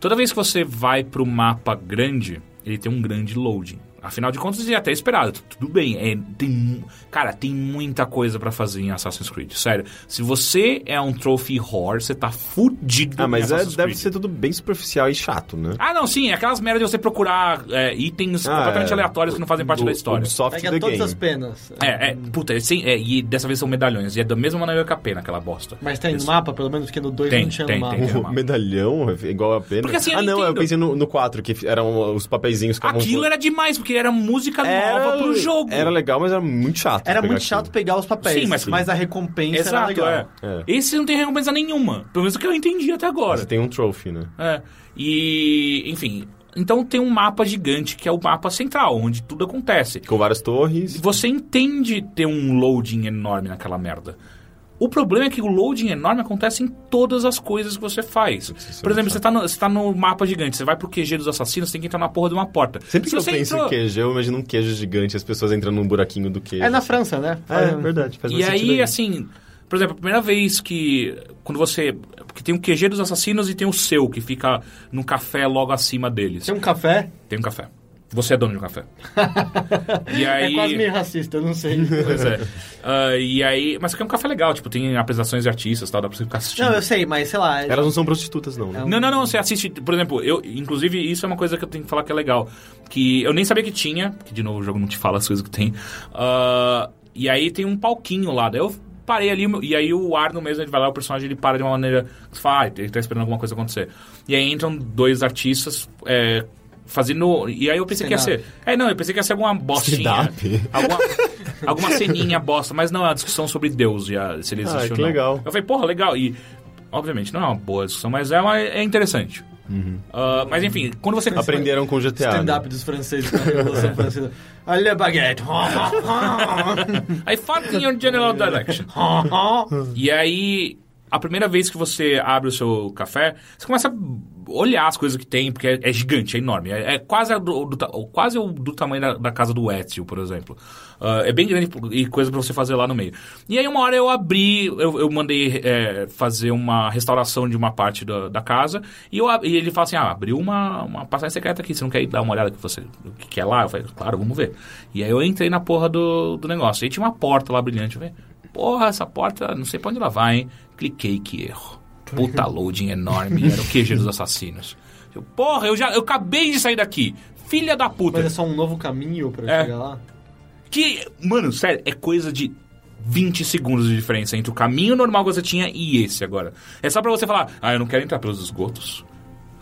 toda vez que você vai pro mapa grande, ele tem um grande loading. Afinal de contas, é até esperado. Tu- Tudo bem. É, tem, cara, tem muita coisa pra fazer em Assassin's Creed. Sério. Se você é um trophy whore, você tá fudido Ah, mas em é, deve ser tudo bem superficial e chato, né? Ah, não, sim. É aquelas merdas de você procurar é, itens Ah, completamente é. aleatórios que não fazem parte O- da história. Ubisoft Pega the todas game. as penas. É, é, puta, é, é, e dessa vez são medalhões. E é da mesma maneira que a pena, aquela bosta. Mas tem no Isso. mapa, pelo menos, que no 2 Tem, não tinha tem, no mapa. tem. O medalhão é igual a pena. Porque assim, eu ah, não, eu entendo. pensei no, no 4, que eram os papeizinhos que Aquilo era demais, porque era música nova pro jogo. Era legal, mas era muito chato. Era muito aquilo. chato pegar os papéis, Sim, mas- mas, a recompensa era Exato, legal. é. É. Esse não tem recompensa nenhuma. Pelo menos o que eu entendi até agora. Você tem um trophy, né? É. E, enfim. Então tem um mapa gigante que é o mapa central, onde tudo acontece. Com várias torres. Você entende ter um loading enorme naquela merda. O problema é que o loading enorme acontece em todas as coisas que você faz. isso Por é exemplo, você tá, no, você tá no mapa gigante, você vai pro QG dos assassinos, tem que entrar na porra de uma porta. Sempre Se que eu você penso entrou- em queijo, eu imagino um queijo gigante, as pessoas entram num buraquinho do queijo. É na França, né? É, verdade. Faz E sentido aí, assim, por exemplo, a primeira vez que. Quando você. Porque tem o QG dos assassinos e tem o seu, que fica no café logo acima deles. Tem um café, Tem um café. Você é dono de um café. e aí. é quase meio racista, eu não sei. Pois é. Ah, e aí. Mas que é um café legal, tipo, tem apresentações de artistas e tal, dá pra você ficar assistindo. não, eu sei, mas sei lá. Elas não são prostitutas, não, né? É um- Não, não, não, você assiste, por exemplo, eu, inclusive, isso é uma coisa que eu tenho que falar que é legal. Que eu nem sabia que tinha, que de novo o jogo não te fala as coisas que tem. Ah, e aí tem um palquinho lá, daí eu parei ali, e aí o Arno mesmo, ele vai lá, o personagem, ele para de uma maneira que você fala, ah, ele tá esperando alguma coisa acontecer. E aí entram dois artistas, é, fazendo, e aí eu pensei que ia ser, é, não, eu pensei que ia ser alguma bostinha. Stand-up? Alguma, alguma ceninha bosta, mas não, é uma discussão sobre Deus, e a- se ele Ah, existe ou que não. legal. Eu falei, porra, legal, e... Obviamente, não é uma boa discussão, mas é, uma, é interessante. Ah, mas enfim, quando você... Aprenderam com GTA. né? Stand-up dos franceses na Revolução Francesa. Olha a baguete. I fuck in your general direction. e aí, a primeira vez que você abre o seu café, você começa a olhar as coisas que tem, porque é, é gigante, é enorme. É, é quase, do, do quase do tamanho da, da casa do Ezio, por exemplo. Ah, é bem grande e coisa pra você fazer lá no meio. E aí, uma hora eu abri, eu, eu mandei é, fazer uma restauração de uma parte da, da casa, e, eu, e ele fala assim: ah, abriu uma, uma passagem secreta aqui, você não quer ir dar uma olhada que você, que, que é lá? Eu falei, claro, vamos ver. E aí eu entrei na porra do, do negócio. E tinha uma porta lá brilhante. Eu falei, porra, essa porta, não sei pra onde ela vai, hein? Cliquei, que erro. Puta loading enorme, era o QG dos assassinos. Eu, porra, eu já eu acabei de sair daqui. Filha da puta. Mas é só um novo caminho pra eu É. chegar lá? Que, mano, sério, é coisa de 20 segundos de diferença entre o caminho normal que você tinha e esse agora. É só pra você falar, ah, eu não quero entrar pelos esgotos.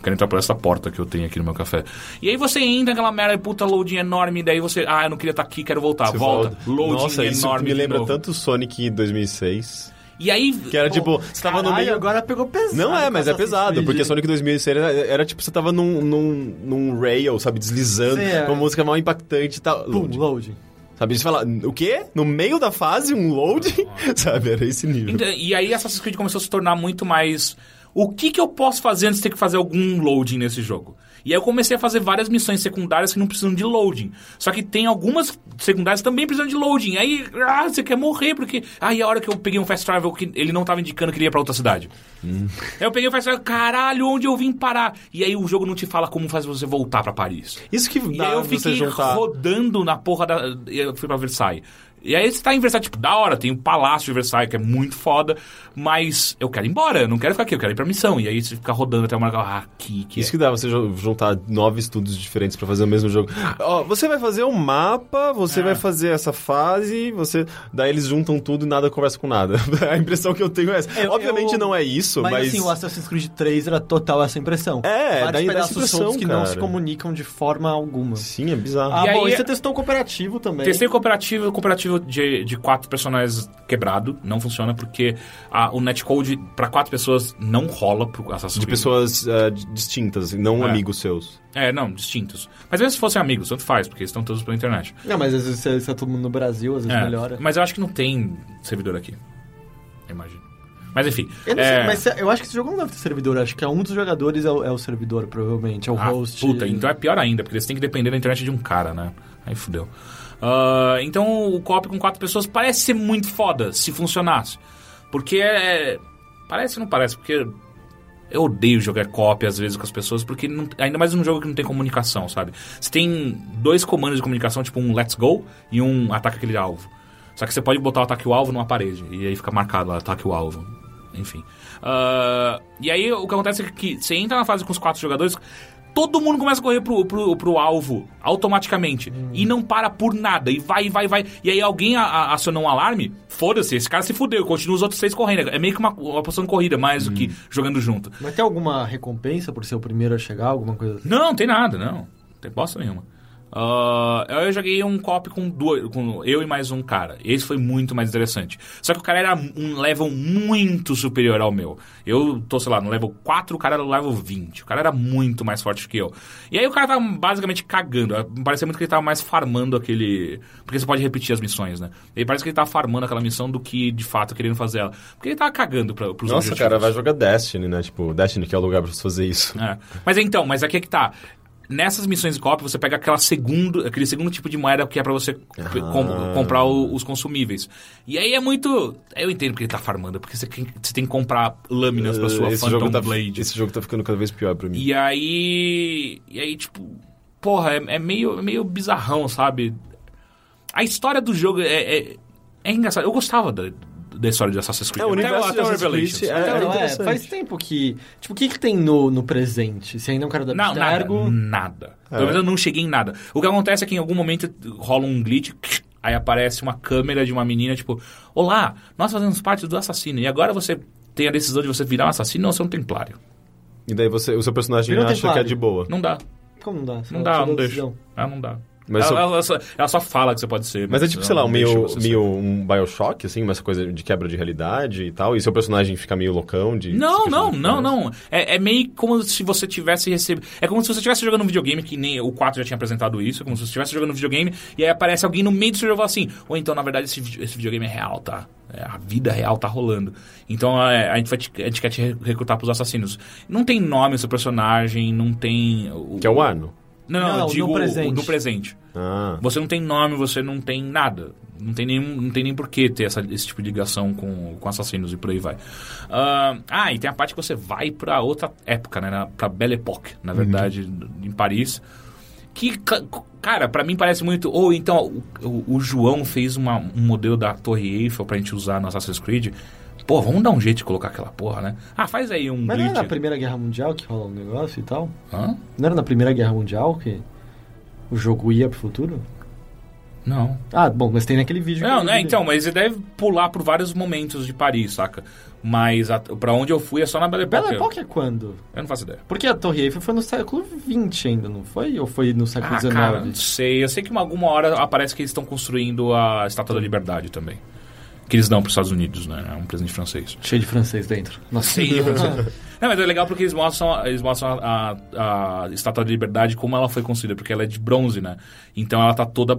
Quero entrar por essa porta que eu tenho aqui no meu café. E aí você entra naquela merda, puta loading enorme, daí você, ah, eu não queria estar aqui, quero voltar. Você Volta. Loading Nossa, isso enorme me de lembra tanto Sonic 2006. E aí. Que era tipo, você tava no Caralho, meio. agora pegou pesado. Não é, mas é pesado, Creed. porque Sonic 2006 era, era tipo, você tava num, num, num rail, sabe, deslizando, Sim, é. com uma música mal impactante e tal. Pum, Load. load. Sabe, você fala, o quê? No meio da fase, um load? sabe, era esse nível. Então, E aí Assassin's Creed começou a se tornar muito mais. O que, que eu posso fazer antes de ter que fazer algum loading nesse jogo? E aí eu comecei a fazer várias missões secundárias que não precisam de loading. Só que tem algumas secundárias que também precisam de loading. Aí ah, você quer morrer, porque. Aí a hora que eu peguei um fast travel que ele não tava indicando que ele ia pra outra cidade. Hum. Aí eu peguei o fast travel, caralho, onde eu vim parar? E aí o jogo não te fala como faz você voltar pra Paris. Isso que E dá aí eu fiquei rodando na porra da. Eu fui pra Versailles. E aí você tá em Versailles, tipo, da hora, tem o Palácio de Versailles, que é muito foda, mas eu quero ir embora, eu não quero ficar aqui, eu quero ir pra missão. E aí você fica rodando até uma hora, ah, aqui, que Isso é. que dá você ju- juntar nove estudos diferentes pra fazer o mesmo jogo. Ó, você vai fazer um mapa, você vai fazer essa fase, você. Daí eles juntam tudo e nada conversa com nada. A impressão que eu tenho é essa. Eu- Obviamente eu- não é isso, mas. Mas, assim, o Assassin's Creed 3 era total essa impressão. É, Vários daí pedaços impressão, soltos que não cara. se comunicam de forma alguma. Sim, é bizarro. Ah, E bom, aí- e você testou um cooperativo também. Testei o cooperativo, o cooperativo de, de quatro personagens quebrado, não funciona porque a- o netcode pra quatro pessoas não rola pro Assassin's De pessoas d- distintas, não É. amigos seus. É, não, distintos. Mas mesmo se fossem amigos, tanto faz, porque eles estão todos pela internet. Não, mas às vezes você está todo mundo no Brasil, às vezes É, melhora. Mas eu acho que não tem servidor aqui. Eu imagino. Mas enfim. Eu, não é... sei, mas eu acho que esse jogo não deve ter servidor. Acho que é um dos jogadores é o, é o servidor, provavelmente. É o Ah, host. Puta, então é pior ainda, porque eles têm que depender da internet de um cara, né? Aí fudeu. Ah, então o co-op com quatro pessoas parece ser muito foda se funcionasse. Porque é. Parece ou não parece? Porque eu odeio jogar co-op às vezes com as pessoas, porque não- ainda mais num jogo que não tem comunicação, sabe? Você tem dois comandos de comunicação, tipo um let's go e um ataque aquele alvo. Só que você pode botar o ataque o alvo numa parede, e aí fica marcado lá, ataque o alvo. Enfim. Ah, e aí o que acontece é que você entra na fase com os quatro jogadores, todo mundo começa a correr pro, pro, pro alvo automaticamente. E não para por nada. E vai, vai, vai. E aí alguém a- a- acionou um alarme, foda-se, esse cara se fudeu, continua os outros seis correndo. É meio que uma, uma posição de corrida, mais do que jogando junto. Mas tem alguma recompensa por ser o primeiro a chegar? Alguma coisa assim? Não, não tem nada, não. Não tem bosta nenhuma. Ah, eu joguei um cop com, dois, com eu e mais um cara. Esse foi muito mais interessante. Só que o cara era um level muito superior ao meu. Eu tô, sei lá, no level 4, o cara era no level 20. O cara era muito mais forte que eu. E aí o cara tava basicamente cagando. Parecia muito que ele tava mais farmando aquele. Porque você pode repetir as missões, né? E parece que ele tava farmando aquela missão do que de fato querendo fazer ela. Porque ele tava cagando pra, pros Nossa, objetivos. cara, vai jogar Destiny, né? Tipo, Destiny que é o lugar pra você fazer isso. É. Mas então, mas aqui é que tá. Nessas missões de co você pega aquela segundo, aquele segundo tipo de moeda que é pra você p- com- comprar o- os consumíveis. E aí é muito. Eu entendo porque ele tá farmando, porque você, tem- você tem que comprar lâminas pra sua esse, Phantom jogo tá, Blade. esse jogo tá ficando cada vez pior pra mim. E aí. E aí, tipo. Porra, é, é meio, é meio bizarrão, sabe? A história do jogo é, é, é engraçada. Eu gostava da, da história de Assassin's Creed. É, o universo de até o Assassin's Revelations. Creed é- Até Não, é, faz tempo que. Tipo, o que, que tem no, no presente? Se ainda é um cara da Não, nada. Abstergo. Nada. Pelo menos eu não cheguei em nada. O que acontece é que em algum momento rola um glitch, aí aparece uma câmera de uma menina, tipo, Olá, nós fazemos parte do assassino. E agora você tem a decisão de você virar um assassino ou ser um templário. E daí você, o seu personagem acha que é templário. de boa. Não dá. Como não dá? Só- Não dá, não deixa. Ah, não dá. Mas ela, só- ela só, ela só fala que você pode ser. Mas é tipo, sei lá, um meio, meio um Bioshock, assim, uma essa coisa de quebra de realidade e tal, e seu personagem fica meio loucão de... Não, não, não, demais. não. É, é meio como se você tivesse recebido. É como se você estivesse jogando um videogame, que nem o 4 já tinha apresentado isso, é como se você estivesse jogando um videogame e aí aparece alguém no meio do seu jogo e fala assim: ou então, na verdade, esse, esse videogame é real, tá? É, a vida real tá rolando. Então é, a, gente vai te, a gente quer te re- recrutar pros assassinos. Não tem nome o seu personagem, não tem. O, Que é o ano. Não, não, Não, eu no digo o- presente. do presente. Ah, Você não tem nome, você não tem nada. Não tem, nenhum, não tem nem por que ter essa, esse tipo de ligação com, com assassinos e por aí vai. Ah, ah, e tem a parte que você vai pra outra época, né? na- Pra Belle Époque, na verdade, em Paris. Que, ca- cara, pra mim parece muito. Ou então, o, o- o João fez uma- um modelo da Torre Eiffel pra gente usar no Assassin's Creed. Pô, vamos dar um jeito de colocar aquela porra, né? Ah, faz aí um Mas não glitch. era na Primeira Guerra Mundial que rola um negócio e tal? Hã? Não era na Primeira Guerra Mundial que o jogo ia pro futuro? Não. Ah, bom, mas tem naquele vídeo. Não, né? Então, mas ele deve pular por vários momentos de Paris, saca? Mas a, pra onde eu fui é só na Belle Époque. Belle Époque é quando? Eu não faço ideia. Porque a Torre Eiffel foi no século XX ainda, não foi? Ou foi no século Ah, XIX? cara, não sei. Eu sei que em alguma hora aparece que eles estão construindo a Estátua da Liberdade também. Que eles dão para os Estados Unidos, né? É um presente francês. Cheio de francês dentro. Nossa. Sim, Não, mas é legal porque eles mostram, eles mostram a, a, a Estátua de Liberdade como ela foi construída, porque ela é de bronze, né? Então ela tá toda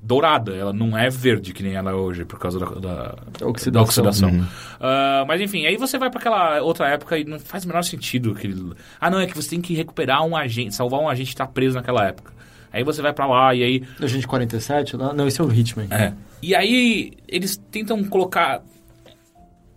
dourada, ela não é verde que nem ela é hoje por causa da, da, Oxidação. da oxidação. Ah, mas enfim, aí você vai para aquela outra época e não faz o menor sentido aquele... Ah, não, é que você tem que recuperar um agente, salvar um agente que tá preso naquela época. Aí você vai para lá e aí A gente 47? Não, não, esse é o Hitman. é. E aí eles tentam colocar.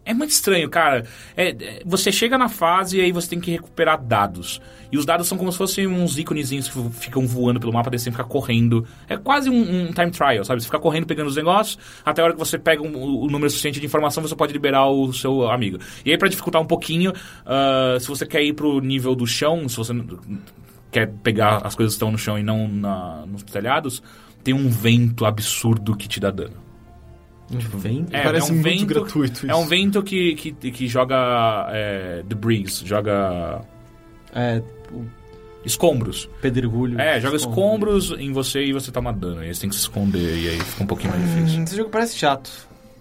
É muito estranho, cara. É, é, você chega na fase e aí você tem que recuperar dados. E os dados são como se fossem uns íconezinhos que ficam- voando pelo mapa, tem que ficar correndo. É quase um, um time trial, sabe? Você fica correndo pegando os negócios, até a hora que você pega um- o número suficiente de informação, você pode liberar o seu amigo. E aí, pra dificultar um pouquinho, ah, se você quer ir pro nível do chão, se você quer pegar as coisas que estão no chão e não na- nos telhados, tem um vento absurdo que te dá dano. Vem. É, Parece é um muito vento, gratuito É um isso. vento que, que, que joga é, debris, joga É, escombros. pedregulho. É, joga escombros em você e você toma dano. E aí você tem que se esconder e aí fica um pouquinho mais difícil. Hum, Esse jogo parece chato.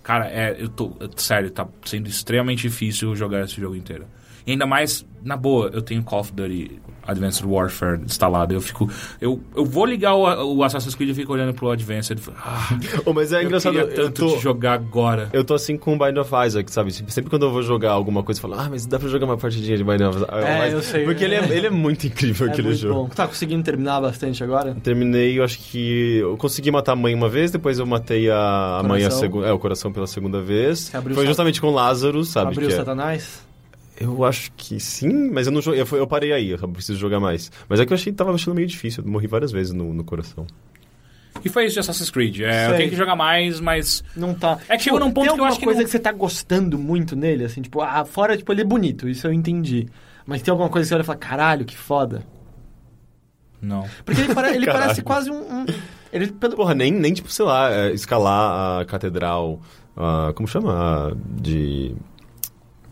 Cara, é, eu tô. Sério, tá sendo extremamente difícil jogar esse jogo inteiro. E ainda mais, na boa, eu tenho Call of Duty Advanced Warfare instalado. Eu fico. Eu, eu vou ligar o, o Assassin's Creed e fico olhando pro Advanced. Ah, Oh, mas é eu engraçado, eu tanto tô, te jogar agora. eu tô assim com o Bind of Isaac, sabe? Sempre quando eu vou jogar alguma coisa, eu falo, ah, mas dá pra jogar uma partidinha de Bind of Isaac. É, eu sei. Porque ele é, ele é muito incrível, É aquele muito jogo. bom. Tá conseguindo terminar bastante agora? Terminei, eu acho que. Eu consegui matar a mãe uma vez, depois eu matei a, a mãe a segunda. É, o coração pela segunda vez. Foi justamente com Lázaro, sabe? Abriu que o é- Satanás? Eu acho que sim, mas eu não joguei. Eu, eu parei aí, eu preciso jogar mais. Mas é que eu achei que tava achando meio difícil. Eu morri várias vezes no, no coração. E foi isso de Assassin's Creed. É, eu tenho que jogar mais, mas. Não tá. É que chegou num ponto tem que eu alguma acho que coisa não- que você tá gostando muito nele, assim, tipo, ah, fora, tipo, ele é bonito, isso eu entendi. Mas tem alguma coisa que você olha e fala, caralho, que foda. Não. Porque ele, pare- ele parece quase um. um- ele, pelo, Porra, nem, nem tipo, sei lá, é, escalar a catedral. ah, como chama? Ah, de.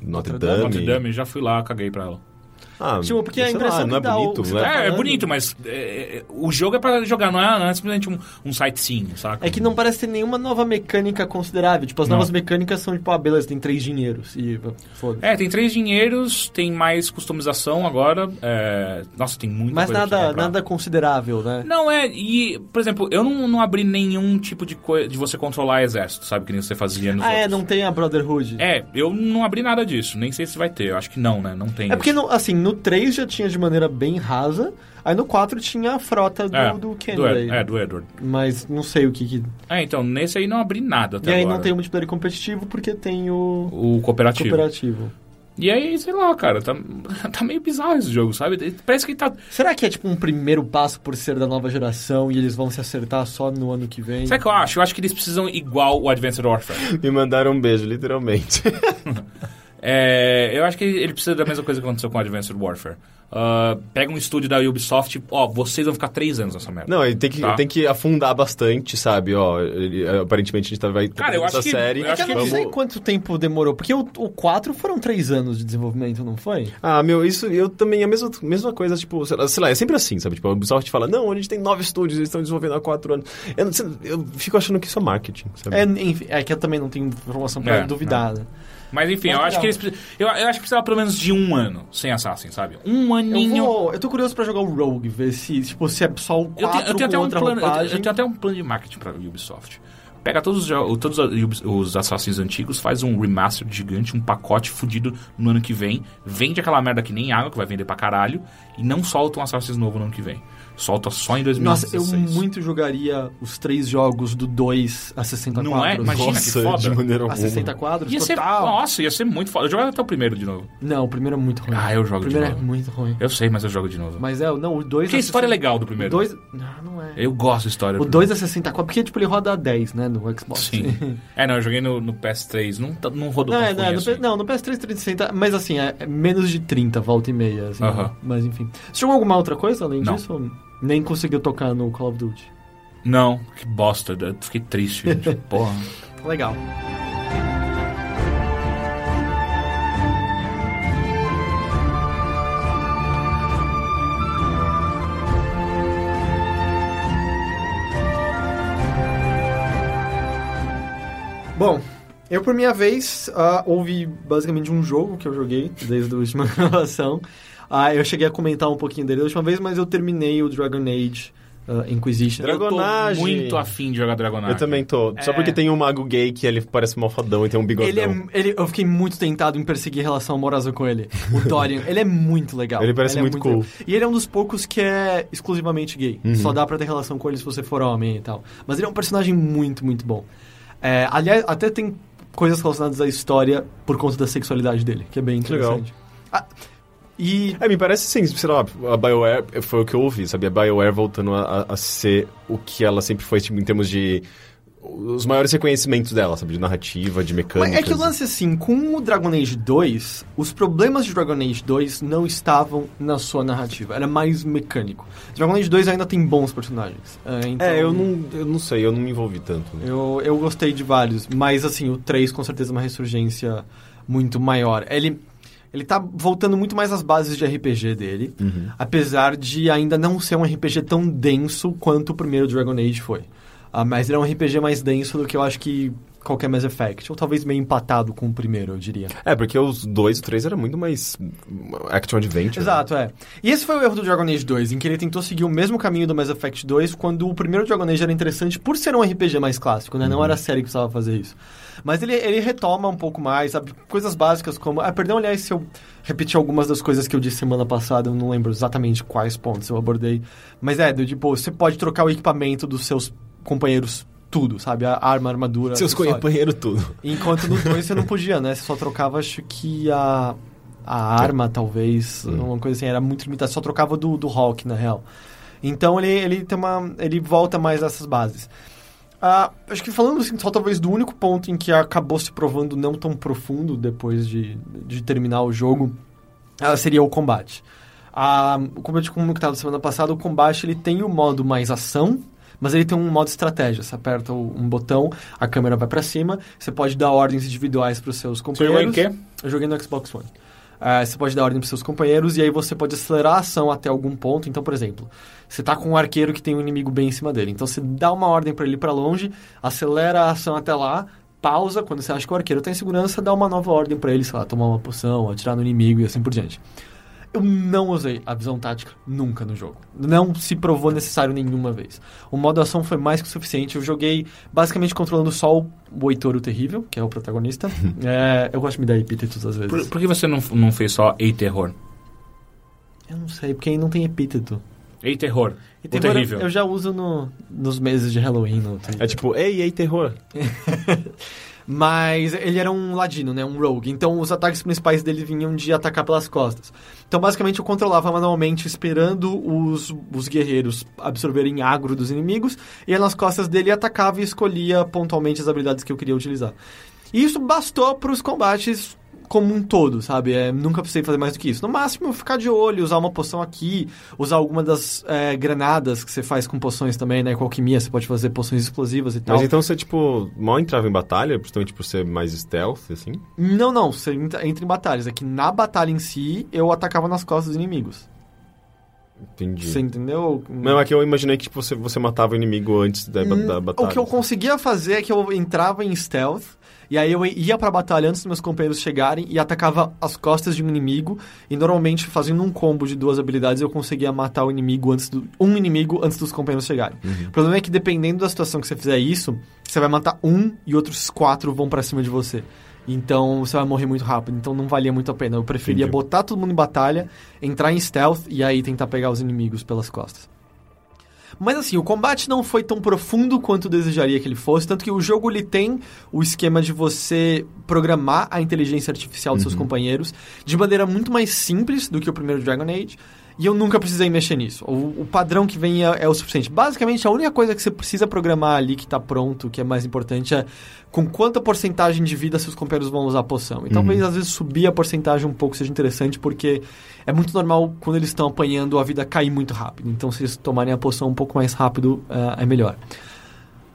Notre, Notre Dame. Notre Dame, já fui lá, caguei pra ela. Ah, Tipo, porque a sei impressão lá, não é dá o- bonito, você né? tá é, é bonito, mas é, é, o jogo é pra jogar, não é, não é simplesmente um, um sightseeing, saca? É que não parece ter nenhuma nova mecânica considerável. Tipo, as Não. novas mecânicas são, tipo, ah, beleza, tem três dinheiros. E foda É, tem três dinheiros, tem mais customização agora. é, Nossa, tem muita Mas nada, nada considerável, né? Não, é, e, por exemplo, eu não, não abri nenhum tipo de coisa de você controlar exército, sabe? Que nem você fazia nos Ah, é, outros. não tem a Brotherhood. É, eu não abri nada disso, nem sei se vai ter, eu acho que não, né? Não tem. É porque, isso. no, assim, no 3 já tinha de maneira bem rasa, aí no 4 tinha a frota do, é, do do, Kennedy. Ed- é, do Edward. Mas não sei o que que... É, então, nesse aí não abri nada até e aí agora. não tem o multiplayer competitivo porque tem o O cooperativo. cooperativo. E aí, sei lá, cara, tá, tá meio bizarro esse jogo, sabe? Parece que tá. Será que é tipo um primeiro passo por ser da nova geração e eles vão se acertar só no ano que vem? Sabe o que eu acho? Eu acho que eles precisam igual o Advanced Warfare. Me mandaram um beijo, literalmente. É, eu acho que ele precisa da mesma coisa que aconteceu com o Advanced Warfare. Ah, pega um estúdio da Ubisoft, ó, vocês vão ficar três anos nessa merda. Não, ele tem que, Tá. tem que afundar bastante, sabe? Ó, ele- aparentemente a gente tá, vai ter Cara, eu essa acho que- série. eu acho Eu não Vamos- sei quanto tempo demorou, porque o, o 4 foram 3 anos de desenvolvimento, não foi? Ah, meu, isso eu também, a mesma, mesma coisa, tipo, sei lá, sei lá, é sempre assim, sabe? Tipo, a Ubisoft fala, não, a gente tem nove estúdios, eles estão desenvolvendo há quatro anos. Eu, eu fico achando que isso é marketing, sabe? É, enfim, é que eu também não tenho informação pra É, duvidar, né? Mas enfim, Mas eu acho que eles. Eu, eu acho que precisava pelo menos de um ano sem Assassin, sabe? Um Eu, aninho. vou, eu tô curioso pra jogar o Rogue, ver se, tipo, se é só o 4 Eu tenho, eu tenho até um plano, eu eu tenho até um plano de marketing pra Ubisoft. Pega todos os, todos os Assassins antigos, faz um remaster gigante, um pacote fudido no ano que vem, vende aquela merda que nem água, que vai vender pra caralho, e não solta um Assassin's novo no ano que vem. Solta só em Nossa, 2016. eu muito jogaria os três jogos do 2 a 60 Não quadros. é? Imagina Nossa, que foda. de maneira A alguma. 60 quadros, Ia ser, total. nossa, ia ser muito foda. Eu jogava até o primeiro de novo. Não, o primeiro é muito ruim. Ah, eu jogo O de primeiro novo. é muito ruim. Eu sei, mas eu jogo de novo. Mas é, não, o 2 Que história legal do primeiro. O 2... Não, não é. Eu gosto da história. O do 2 é 64, porque tipo, ele roda a 10, né, no Xbox. Sim. é, não, eu joguei no, no PS3. Não, tá- não rodou Não, tão é, não, no, assim. Não, no PS3 360, mas assim, é, é menos de 30, volta e meia. Assim, Aham. Mas enfim. Você jogou alguma outra coisa além Não. disso? Nem conseguiu tocar no Call of Duty. Não, que bosta. eu Fiquei triste, gente. Porra. Legal. Bom, Eu, por minha vez, ah, houve basicamente um jogo que eu joguei desde a última gravação. Ah, eu cheguei a comentar um pouquinho dele da última vez, mas eu terminei o Dragon Age ah, Inquisition. Dragon Eu tô Dragonage. muito afim de jogar Dragonage. Eu também tô. Só É. porque tem um mago gay que ele parece malfadão e tem um bigodão. Ele é, ele, eu fiquei muito tentado em perseguir relação amorosa com ele. O Dorian, ele é muito legal. Ele parece é muito cool. legal. E ele é um dos poucos que é exclusivamente gay. Uhum. Só dá pra ter relação com ele se você for homem e tal. Mas ele é um personagem muito, muito bom. É, aliás, até tem coisas relacionadas à história por conta da sexualidade dele, que é bem Legal. interessante. Ah, e É, me parece assim, sei lá, a BioWare, foi o que eu ouvi, sabe? A BioWare voltando a, a- a ser o que ela sempre foi, tipo, em termos de... Os maiores reconhecimentos dela, sabe? De narrativa, de mecânica. Mas é que o lance assim, com o Dragon Age 2, os problemas de Dragon Age 2 não estavam na sua narrativa, era mais mecânico. Dragon Age 2 ainda tem bons personagens. É, então, É, eu não, eu não sei, eu não me envolvi tanto. né? Eu, eu gostei de vários, mas assim, o 3 com certeza é uma ressurgência muito maior. Ele, ele tá voltando muito mais às bases de RPG dele, Uhum. apesar de ainda não ser um RPG tão denso quanto o primeiro Dragon Age foi. Ah, mas ele é um RPG mais denso do que eu acho que qualquer Mass Effect, ou talvez meio empatado com o primeiro, eu diria. É, porque os dois e três era muito mais action adventure. Exato, é. E esse foi o erro do Dragon Age 2, em que ele tentou seguir o mesmo caminho do Mass Effect 2, quando o primeiro Dragon Age era interessante por ser um RPG mais clássico, né? Não era a série que precisava fazer isso. Mas ele, ele retoma um pouco mais, sabe? Coisas básicas como... Ah, perdão, aliás, se eu repetir algumas das coisas que eu disse semana passada, eu não lembro exatamente quais pontos eu abordei. Mas é, do tipo, você pode trocar o equipamento dos seus companheiros tudo, sabe? A arma, a armadura... Seus companheiros tudo. Enquanto no 2 você não podia, né? Você só trocava, acho que a, a arma, talvez, uma coisa assim, era muito limitada. Só trocava do, do Hulk, na real. Então ele, ele tem uma. ele volta mais a essas bases. Ah, acho que falando assim, só talvez do único ponto em que acabou se provando não tão profundo depois de, de terminar o jogo, ah, seria o combate. Ah, como eu tinha comentado semana passada, o combate ele tem o modo mais ação, mas ele tem um modo estratégia. Você aperta um botão, a câmera vai pra cima, você pode dar ordens individuais para os seus Você companheiros. jogou em quê? Eu joguei no Xbox One. Ah, você pode dar ordem para seus companheiros e aí você pode acelerar a ação até algum ponto. Então, por exemplo, você tá com um arqueiro que tem um inimigo bem em cima dele. Então você dá uma ordem para ele ir para longe, acelera a ação até lá, pausa quando você acha que o arqueiro tá em segurança, dá uma nova ordem para ele, sei lá, tomar uma poção, atirar no inimigo e assim por diante. Eu não usei a visão tática nunca no jogo. Não se provou necessário nenhuma vez. O modo ação foi mais que o suficiente. Eu joguei basicamente controlando só o o Heitor o Terrível, que é o protagonista. É, eu gosto de me dar epítetos às vezes. Por, por que você não, não fez só Ei Terror? Eu não sei, porque aí não tem epíteto. Ei Terror. E o terror eu- terrível. eu já uso no, nos meses de Halloween. No Twitter. É tipo, ei, ei, terror. Mas ele era um ladino, né? Um rogue. Então os ataques principais dele vinham de atacar pelas costas. Então basicamente eu controlava manualmente esperando os, os guerreiros absorverem agro dos inimigos. E aí nas costas dele atacava e escolhia pontualmente as habilidades que eu queria utilizar. E isso bastou para os combates como um todo, sabe? É, nunca precisei fazer mais do que isso. No máximo, ficar de olho, usar uma poção aqui, usar alguma das é, granadas que você faz com poções também, né? Com alquimia, você pode fazer poções explosivas e tal. Mas então você, tipo, mal entrava em batalha, justamente por ser mais stealth, assim? Não, não, você entra, entra em batalhas. É que na batalha em si, eu atacava nas costas dos inimigos. Entendi. Você entendeu? Não, é que eu imaginei que tipo, você, você matava o inimigo antes da, da batalha. Hum, O que eu conseguia fazer é que eu entrava em stealth, e aí eu ia pra batalha antes dos meus companheiros chegarem e atacava as costas de um inimigo, e normalmente fazendo um combo de duas habilidades eu conseguia matar o inimigo antes do, um inimigo antes dos companheiros chegarem. O problema é que dependendo da situação que você fizer isso, você vai matar um e outros quatro vão pra cima de você. Então você vai morrer muito rápido, então não valia muito a pena. Eu preferia Entendi. botar todo mundo em batalha, entrar em stealth e aí tentar pegar os inimigos pelas costas. Mas assim, o combate não foi tão profundo quanto eu desejaria que ele fosse, tanto que o jogo ele tem o esquema de você programar a inteligência artificial dos seus companheiros de maneira muito mais simples do que o primeiro Dragon Age. E eu nunca precisei mexer nisso. O, o padrão que vem é, é o suficiente. Basicamente, a única coisa que você precisa programar ali que está pronto, que é mais importante, é com quanta porcentagem de vida seus companheiros vão usar a poção. E talvez, às vezes, subir a porcentagem um pouco seja interessante, porque é muito normal, quando eles estão apanhando, a vida cair muito rápido. Então, se eles tomarem a poção um pouco mais rápido, eh, é melhor.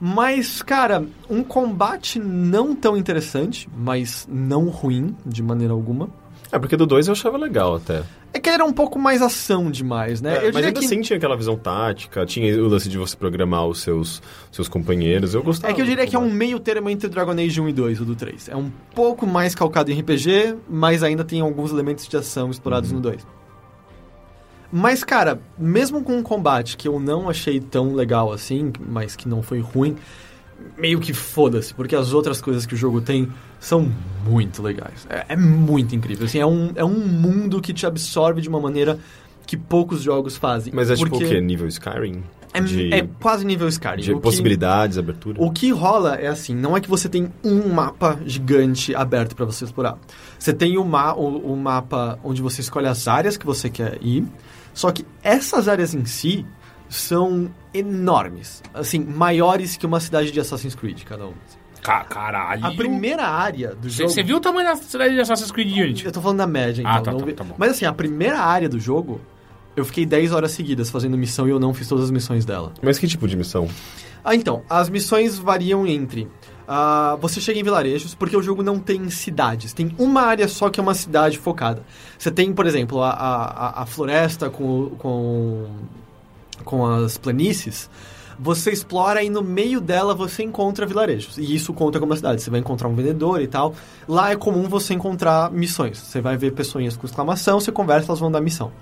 Mas, cara, um combate não tão interessante, mas não ruim, de maneira alguma. É, porque do 2 eu achava legal até. É que era um pouco mais ação demais, né? É, eu mas ainda que... assim tinha aquela visão tática, tinha o lance de você programar os seus, seus companheiros. Eu gostava. É que eu diria que é um meio termo entre Dragon Age 1 e 2, o do 3. É um pouco mais calcado em RPG, mas ainda tem alguns elementos de ação explorados no 2. Mas, cara, mesmo com um combate que eu não achei tão legal assim, mas que não foi ruim, meio que foda-se, porque as outras coisas que o jogo tem são muito legais. É, é muito incrível. Assim, é, um, é um mundo que te absorve de uma maneira que poucos jogos fazem. Mas é tipo Porque o quê? Nível Skyrim? É, de, é quase nível Skyrim. de O que- possibilidades, abertura? o que rola é assim, não é que você tem um mapa gigante aberto para você explorar. Você tem o, ma o, o mapa onde você escolhe as áreas que você quer ir, só que essas áreas em si são enormes. Assim, maiores que uma cidade de Assassin's Creed, cada uma. Ca- Caralho. A primeira área do jogo... você viu o tamanho da cidade de Assassin's Creed Unity? Eu tô falando da média, então. Ah, tá, não tá, vi- tá bom. Mas assim, a primeira área do jogo, eu fiquei 10 horas seguidas fazendo missão e eu não fiz todas as missões dela. Mas que tipo de missão? Ah, então, as missões variam entre. ah, você chega em vilarejos, porque o jogo não tem cidades. Tem uma área só que é uma cidade focada. Você tem, por exemplo, a, a, a- a floresta com, com, com as planícies. Você explora e no meio dela você encontra vilarejos. E isso conta como uma cidade. Você vai encontrar um vendedor e tal. Lá é comum você encontrar missões. Você vai ver pessoinhas com exclamação, você conversa, elas vão dar missão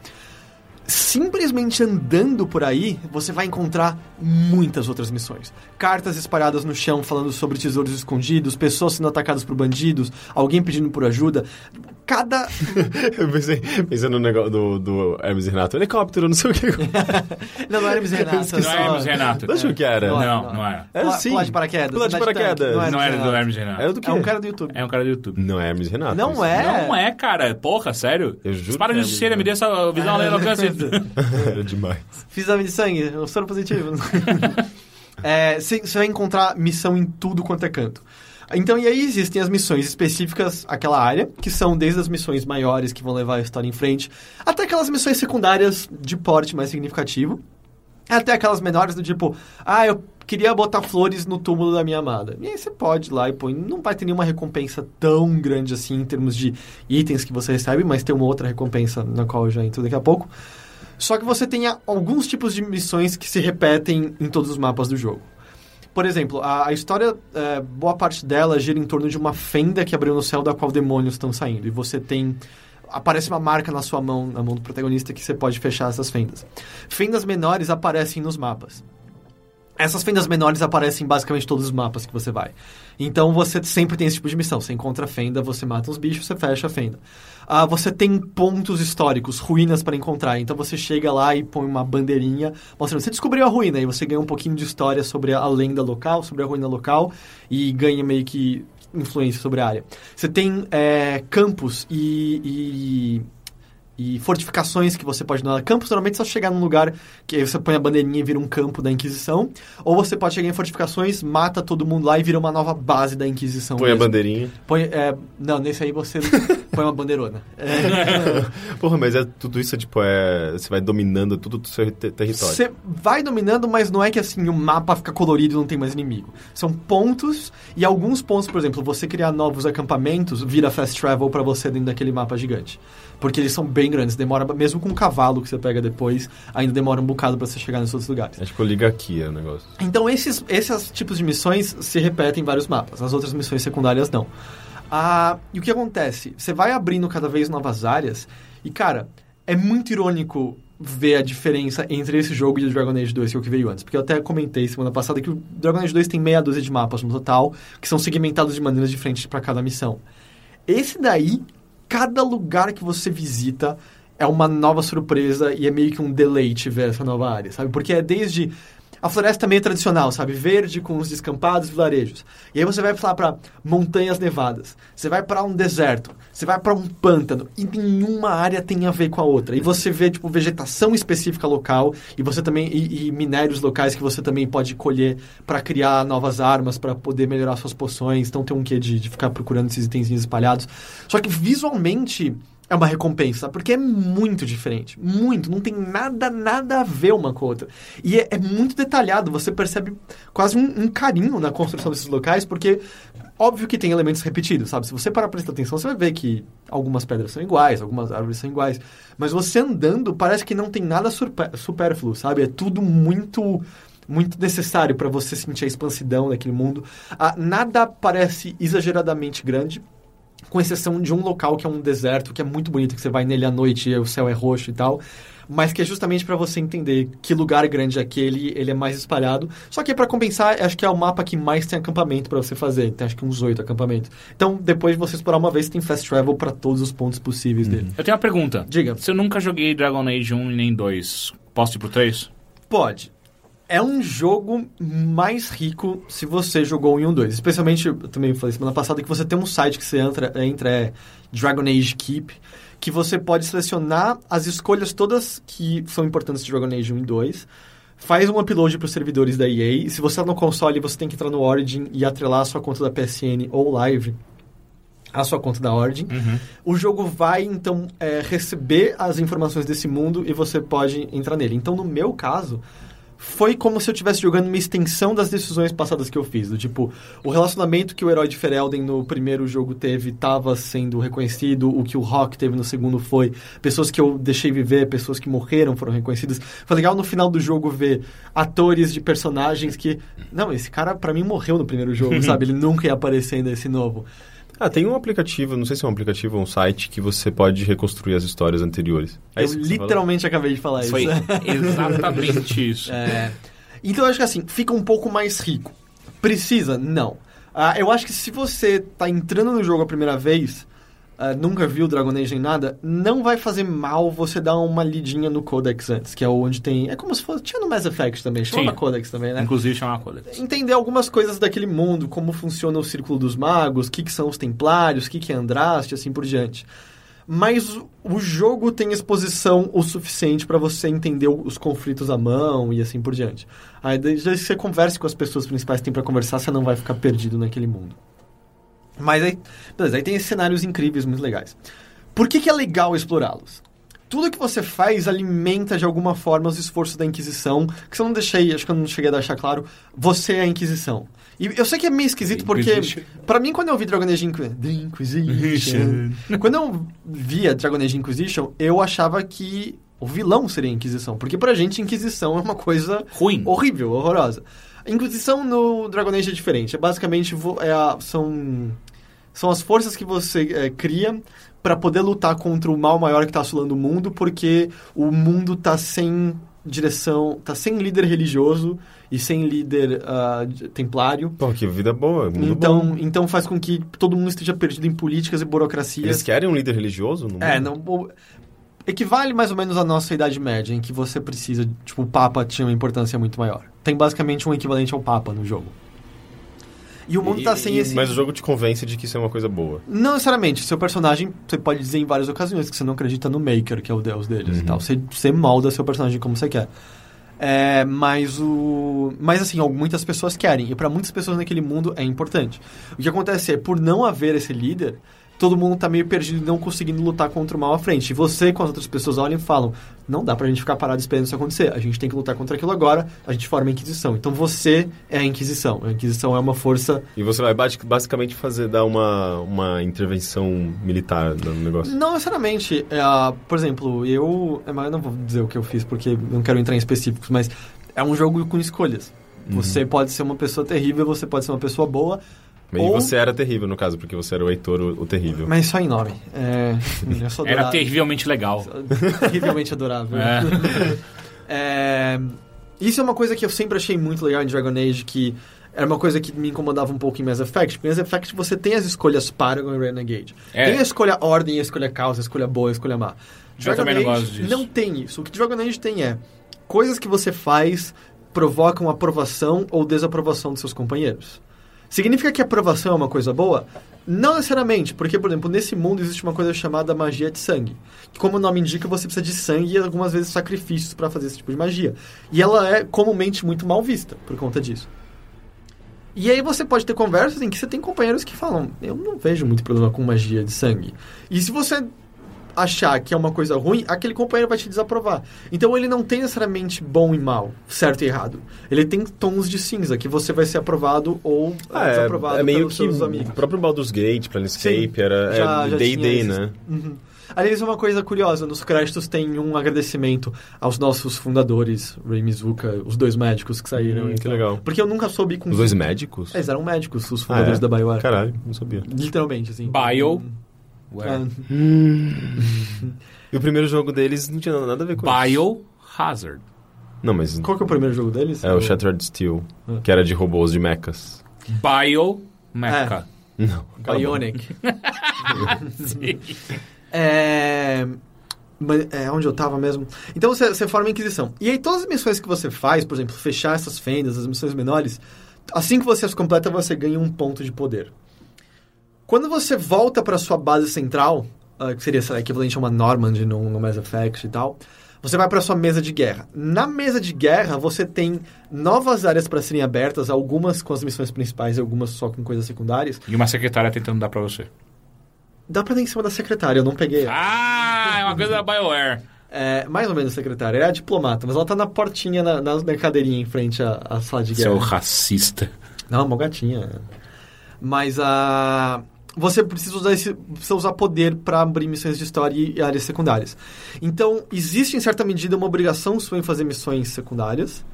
simplesmente andando por aí, você vai encontrar muitas outras missões. Cartas espalhadas no chão falando sobre tesouros escondidos, pessoas sendo atacadas por bandidos, alguém pedindo por ajuda. Cada. Eu pensei, pensando no negócio do, do Hermes Renato. Helicóptero, não sei o que. Não, não era Hermes Renato. Não é Hermes e Renato. Não achou que era? Não, Não, não é. Era Pula- sim. pular de paraquedas. Pular de paraquedas. Não, Não era era do Hermes Renato. Era do quê? É um cara do YouTube. É um cara do YouTube. Não é Hermes Renato. Não é? Não é, cara. Porra, sério? Eu juro Para de é ser, me dê essa visão além do. Era demais. Fiz exame de sangue, um soro positivo. É, Você vai encontrar missão em tudo quanto é canto. Então, e aí existem as missões específicas àquela área, que são desde as missões maiores que vão levar a história em frente, até aquelas missões secundárias de porte mais significativo, até aquelas menores do tipo, ah, eu queria botar flores no túmulo da minha amada. E aí você pode ir lá e põe. Não vai ter nenhuma recompensa tão grande assim em termos de itens que você recebe, mas tem uma outra recompensa na qual eu já entro daqui a pouco. Só que você tem alguns tipos de missões que se repetem em todos os mapas do jogo. Por exemplo, a, a história, é, boa parte dela gira em torno de uma fenda que abriu no céu da qual demônios estão saindo. E você tem. Aparece uma marca na sua mão, na mão do protagonista, que você pode fechar essas fendas. Fendas menores aparecem nos mapas. Essas fendas menores aparecem em basicamente todos os mapas que você vai. Então você sempre tem esse tipo de missão. Você encontra a fenda, você mata os bichos, você fecha a fenda. Ah, você tem pontos históricos, ruínas para encontrar. Então você chega lá e põe uma bandeirinha mostrando. Você descobriu a ruína e você ganha um pouquinho de história sobre a lenda local, sobre a ruína local e ganha meio que influência sobre a área. Você tem é, campos e, e, e fortificações que você pode dar. Campos normalmente é só chegar num lugar que você põe a bandeirinha e vira um campo da Inquisição. Ou você pode chegar em fortificações, mata todo mundo lá e vira uma nova base da Inquisição. Põe a mesmo. bandeirinha. Põe, é, não, nesse aí você põe uma bandeirona. É, Porra, mas é, tudo isso é tipo, é, você vai dominando tudo do seu te- território. Você vai dominando, mas não é que assim o mapa fica colorido e não tem mais inimigo. São pontos e alguns pontos, por exemplo, você criar novos acampamentos vira fast travel pra você dentro daquele mapa gigante. Porque eles são bem grandes, demora mesmo com um cavalo que você pega depois, ainda demora um bocado pra você chegar nesses outros lugares. É tipo liga aqui é o negócio. Então esses, esses tipos de missões se repetem em vários mapas, as outras missões secundárias não. Ah, e o que acontece? Você vai abrindo cada vez novas áreas e, cara, é muito irônico ver a diferença entre esse jogo e o Dragon Age 2, que é o que veio antes. Porque eu até comentei semana passada que o Dragon Age 2 tem meia dúzia de mapas no total, que são segmentados de maneiras diferentes para cada missão. Esse daí, cada lugar que você visita é uma nova surpresa e é meio que um deleite ver essa nova área, sabe? Porque é desde a floresta meio tradicional, sabe? Verde com os descampados vilarejos. E aí você vai lá para montanhas nevadas. Você vai para um deserto. Você vai para um pântano. E nenhuma área tem a ver com a outra. E você vê, tipo, vegetação específica local. E você também... E, e minérios locais que você também pode colher para criar novas armas, para poder melhorar suas poções. Então tem um quê de, de ficar procurando esses itenzinhos espalhados. Só que visualmente é uma recompensa, porque é muito diferente. Muito. Não tem nada, nada a ver uma com a outra. E é, é muito detalhado. Você percebe quase um, um carinho na construção desses locais, porque Óbvio que tem elementos repetidos, sabe? Se você parar pra prestar atenção, você vai ver que algumas pedras são iguais, algumas árvores são iguais. Mas você andando, parece que não tem nada supérfluo, sabe? É tudo muito muito necessário para você sentir a expansidão daquele mundo. Ah, nada parece exageradamente grande, com exceção de um local que é um deserto, que é muito bonito, que você vai nele à noite e o céu é roxo e tal. Mas que é justamente para você entender que lugar grande é aquele, ele é mais espalhado. Só que para compensar, acho que é o mapa que mais tem acampamento para você fazer. Tem acho que uns oito acampamentos. Então, depois de você explorar uma vez, tem fast travel para todos os pontos possíveis dele. Eu tenho uma pergunta. Diga. Se eu nunca joguei Dragon Age 1 e nem 2, posso ir pro 3? Pode. É um jogo mais rico se você jogou em um 2. Especialmente, eu também falei semana passada que você tem um site que você entra, entra é Dragon Age Keep, que você pode selecionar as escolhas todas que são importantes de Dragon Age 1 e 2. Faz um upload para os servidores da EA. E se você está no console, você tem que entrar no Origin e atrelar a sua conta da PSN ou Live a sua conta da Origin. O jogo vai, então, é, receber as informações desse mundo e você pode entrar nele. Então, no meu caso, foi como se eu estivesse jogando uma extensão das decisões passadas que eu fiz. Do tipo, o relacionamento que o herói de Ferelden no primeiro jogo teve estava sendo reconhecido, o que o Rock teve no segundo foi. Pessoas que eu deixei viver, pessoas que morreram foram reconhecidas. Foi legal no final do jogo ver atores de personagens que. Não, esse cara pra mim morreu no primeiro jogo, sabe? Ele nunca ia aparecer nesse novo. Ah, tem um aplicativo, não sei se é um aplicativo ou um site, que você pode reconstruir as histórias anteriores. É eu literalmente acabei de falar Foi isso. exatamente isso. É. Então eu acho que assim, fica um pouco mais rico. Precisa? Não. Ah, eu acho que se você tá entrando no jogo a primeira vez, ah, nunca viu Dragon Age nem nada, não vai fazer mal você dar uma lidinha no Codex antes, que é onde tem. É como se fosse. Tinha no Mass Effect também, chama. Codex também, né? Inclusive chama Codex. entender algumas coisas daquele mundo, como funciona o Círculo dos Magos, o que, que são os Templários, o que, que é Andraste, assim por diante. Mas o- jogo tem exposição o suficiente para você entender os conflitos à mão e assim por diante. Aí desde que você converse com as pessoas principais que tem para conversar, você não vai ficar perdido naquele mundo. Mas aí, beleza, aí tem esses cenários incríveis, muito legais. Por que, que é legal explorá-los? Tudo que você faz alimenta de alguma forma os esforços da Inquisição, que se eu não deixei, acho que eu não cheguei a deixar claro, você é a Inquisição. E eu sei que é meio esquisito porque, pra mim, quando eu vi Dragon Age Inquisition, quando eu via Dragon Age Inquisition, eu achava que o vilão seria a Inquisição, porque pra gente Inquisição é uma coisa Ruim. horrível, horrorosa. A Inquisição no Dragon Age é diferente. É basicamente é a- são são as forças que você é, cria para poder lutar contra o mal maior que está assolando o mundo, porque o mundo tá sem direção, tá sem líder religioso e sem líder de- templário. Pô, que vida boa. Então, bom. então faz com que todo mundo esteja perdido em políticas e burocracias. Eles querem um líder religioso? No É, não. o- Equivale mais ou menos à nossa Idade Média, em que você precisa. Tipo, o Papa tinha uma importância muito maior. Tem basicamente um equivalente ao Papa no jogo. E o mundo E- tá sem e- esse. Mas o jogo te convence de que isso é uma coisa boa. Não necessariamente. Seu personagem, você pode dizer em várias ocasiões que você não acredita no Maker, que é o deus deles e tal. Você, você molda seu personagem como você quer. É, mas o. Mas assim, muitas pessoas querem. E para muitas pessoas naquele mundo é importante. O que acontece é, por não haver esse líder, todo mundo tá meio perdido e não conseguindo lutar contra o mal à frente. E você com as outras pessoas olham e falam: não dá pra gente ficar parado esperando isso acontecer. A gente tem que lutar contra aquilo agora, a gente forma a Inquisição. Então você é a Inquisição. A Inquisição é uma força E você vai basi- basicamente fazer, dar uma, uma intervenção militar no negócio. Não necessariamente. É, ah, por exemplo, eu. é, eu não vou dizer o que eu fiz porque não quero entrar em específicos, mas é um jogo com escolhas. Você pode ser uma pessoa terrível, você pode ser uma pessoa boa. E ou- você era terrível, no caso, porque você era o Heitor, o, o terrível. Mas só em nome. É, eu sou Era terrivelmente legal. terrivelmente adorável. É. É, Isso é uma coisa que eu sempre achei muito legal em Dragon Age, que era uma coisa que me incomodava um pouco em Mass Effect. Porque em Mass Effect você tem as escolhas Paragon e Renegade. É. Tem a escolha ordem, a escolha caos, a escolha boa, a escolha má. Eu também não Age gosto disso. não tem isso. O que Dragon Age tem é coisas que você faz provocam aprovação ou desaprovação dos seus companheiros. Significa que a aprovação é uma coisa boa? Não necessariamente, porque, por exemplo, nesse mundo existe uma coisa chamada magia de sangue. Que, como o nome indica, você precisa de sangue e algumas vezes sacrifícios para fazer esse tipo de magia. E ela é comumente muito mal vista por conta disso. E aí você pode ter conversas em que você tem companheiros que falam: Eu não vejo muito problema com magia de sangue. E se você achar que é uma coisa ruim, aquele companheiro vai te desaprovar. Então ele não tem necessariamente bom e mal, certo e errado. Ele tem tons de cinza, que você vai ser aprovado ou Ah, é, desaprovado é meio pelos que seus o amigos. próprio Baldur's Gate, Planescape, Sim, era já- é né? Uhum. Aliás, uma coisa curiosa, nos créditos tem um agradecimento aos nossos fundadores, Ray Mizuka, os dois médicos que saíram. Hum, que legal. Porque eu nunca soube com... Os dois médicos? Eles eram médicos, os Ah, fundadores é? da BioWare. Caralho, não sabia. Literalmente, assim. Bio. Ah, E o primeiro jogo deles não tinha nada a ver com isso. Biohazard. Não, mas Qual que é o primeiro jogo deles? é o Shattered Steel, que era de robôs de mechas. Bio Mecha. Não. Bionic. É... É onde eu tava mesmo. Então você, você forma a Inquisição. E aí todas as missões que você faz, por exemplo, fechar essas fendas, as missões menores, assim que você as completa, você ganha um ponto de poder. Quando você volta para sua base central, ah, que seria sei lá, equivalente a uma Normandy no, no Mass Effect e tal, você vai para sua mesa de guerra. Na mesa de guerra, você tem novas áreas para serem abertas, algumas com as missões principais e algumas só com coisas secundárias. E uma secretária tentando dar pra você. Dá pra ir em cima da secretária, eu não peguei. Ah, é uma coisa da BioWare. É, mais ou menos secretária. É a diplomata, mas ela tá na portinha, na, na, cadeirinha em frente à, à sala de Seu guerra. racista. Não, uma gatinha. Mas a. Você precisa usar, esse, precisa usar poder para abrir missões de história e áreas secundárias. Então, existe em certa medida uma obrigação sua em fazer missões secundárias.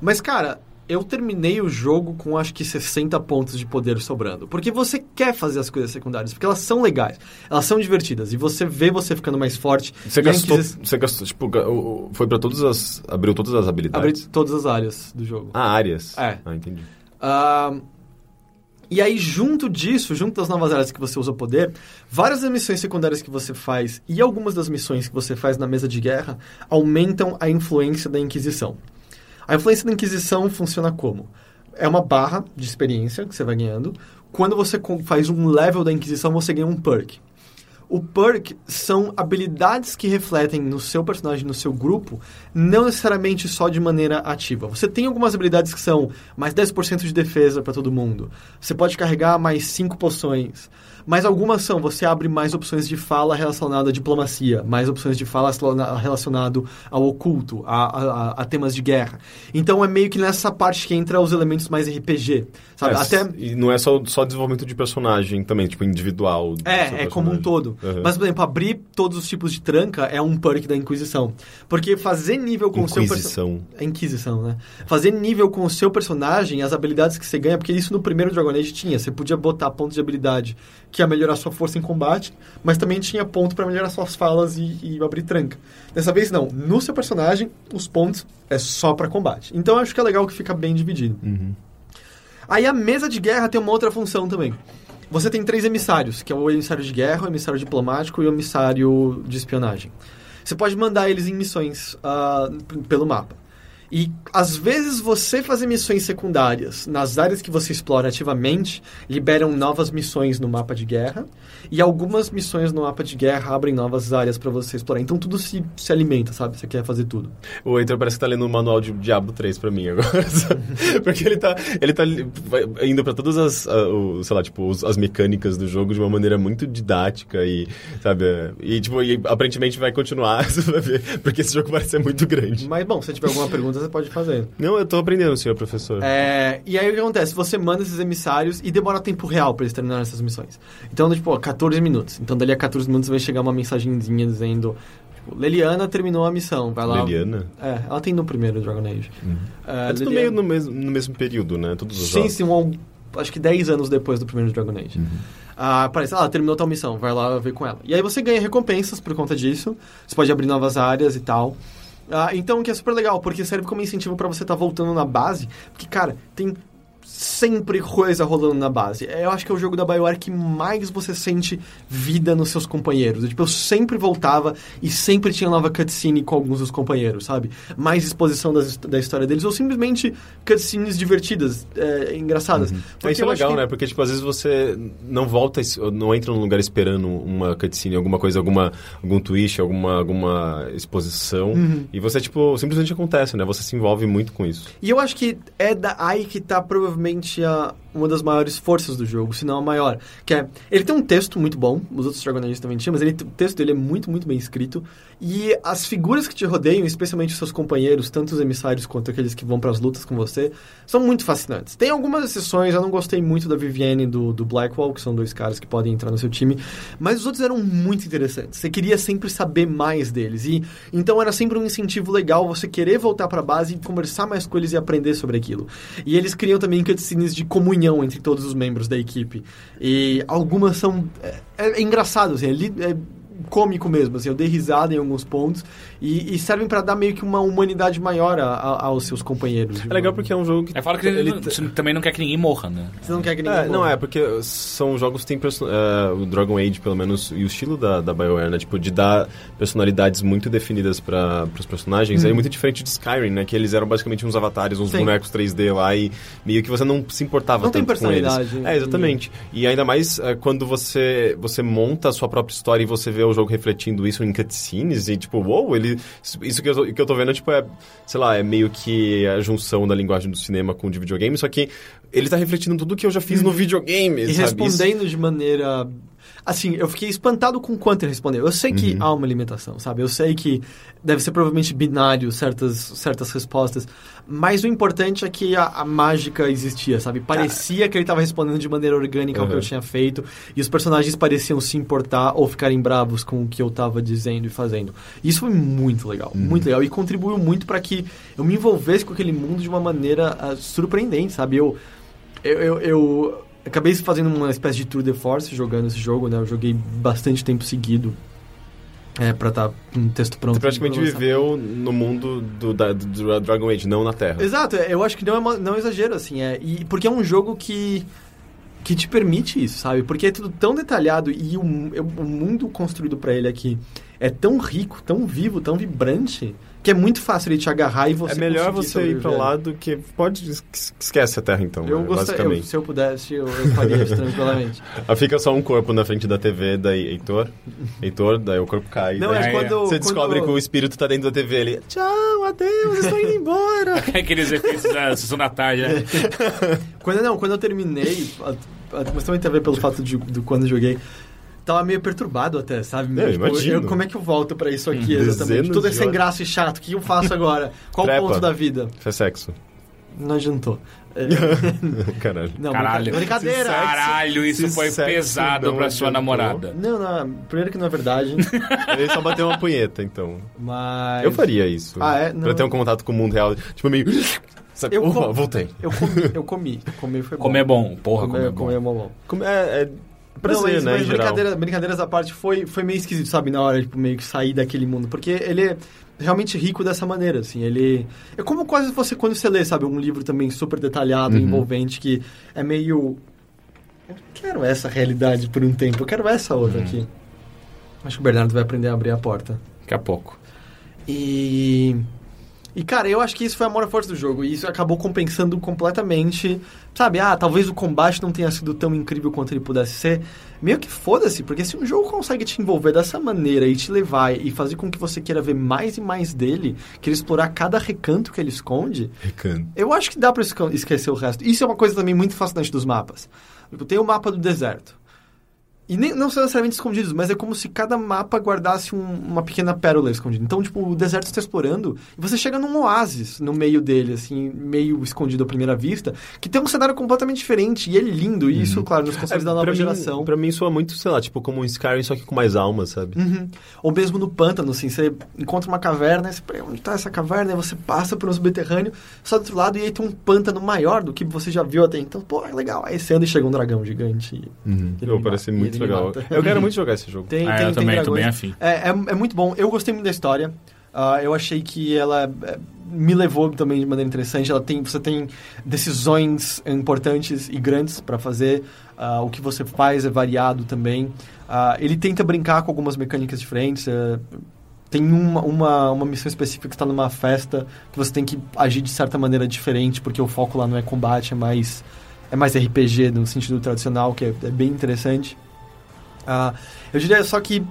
Mas, cara, eu terminei o jogo com acho que 60 pontos de poder sobrando. Porque você quer fazer as coisas secundárias, porque elas são legais, elas são divertidas. E você vê você ficando mais forte. Você gastou, você gastou, tipo, foi pra todas as, abriu todas as habilidades? todas as áreas do jogo. Ah, áreas. É. Ah, entendi. Ah, e aí, junto disso, junto das novas áreas que você usa poder, várias das missões secundárias que você faz e algumas das missões que você faz na mesa de guerra aumentam a influência da Inquisição. A influência da Inquisição funciona como? É uma barra de experiência que você vai ganhando. Quando você faz um level da Inquisição, você ganha um perk. O perk são habilidades que refletem no seu personagem, no seu grupo, não necessariamente só de maneira ativa. Você tem algumas habilidades que são mais 10% de defesa para todo mundo. Você pode carregar mais 5 poções. Mas algumas são, você abre mais opções de fala relacionada à diplomacia, mais opções de fala relacionado ao oculto, a, a- a temas de guerra. Então é meio que nessa parte que entra os elementos mais RPG. Sabe? É, Até E não é só, só desenvolvimento de personagem também, tipo, individual. É, é como um todo. Uhum. Mas, por exemplo, abrir todos os tipos de tranca é um perk da Inquisição. Porque fazer nível com o seu Inquisição. personagem. É Inquisição, né? Fazer nível com o seu personagem, as habilidades que você ganha, porque isso no primeiro Dragon Age tinha. Você podia botar pontos de habilidade que ia melhorar sua força em combate, mas também tinha ponto para melhorar suas falas e, e abrir tranca. Dessa vez não. No seu personagem, os pontos é só para combate. Então eu acho que é legal que fica bem dividido. Aí a mesa de guerra tem uma outra função também. Você tem três emissários, que é o emissário de guerra, o emissário diplomático e o emissário de espionagem. Você pode mandar eles em missões p- pelo mapa. E às vezes você fazer missões secundárias nas áreas que você explora ativamente liberam novas missões no mapa de guerra e algumas missões no mapa de guerra abrem novas áreas para você explorar. Então tudo se, se alimenta, sabe? Você quer fazer tudo. O Heitor parece que tá lendo o manual de Diablo 3 pra mim agora. Porque ele tá, ele tá indo pra todas as, o- sei lá, tipo, as mecânicas do jogo de uma maneira muito didática e, sabe, é, e tipo, e aparentemente vai continuar, você vai ver, porque esse jogo parece ser muito grande. Mas bom, se tiver alguma pergunta você pode fazer. Não, eu tô aprendendo, senhor professor. É, e aí o que acontece? Você manda esses emissários e demora tempo real pra eles terminarem essas missões. Então, tipo, ó, 14 minutos. Então, dali a 14 minutos vai chegar uma mensagenzinha dizendo: tipo, Leliana terminou a missão. Vai lá. Leliana? É, ela tem no primeiro Dragon Age. É, É tudo Leliana- meio no mesmo, no mesmo período, né? Todos os Sim, jogos. sim, um, acho que 10 anos depois do primeiro Dragon Age. Ah, aparece, ah, terminou tal missão, vai lá ver com ela. E aí você ganha recompensas por conta disso, você pode abrir novas áreas e tal. Ah, então, que é super legal, porque serve como incentivo pra você estar voltando na base, porque, cara, tem sempre coisa rolando na base. É, Eu acho que é o jogo da BioWare que mais você sente vida nos seus companheiros. Eu, tipo, eu sempre voltava e sempre tinha nova cutscene com alguns dos companheiros, sabe? Mais exposição das, da história deles, ou simplesmente cutscenes divertidas, é, engraçadas. Porque Isso é legal, que- né? Porque, tipo, às vezes você não volta, não entra num lugar esperando uma cutscene, alguma coisa, alguma, algum twist, alguma, alguma exposição. Uhum. E você, tipo, simplesmente acontece, né? Você se envolve muito com isso. E eu acho que é da aí que tá provavelmente a, uma das maiores forças do jogo, se não a maior. Que é, ele tem um texto muito bom, os outros Dragon Age também tinham, mas ele, o texto dele é muito, muito bem escrito. E as figuras que te rodeiam, especialmente os seus companheiros, tanto os emissários quanto aqueles que vão para as lutas com você, são muito fascinantes. Tem algumas exceções, eu não gostei muito da Vivienne e do, do Blackwall, que são dois caras que podem entrar no seu time, mas os outros eram muito interessantes. Você queria sempre saber mais deles. E então era sempre um incentivo legal você querer voltar para a base e conversar mais com eles e aprender sobre aquilo. E eles criam também cutscenes de comunhão entre todos os membros da equipe. E algumas são. É, é engraçado, assim, é, é cômico mesmo, assim, eu dei risada em alguns pontos e, e servem para dar meio que uma humanidade maior a- a- aos seus companheiros. É legal porque é um jogo que. É fala que ele ele você também não quer que ninguém morra, né? Você não quer que ninguém É, não morra. é, porque são jogos que tem perso- é, o Dragon Age, pelo menos, e o estilo da, da BioWare, né? Tipo, de dar personalidades muito definidas para os personagens. É muito diferente de Skyrim, né? Que eles eram basicamente uns avatares, uns Sim. bonecos 3D lá e meio que você não se importava Não tem tanto com eles. personalidade. É, exatamente. E ainda mais é, quando você, você monta a sua própria história e você vê o jogo refletindo isso em cutscenes e tipo, uou, ele... Isso que eu, tô- que eu tô vendo, tipo, é, sei lá, é meio que a junção da linguagem do cinema com o de videogame, só que ele tá refletindo tudo que eu já fiz no videogame, E sabe? respondendo de maneira. Assim, eu fiquei espantado com o quanto ele respondeu. Eu sei que há uma limitação, sabe? Eu sei que deve ser provavelmente binário certas, certas respostas. Mas o importante é que a, a mágica existia, sabe? Parecia que ele estava respondendo de maneira orgânica ao que Uhum. eu tinha feito. E os personagens pareciam se importar ou ficarem bravos com o que eu estava dizendo e fazendo. Isso foi muito legal, muito legal. E contribuiu muito para que eu me envolvesse com aquele mundo de uma maneira ah, surpreendente, sabe? Eu, eu, eu, eu acabei fazendo uma espécie de tour de force jogando esse jogo, né? Eu joguei bastante tempo seguido é, pra estar com um texto pronto. Você praticamente viveu no mundo do, da- do Dragon Age, não na Terra. Exato, é, eu acho que não é, não é exagero, assim. É, e porque é um jogo que, que te permite isso, sabe? Porque é tudo tão detalhado e o, o mundo construído pra ele aqui é tão rico, tão vivo, tão vibrante, que é muito fácil ele te agarrar e você É melhor você ir pra lá do que... Pode... es- Esquece a Terra, então, Eu né, gostaria, se eu pudesse, eu, eu faria isso tranquilamente. Aí fica só um corpo na frente da TV, daí Heitor, Heitor, daí o corpo cai. Não, daí é quando... Você quando- descobre que o espírito tá dentro da TV, ele... Tchau, adeus, estou indo embora. Aqueles efeitos da sessão da tarde, né? Quando, não, quando eu terminei, mas também tem a ver pelo fato de, do quando eu joguei, tava meio perturbado até, sabe? Eu Tipo, imagino. como é que eu volto pra isso aqui Dezenas exatamente? Tudo é sem graça e chato, o que eu faço agora? Qual o ponto da vida? Faz sexo. Não adiantou. É, Caralho. não, Caralho. brincadeira. Caralho, isso foi sexo pesado pra sua namorada. Não, não, primeiro que não é verdade, Ele só bateu uma punheta, então. mas... Eu faria isso. Ah, é? Pra Não. ter um contato com o mundo real. Tipo, meio... Sabe? Eu Opa, com- voltei. Eu comi, eu comi. Comer foi bom. Comer é bom, porra, comer é Comer, comer é bom. bom. Como é, é prazer, não, mas, né, mas brincadeira- brincadeiras à parte, foi, foi meio esquisito, sabe, na hora, tipo, meio que sair daquele mundo. Porque ele é realmente rico dessa maneira, assim, ele... É como quase você, quando você lê, sabe, um livro também super detalhado, Uhum. envolvente, que é meio... Eu quero essa realidade por um tempo, eu quero essa Uhum. outra aqui. Acho que o Bernardo vai aprender a abrir a porta. Daqui a pouco. E. E, cara, eu acho que isso foi a maior força do jogo. E isso acabou compensando completamente. Sabe, ah, talvez o combate não tenha sido tão incrível quanto ele pudesse ser. Meio que foda-se, porque se um jogo consegue te envolver dessa maneira e te levar e fazer com que você queira ver mais e mais dele, queira explorar cada recanto que ele esconde, Recanto. eu acho que dá pra esquecer o resto. Isso é uma coisa também muito fascinante dos mapas. Tipo, tem o mapa do deserto. E nem, não são necessariamente escondidos, mas é como se cada mapa guardasse um- uma pequena pérola escondida. Então, tipo, o deserto você está explorando e você chega num oásis no meio dele, assim, meio escondido à primeira vista, que tem um cenário completamente diferente e é lindo. E isso, claro, nos consoles da nova pra, geração. mim, pra mim soa muito, sei lá, tipo como um Skyrim, só que com mais alma, sabe? Uhum. Ou mesmo no pântano, assim, você encontra uma caverna, você onde está essa caverna, aí você passa por um subterrâneo, só do outro lado, e aí tem um pântano maior do que você já viu até então. Pô, é legal. Aí você anda e chega um dragão gigante. e- Uhum. Pô, parece mata, muito legal. mata. Eu quero muito jogar esse jogo. Tem, Ah, tem, eu tem também, tô bem afim. É, é, é muito bom. Eu gostei muito da história. Ah, eu achei que ela é, me levou também de maneira interessante. Ela tem, você tem decisões importantes e grandes para fazer. Ah, o que você faz é variado também. Ah, ele tenta brincar com algumas mecânicas diferentes. eh, tem uma, uma, uma missão específica que está numa festa que você tem que agir de certa maneira diferente, porque o foco lá não é combate, é mais, é mais RPG no sentido tradicional, que é, é bem interessante. Ah, eu diria só que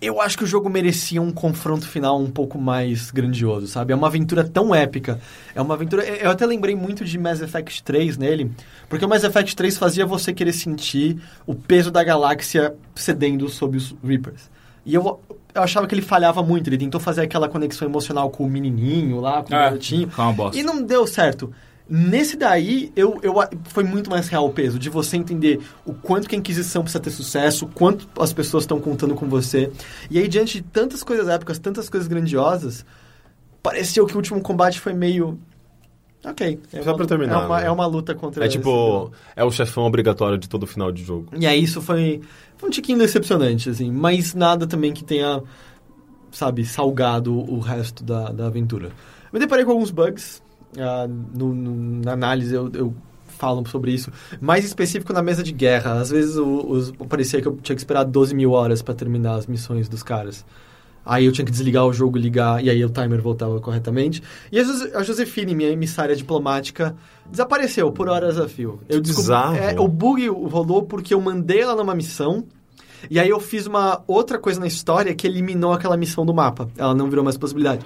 eu acho que o jogo merecia um confronto final um pouco mais grandioso, sabe? É uma aventura tão épica. É uma aventura. Eu até lembrei muito de Mass Effect 3 nele, porque o Mass Effect 3 fazia você querer sentir o peso da galáxia cedendo sob os Reapers. E eu, eu achava que ele falhava muito. Ele tentou fazer aquela conexão emocional com o menininho lá, com o É, garotinho. uma bosta. E não deu certo. Nesse daí, eu, eu, foi muito mais real o peso, de você entender o quanto que a Inquisição precisa ter sucesso, o quanto as pessoas estão contando com você. E aí, diante de tantas coisas épicas, tantas coisas grandiosas, pareceu que o último combate foi meio... Ok. É Só uma, pra terminar, É uma, né? é uma luta contra É esse tipo, é o chefão obrigatório de todo final de jogo. e aí isso foi, foi um tiquinho decepcionante, assim. Mas nada também que tenha, sabe, salgado o resto da, da aventura. Me deparei com alguns bugs. Ah, no- no- na análise eu, eu falo sobre isso. Mais específico na mesa de guerra. Às vezes os- parecia que eu tinha que esperar 12 mil horas para terminar as missões dos caras. Aí eu tinha que desligar o jogo, ligar, e aí o timer voltava corretamente. E a, Jose- a Josefine, minha emissária diplomática, desapareceu por horas a fio. Eu descobri- é, o bug rolou porque eu mandei ela numa missão, e aí eu fiz uma outra coisa na história que eliminou aquela missão do mapa. Ela não virou mais possibilidade.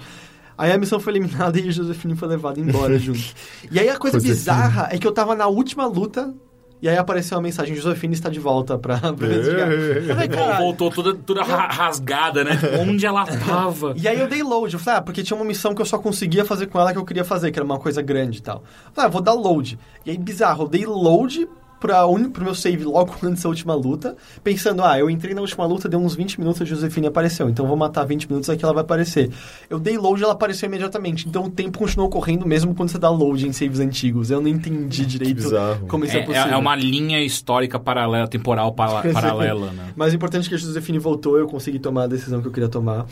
Aí a missão foi eliminada e a Josefine foi levada embora junto. E aí a coisa Josefine. bizarra é que eu tava na última luta, e aí apareceu uma mensagem, Josefine está de volta pra, pra "Caralho." voltou toda, toda ra- rasgada, né? Onde ela tava? E aí eu dei load, eu falei, ah, porque tinha uma missão que eu só conseguia fazer com ela que eu queria fazer, que era uma coisa grande e tal. Eu falei, ah, vou dar load. E aí, bizarro, eu dei load pra un... pro meu save logo antes da última luta, pensando, ah, eu entrei na última luta, deu uns 20 minutos, a Josefine apareceu, então eu vou matar 20 minutos aqui ela vai aparecer. Eu dei load ela apareceu imediatamente, então o tempo continuou correndo mesmo quando você dá load em saves antigos. Eu não entendi direito como isso é, É, possível. é uma linha histórica paralela, temporal para- paralela, né? Mas o importante é que a Josefine voltou, eu consegui tomar a decisão que eu queria tomar.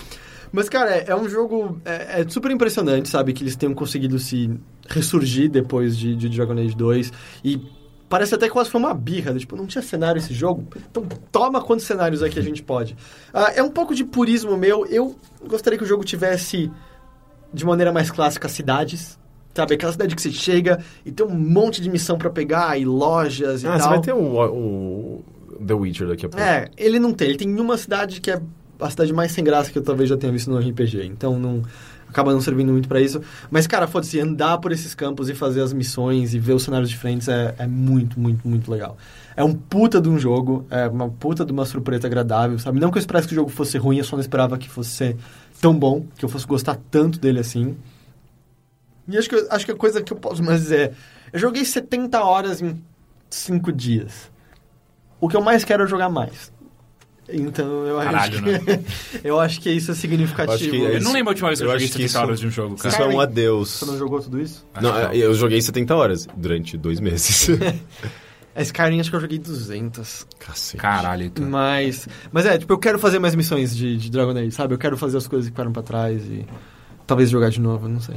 Mas, cara, é, é um jogo é, é super impressionante, sabe? Que eles tenham conseguido se ressurgir depois de, de Dragon Age 2. E parece até que quase foi uma birra. Tipo, não tinha cenário esse jogo? Então toma quantos cenários aqui a gente pode. Ah, é um pouco de purismo meu. Eu gostaria que o jogo tivesse, de maneira mais clássica, cidades. Sabe, aquela cidade que você chega e tem um monte de missão pra pegar e lojas e Ah, tal. você vai ter o, o The Witcher daqui a pouco. É, ele não tem. Ele tem uma cidade que é a cidade mais sem graça que eu talvez já tenha visto no RPG. Então não acaba não servindo muito pra isso. Mas, cara, foda-se, andar por esses campos e fazer as missões e ver os cenários diferentes é, é muito, muito, muito legal. É um puta de um jogo, é uma puta de uma surpresa agradável, sabe? Não que eu esperasse que o jogo fosse ruim, eu só não esperava que fosse ser tão bom, que eu fosse gostar tanto dele assim. E acho que, acho que a coisa que eu posso mais dizer é... Eu joguei 70 horas em 5 dias. O que eu mais quero é jogar mais. Então eu acho Caralho, que... né? eu acho que isso é significativo. Eu acho que é Eu não lembro a última vez que eu, Eu joguei acho que 70 isso- horas de um jogo, cara. Isso é um adeus. Você não jogou tudo isso? Não, Acho que eu joguei 70 horas durante dois meses. A Skyrim acho que eu joguei 200. Cacete. Caralho, então. Mas, mas é, tipo, eu quero fazer mais missões de, de Dragon Age, sabe? Eu quero fazer as coisas que ficaram pra trás e talvez jogar de novo, não sei.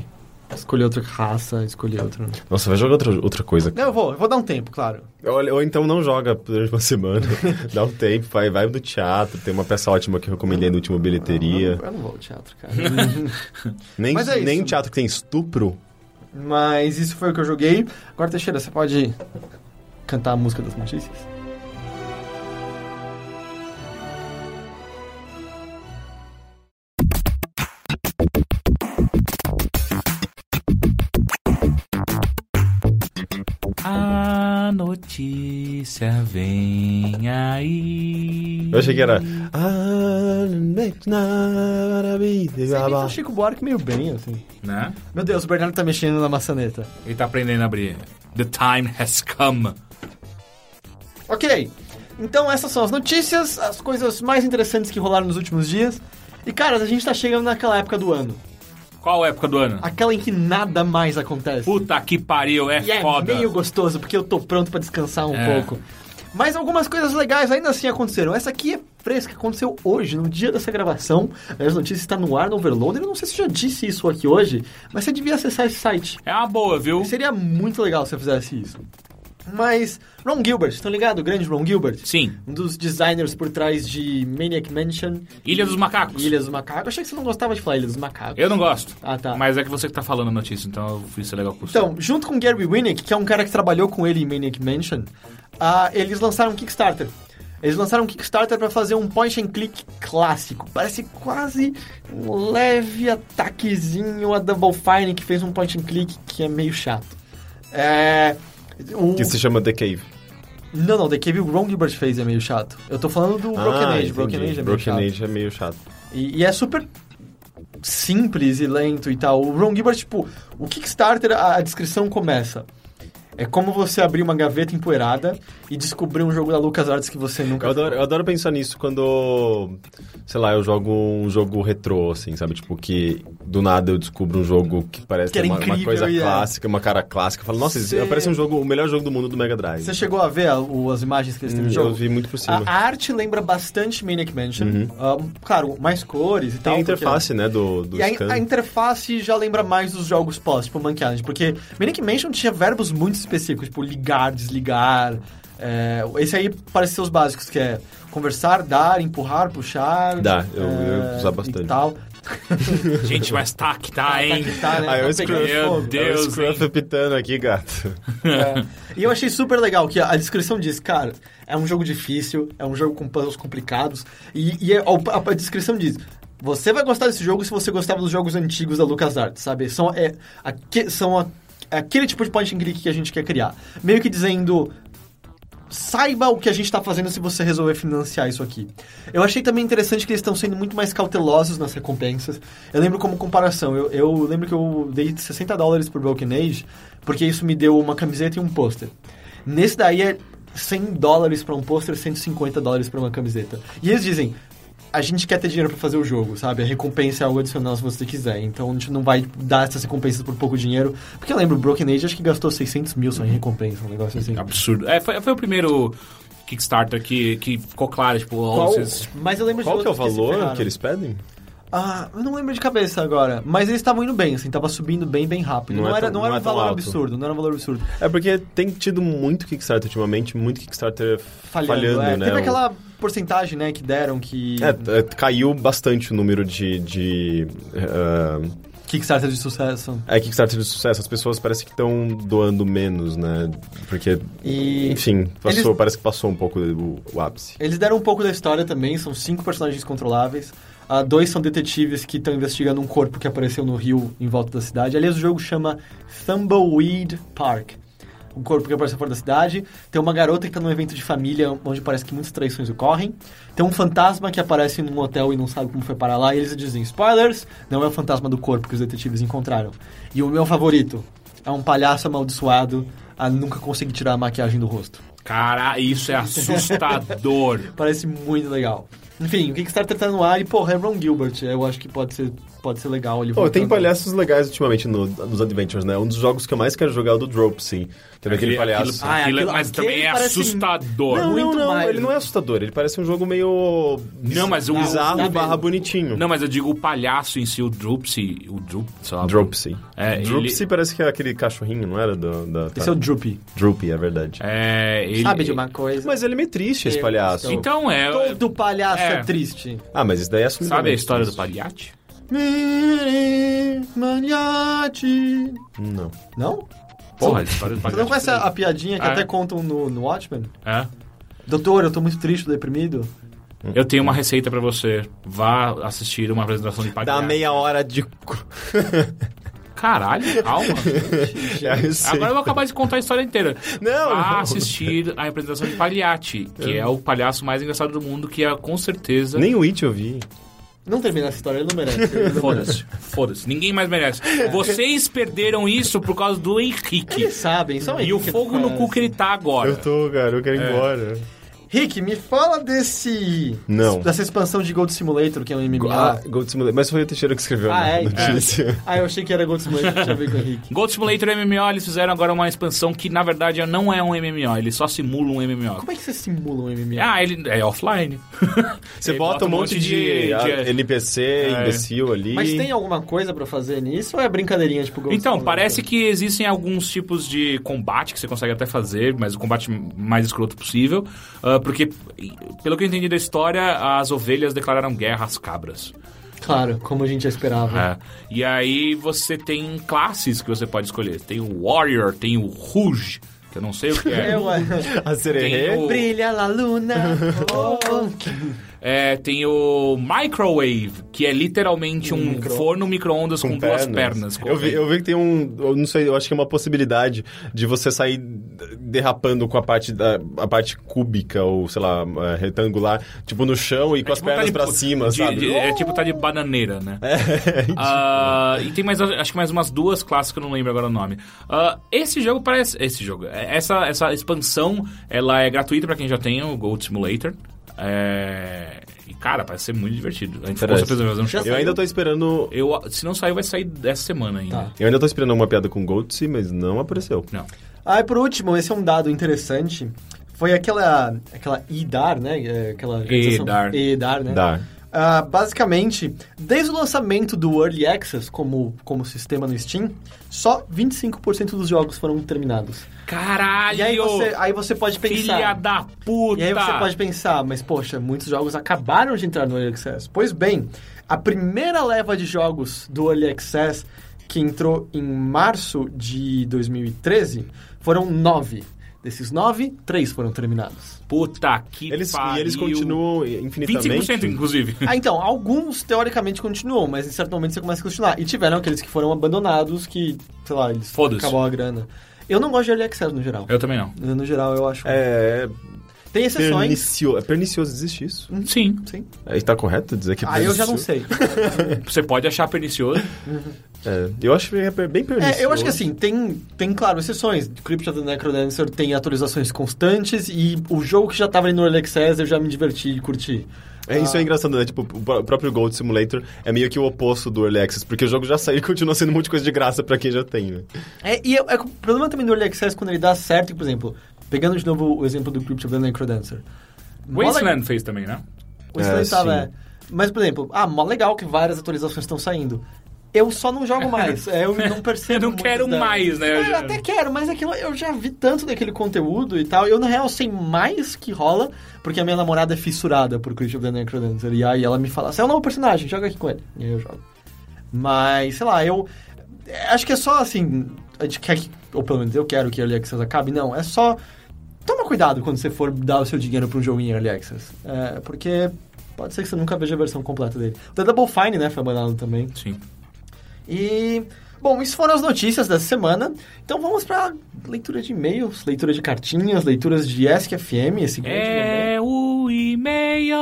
Escolher outra raça, escolher outra... Nossa, vai jogar outra, outra coisa. Não, eu vou, eu vou dar um tempo, claro. Ou, ou então não joga durante uma semana. Dá um tempo, vai, vai do teatro. Tem uma peça ótima que eu recomendei no último bilheteria. Eu não vou ao teatro, cara. Nem, Mas é nem teatro que tem estupro. Mas isso foi o que eu joguei. Agora, Teixeira, você pode cantar a música das notícias? Notícia vem aí. Eu achei que era. Ah, baba. o Chico Buarque meio bem, assim. Né? Meu Deus, o Bernardo tá mexendo na maçaneta. Ele tá aprendendo a abrir. The time has come. Ok, então essas são as notícias, as coisas mais interessantes que rolaram nos últimos dias. E, cara, a gente tá chegando naquela época do ano. Qual época do ano? Aquela em que nada mais acontece. Puta que pariu, é E é foda. meio gostoso, porque eu tô pronto pra descansar um É. pouco. Mas algumas coisas legais ainda assim aconteceram. Essa aqui é fresca, aconteceu hoje, no dia dessa gravação. As notícias está no ar no Overloader. Eu não sei se eu já disse isso aqui hoje, mas você devia acessar esse site. É uma boa, viu? Seria muito legal se eu fizesse isso. Mas, Ron Gilbert, estão ligado? O grande Ron Gilbert? Sim. Um dos designers por trás de Maniac Mansion Ilha dos Macacos. e Ilhas do Macaco. Eu achei que você não gostava de falar Ilhas dos Macacos. Eu não gosto. Ah, tá. Mas é que você que tá falando a notícia, então eu fiz isso legal por. Então, junto com Gary Winnick, que é um cara que trabalhou com ele em Maniac Mansion, ah, eles lançaram um Kickstarter. Eles lançaram um Kickstarter pra fazer um point and click clássico. Parece quase um leve ataquezinho a Double Fine que fez um point and click que é meio chato. É. O... Que se chama The Cave. Não, não, The Cave o Ron Gilbert fez é meio chato. Eu tô falando do Broken Ah, Age. Broken entendi. Age é meio Broken chato. Age é meio chato. E, e é super simples e lento e tal. O Ron Gilbert, tipo, o Kickstarter, a, a descrição começa. É como você abrir uma gaveta empoeirada e descobrir um jogo da LucasArts que você nunca Eu adoro, eu adoro pensar nisso quando, sei lá, eu jogo um jogo retrô, assim, sabe? Tipo, que do nada eu descubro um jogo que parece Que uma, uma incrível coisa e é. clássica, uma cara clássica. Eu falo, nossa, Você- parece um jogo, o melhor jogo do mundo do Mega Drive. Você chegou a ver a- o- as imagens que eles têm Hum, no jogo? eu vi muito por cima. A, a arte lembra bastante Maniac Mansion. Ah, claro, mais cores e Tem tal. a porque- interface, né, do, do E a, a interface já lembra mais dos jogos pós, tipo Monkey Island, porque Maniac Mansion tinha verbos muito específicos, tipo ligar, desligar. é, esse aí parece ser os básicos, que é conversar, dar, empurrar, puxar. Dá, eu- eu é, ia usar bastante. E tal. Gente, mas tá que tá, hein? que tá, né? Ah, é o Tá pegando Scruff. Meu Deus, É o Scruff pitando aqui, gato. É. E eu achei super legal que a, a descrição diz, cara, é um jogo difícil, é um jogo com puzzles complicados, e, e é- a, a descrição diz, você vai gostar desse jogo se você gostava dos jogos antigos da LucasArts, sabe? São, é, aque- são a- aquele tipo de point and click que a gente quer criar. Meio que dizendo, saiba o que a gente está fazendo se você resolver financiar isso aqui. Eu achei também interessante que eles estão sendo muito mais cautelosos nas recompensas. Eu lembro como comparação, eu, eu lembro que eu dei 60 dólares por Broken Age, porque isso me deu uma camiseta e um pôster. Nesse daí é 100 dólares para um pôster, 150 dólares para uma camiseta. E eles dizem, a gente quer ter dinheiro para fazer o jogo, sabe? A recompensa é algo adicional se você quiser. Então a gente não vai dar essas recompensas por pouco dinheiro. Porque eu lembro, Broken Age acho que gastou 600 mil só em recompensa, um negócio assim. Absurdo. É, foi, foi o primeiro Kickstarter que, que ficou claro, tipo, Qual- vocês- Mas eu lembro Qual de que é o valor ferraram. que eles pedem? Ah, eu não lembro de cabeça agora. Mas eles estavam indo bem, assim, tava subindo bem, bem rápido. Não Não, é era, não não era é um tão valor alto. absurdo, não era um valor absurdo. É porque tem tido muito Kickstarter ultimamente, muito Kickstarter Falhando, falhando, é. né? Teve aquela porcentagem, né, que deram que... É, é, caiu bastante o número de. de ah, Kickstarter de sucesso. é Kickstarter de sucesso. As pessoas parece que estão doando menos, né? Porque. E... Enfim, passou, Eles- parece que passou um pouco o, o ápice. Eles deram um pouco da história também, são cinco personagens controláveis. Ah, dois são detetives que estão investigando um corpo que apareceu no rio em volta da cidade. Aliás, o jogo chama Thumbleweed Park. Um corpo que apareceu fora da cidade. Tem uma garota que está num evento de família onde parece que muitas traições ocorrem. Tem um fantasma que aparece num hotel e não sabe como foi parar lá. E eles dizem, spoilers, não é o fantasma do corpo que os detetives encontraram. E o meu favorito é um palhaço amaldiçoado a nunca conseguir tirar a maquiagem do rosto. Cara, isso é assustador. Parece muito legal. Enfim, o Kickstarter tá no ar e, porra, é Ron Gilbert. Eu acho que pode ser, pode ser legal ele Pô, tem palhaços legais ultimamente no, nos Adventures, né? Um dos jogos que eu mais quero jogar é o do Dropsy. Teve aquele, palhaço. aquilo- aquilo- aquilo- mas aquele também é parece- assustador. Não, muito não, não, mais. ele não é assustador, ele parece um jogo meio Não, mas o- bizarro Não, barra bonitinho. Não, mas eu digo o palhaço em si, o Dropsy. O Droop, sei lá. Dropsy. É, Dropsy ele- parece que é aquele cachorrinho, não era? Do, da, Esse é o Droopy. Droopy, é verdade. É, ele, Sabe de uma coisa? Mas ele é meio triste, esse palhaço. Então é. Todo palhaço é, É. triste. Ah, mas isso daí é Sabe a história do palhate? Maniachi. Não. Não? Porra, a história do Você não conhece a, a piadinha que Ah, até é? contam no, no Watchmen? É. Doutor, eu tô muito triste, tô deprimido. Eu tenho uma receita pra você. Vá assistir uma apresentação de. Dá meia hora de. Caralho, calma. É receita. Agora eu vou acabar de contar a história inteira. Não, Vá não. assistir a apresentação de Palhate, que é o palhaço mais engraçado do mundo, que é com certeza. Nem o It eu vi. Não termina essa história, ele não merece. Foda-se, foda-se. Ninguém mais merece. Vocês perderam isso por causa do Henrique. Eles sabem, só E o fogo no cu que ele tá agora. Eu tô, cara, eu quero ir embora. Rick, me fala desse... Não. Dessa expansão de Gold Simulator, que é um MMA. Ah, Gold Simulator. Mas foi o Teixeira que escreveu Ah, na é? notícia. Ah, eu achei que era Gold Simulator, que tinha a ver com o Henrique. Gold Simulator MMO, eles fizeram agora uma expansão que na verdade não é um MMO, ele só simula um MMO. Como é que você simula um MMA? Ah, ele é offline. Você Ele bota um monte de, ah, NPC, É. imbecil ali. Mas tem alguma coisa pra fazer nisso ou é brincadeirinha tipo Gold Então, Simulator? parece que existem alguns tipos de combate que você consegue até fazer, mas o combate mais escroto possível. Ah, porque, pelo que eu entendi da história, as ovelhas declararam guerra às cabras. Claro, como a gente já esperava. É. E aí você tem classes que você pode escolher. Tem o Warrior, tem o Rouge, que eu não sei o que é. É. A sererê. O- Brilha la luna. Oh. É, tem o Microwave, que é literalmente um forno micro-ondas com, duas pernas. Eu vi, eu vi que tem um. Eu não sei, eu acho que é uma possibilidade de você sair derrapando com a parte da a parte cúbica ou, sei lá, eh, retangular, tipo no chão e com É as tipo tá pernas de- pra cima, de- sabe? de- é tipo tá de bananeira, né? É, Ah, e tem mais, acho que mais umas duas classes que eu não lembro agora o nome. Ah, esse jogo parece. Esse jogo. é- Essa, essa expansão, ela é gratuita pra quem já tem o Gold Simulator. É, e, cara, parece ser muito divertido. A gente certeza vai fazer um. Eu ainda tô esperando. Eu, se não sair, vai sair essa semana ainda. Tá. Eu ainda tô esperando uma piada com Goatsy, mas não apareceu. Não. Ah, e por último, esse é um dado interessante. Foi aquela, aquela IDAR, né? É, Aquela organização- EDAR. EDAR, né? Ah, basicamente, desde o lançamento do Early Access como, como sistema no Steam, só 25% dos jogos foram terminados. Caralho! E aí você, aí você pode pensar... Filha da puta! E aí você pode pensar, mas poxa, muitos jogos acabaram de entrar no Early Access. Pois bem, a primeira leva de jogos do Early Access, que entrou em março de 2013, foram nove. Desses nove, três foram terminados. Puta que Eles, pariu. e eles continuam infinitamente. 25%, inclusive. Ah, então, alguns teoricamente continuam, mas em certo momento você começa a continuar. E tiveram aqueles que foram abandonados, que, sei lá, eles acabou a grana. Eu não gosto de Early Access no geral. Eu também não. No geral, eu acho. É. Tem exceções. Pernicio... É pernicioso, existe isso? Sim. Sim. É, tá correto dizer que é Ah, eu já não pernicioso? sei. Você pode achar pernicioso. É, eu acho que é bem pernicioso. É, eu acho que assim, tem, tem claro, exceções. Crypt of the Necrodancer tem atualizações constantes e o jogo que já tava ali no Early Access eu já me diverti e curti. É, isso é engraçado, né? Tipo, o pró- próprio Gold Simulator é meio que o oposto do Early Access, porque o jogo já saiu e continua sendo um monte de coisa de graça pra quem já tem, né? É, e é, é, o problema também do Early Access quando ele dá certo, por exemplo, pegando de novo o exemplo do Crypt of the Necrodancer. Le- Wasteland fez também, né? Wasteland É, tava, é. Mas, por exemplo, ah, mó legal que várias atualizações estão saindo. Eu só não jogo mais. É, eu não percebo. Eu não quero mais, né? É, Eu Eu, já- até quero, mas aquilo eu já vi tanto daquele conteúdo e tal. Eu, na real, sei mais que rola, porque a minha namorada é fissurada por Crypt of the Necrodancer. E aí ela me fala, você é um novo personagem, joga aqui com ele. E aí eu jogo. Mas, sei lá, eu. é, Acho que é só assim. A gente quer que, ou pelo menos eu quero que Early Access acabe. Não, é só. Cuidado quando você for dar o seu dinheiro pra um jogo em Early Access. É, porque pode ser que você nunca veja a versão completa dele. O The Double Fine, né, foi abandonado também. Sim. E, bom, isso foram as notícias dessa semana. Então vamos pra leitura de e-mails, leitura de cartinhas, leituras de Ask FM, esse grande momento. É o e-mail.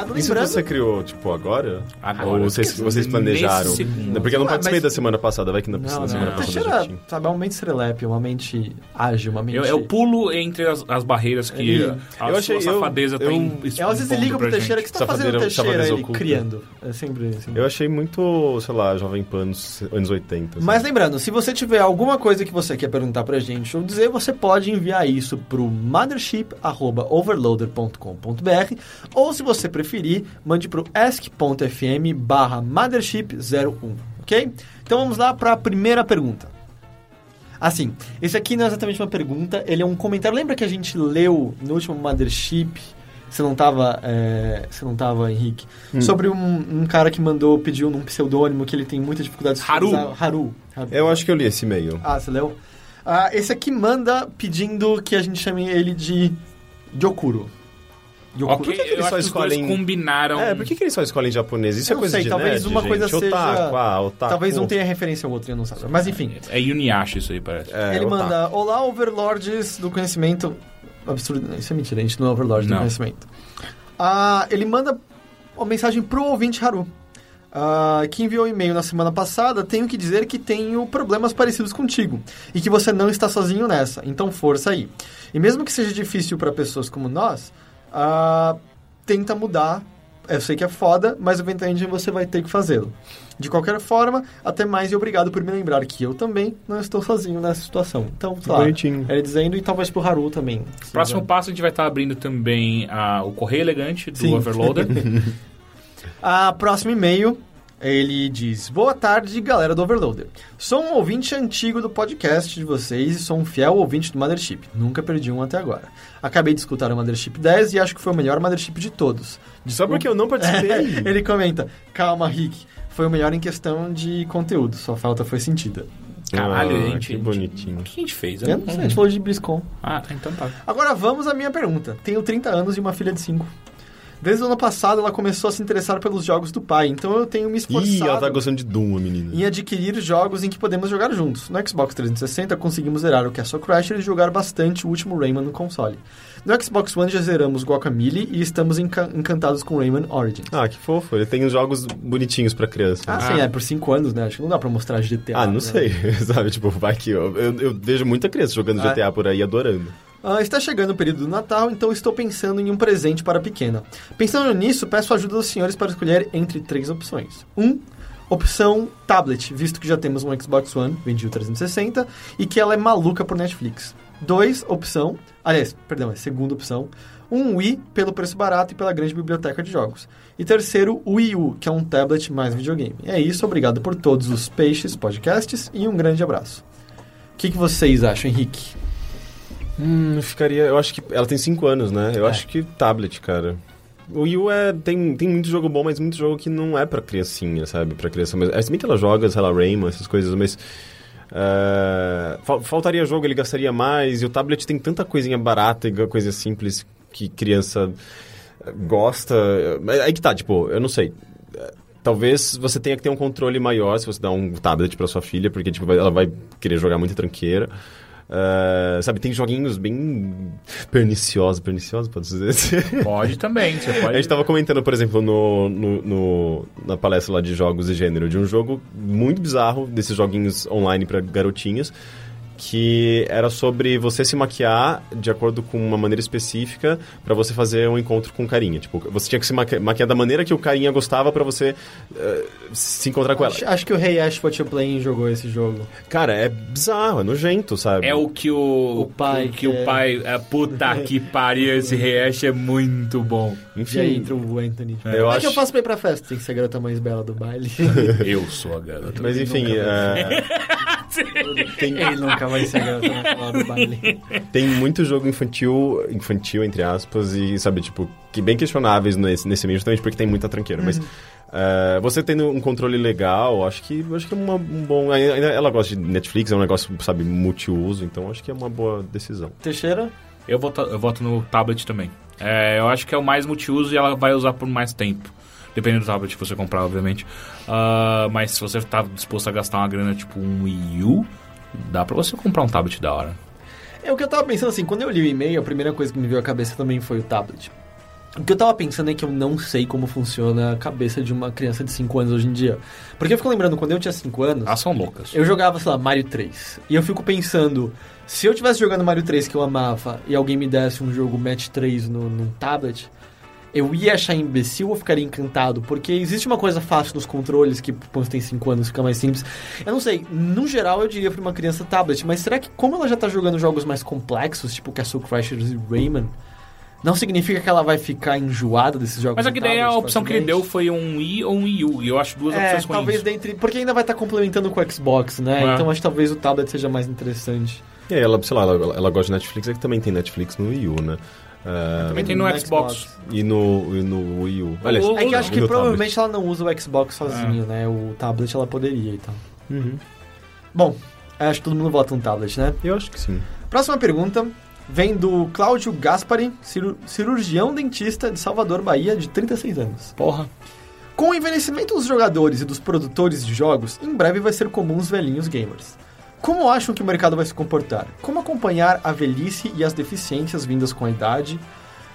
Muito obrigado. Isso Lembrando, você criou, tipo, agora? Agora. Ou vocês, vocês planejaram? Porque eu não participei mas- da semana passada, vai que Não, na não, semana não. passada já Teixeira, tinha. sabe, é uma mente serelepe, uma mente ágil, uma mente... Eu, eu pulo entre as, as barreiras que Ele- a Eu achei- sua eu- safadeza tá eu- em- Eu às vezes ligo pro Teixeira, o que você tá fazendo Teixeira? Ele criando. É sempre assim. Eu achei muito, sei lá, Jovem Pan nos anos 80. assim. Mas lembrando, se você tiver alguma coisa que você quer perguntar pra gente ou dizer, você pode enviar isso pro mothership.overloader.com.br ou se você preferir, mande pro ask.fm barra mothership01, ok? Então vamos lá pra primeira pergunta. Assim, esse aqui não é exatamente uma pergunta, ele é um comentário. Lembra que a gente leu no último Mothership, você não tava, é, você não tava, Henrique, sobre um, um cara que mandou, pediu num pseudônimo que ele tem muita dificuldade de Haru. usar- Haru. Haru. Eu acho que eu li esse e-mail. Ah, você leu? Ah, esse aqui manda pedindo que a gente chame ele de Yokuro. Yokuro. Ok, que que eles só escolhem- combinaram... É, por que, que eles só escolhem japonês? Isso Eu é não coisa sei, de talvez nerd, uma gente. coisa seja- Otaku, ah, otaku. Talvez um tenha referência ao outro e eu não saiba. Mas enfim, É Yuniashi isso aí, parece. É, ele otaku. manda: Olá, overlords do conhecimento. Absurdo. Isso é mentira, a gente não é overlord do Não. conhecimento. Ah, ele manda uma mensagem pro ouvinte Haru. Ah, que enviou um e-mail na semana passada, tenho que dizer que tenho problemas parecidos contigo e que você não está sozinho nessa, então força aí. E mesmo que seja difícil para pessoas como nós, ah, tenta mudar eu sei que é foda, mas eventualmente você vai ter que fazê-lo. De qualquer forma, até mais e obrigado por me lembrar que eu também não estou sozinho nessa situação. Então, claro, Bonitinho. ele dizendo e talvez pro Haru também. Próximo passo, a gente vai estar abrindo também o Correio Elegante do Sim. Overloader. A próximo e-mail, ele diz: Boa tarde, galera do Overloader. Sou um ouvinte antigo do podcast de vocês e sou um fiel ouvinte do Mothership. Nunca perdi um até agora. Acabei de escutar o Mothership 10 e acho que foi o melhor Mothership de todos. Só porque eu não participei. ele comenta: Calma, Rick. Foi o melhor em questão de conteúdo, sua falta foi sentida. Caralho, Ah, gente. que bonitinho. O que a gente fez? Eu não sei, a gente falou de BlizzCon. Ah, então tá. Agora vamos à minha pergunta. Tenho 30 anos e uma filha de 5. Desde o ano passado ela começou a se interessar pelos jogos do pai, então eu tenho me esforçado Ih, ela tá gostando de Doom, a menina. em adquirir jogos em que podemos jogar juntos. No Xbox 360 conseguimos zerar o Castle Crasher e jogar bastante o último Rayman no console. No Xbox One já zeramos Guacamelee e estamos enca- encantados com Rayman Origins. Ah, que fofo. Ele tem uns jogos bonitinhos pra criança. Ah, sim, é por 5 anos, né? Acho que não dá pra mostrar GTA. Ah, não né? sei, sabe? Tipo, vai que eu, eu, eu vejo muita criança jogando Ah. GTA por aí, adorando. Ah, está chegando o período do Natal, então estou pensando em um presente para a pequena. Pensando nisso, peço a ajuda dos senhores para escolher entre três opções. Um, opção tablet, visto que já temos um Xbox One, vendi o 360, e que ela é maluca por Netflix. Dois, opção, aliás, perdão, é segunda opção, um Wii pelo preço barato e pela grande biblioteca de jogos. E terceiro, o Wii U, que é um tablet mais videogame. É isso, obrigado por todos os peixes, podcasts e um grande abraço. O que, que vocês acham, Henrique? Hum, eu ficaria. Eu acho que. Ela tem 5 anos, né? Eu É. acho que tablet, cara. O Wii U é, tem, tem muito jogo bom, mas muito jogo que não é pra criancinha, sabe? Pra criança. Mas, é, se bem que ela joga, sei lá, Rayman, essas coisas, mas. é, fal- faltaria jogo, ele gastaria mais. E o tablet tem tanta coisinha barata e coisa simples que criança eh, gosta. Aí que tá, tipo, eu não sei. Talvez você tenha que ter um controle maior se você dá um tablet pra sua filha, porque tipo, ela vai querer jogar muita tranqueira. É, sabe, tem joguinhos bem perniciosos, perniciosos, pode dizer? Pode também, você pode. A gente tava comentando, por exemplo, no, no- no- na palestra lá de jogos e gênero, de um jogo muito bizarro, desses joguinhos online pra garotinhas, que era sobre você se maquiar de acordo com uma maneira específica pra você fazer um encontro com carinha. Tipo, você tinha que se maqui- maquiar da maneira que o carinha gostava pra você eh, se encontrar com ela. Acho, que o Rei Ash What You Playing jogou esse jogo. Cara, é bizarro, é nojento, sabe? É o que o, O pai que, o quer. pai. É, puta que pariu, esse reash é muito bom. E aí Enfim, entra o Anthony. Eu Como é acho- que eu faço pra ir pra festa? Tem que ser a garota mais bela do baile. Eu sou a garota. mas enfim, é, tem, Ele nunca vai ser a garota mais bela do baile. tem muito jogo infantil, infantil, entre aspas, e, sabe, tipo, que bem questionáveis nesse, nesse meio, justamente porque tem muita tranqueira. Mas é, você tendo um controle legal, acho que, acho que é uma, um bom... ainda Ela gosta de Netflix, é um negócio, sabe, multiuso, então acho que é uma boa decisão. Teixeira? Eu voto, eu voto no tablet também. É, eu acho que é o mais multiuso e ela vai usar por mais tempo. Dependendo do tablet que você comprar, obviamente. Ah, mas se você tá disposto a gastar uma grana tipo um Wii U, dá pra você comprar um tablet da hora. É o que eu tava pensando assim, quando eu li o e-mail, a primeira coisa que me veio à cabeça também foi o tablet. O que eu tava pensando é que eu não sei como funciona a cabeça de uma criança de 5 anos hoje em dia. Porque eu fico lembrando, quando eu tinha 5 anos, Elas são loucas. eu jogava, sei lá, Mario 3. E eu fico pensando, se eu tivesse jogando Mario 3 que eu amava e alguém me desse um jogo Match 3 no, num tablet, eu ia achar imbecil ou ficaria encantado? Porque existe uma coisa fácil nos controles que quando você tem 5 anos fica mais simples. Eu não sei, no geral eu diria pra uma criança tablet, mas será que como ela já tá jogando jogos mais complexos, tipo Castle Crashers e Rayman, não significa que ela vai ficar enjoada desses jogos Mas aqui daí a opção que ele deu foi um Wii ou um Wii U. E eu acho duas É, opções talvez ruins. dentre. Porque ainda vai estar complementando com o Xbox, né? É. Então acho que talvez o tablet seja mais interessante. E aí, ela, sei lá, ela, ela gosta de Netflix, é que também tem Netflix no Wii U, né? É, Também tem no Xbox. E no, e no Wii U. Aliás, O- É que eu acho que no provavelmente ela não usa o Xbox sozinho, né? O tablet ela poderia e tal. Bom, acho que todo mundo vota no tablet, né? Eu acho que sim. Próxima pergunta vem do Cláudio Gaspari, ciru- cirurgião dentista de Salvador, Bahia, de 36 anos. Porra. Com o envelhecimento dos jogadores e dos produtores de jogos, em breve vai ser comum os velhinhos gamers. Como acham que o mercado vai se comportar? Como acompanhar a velhice e as deficiências vindas com a idade?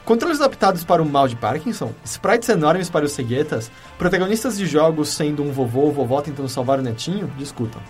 Controles adaptados para o mal de Parkinson? Sprites enormes para os ceguetas? Protagonistas de jogos sendo um vovô ou vovó tentando salvar o netinho? Discutam.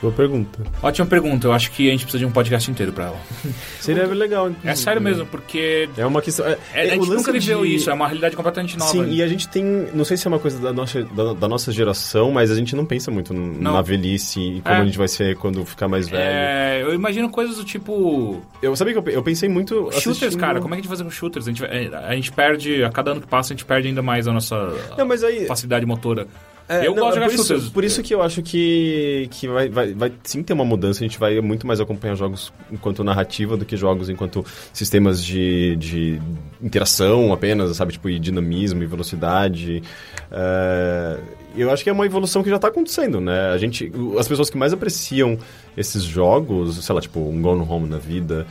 Boa pergunta. Ótima pergunta. Eu acho que a gente precisa de um podcast inteiro pra ela. Seria legal. É sério mesmo, porque É uma questão. É, é, é, a o gente nunca viveu de- isso. É uma realidade completamente nova. Sim, e a gente tem. Não sei se é uma coisa da nossa, da, da nossa geração, mas a gente não pensa muito Não. na velhice e como É. a gente vai ser quando ficar mais velho. É, eu imagino coisas do tipo. Eu sabia que eu, eu pensei muito. Shooters, assistindo- cara. Como é que a gente vai fazer com shooters? A gente, vai- a gente perde, a cada ano que passa, a gente perde ainda mais a nossa Não, mas aí. facilidade motora. É, eu não, gosto de é jogar por isso, shooters. Por isso que eu acho que, que vai, vai, vai sim ter uma mudança. A gente vai muito mais acompanhar jogos enquanto narrativa do que jogos enquanto sistemas de, de interação apenas, sabe? Tipo, e dinamismo e velocidade. É, eu acho que é uma evolução que já está acontecendo, né? A gente, as pessoas que mais apreciam esses jogos, sei lá, tipo, um Gone Home na vida...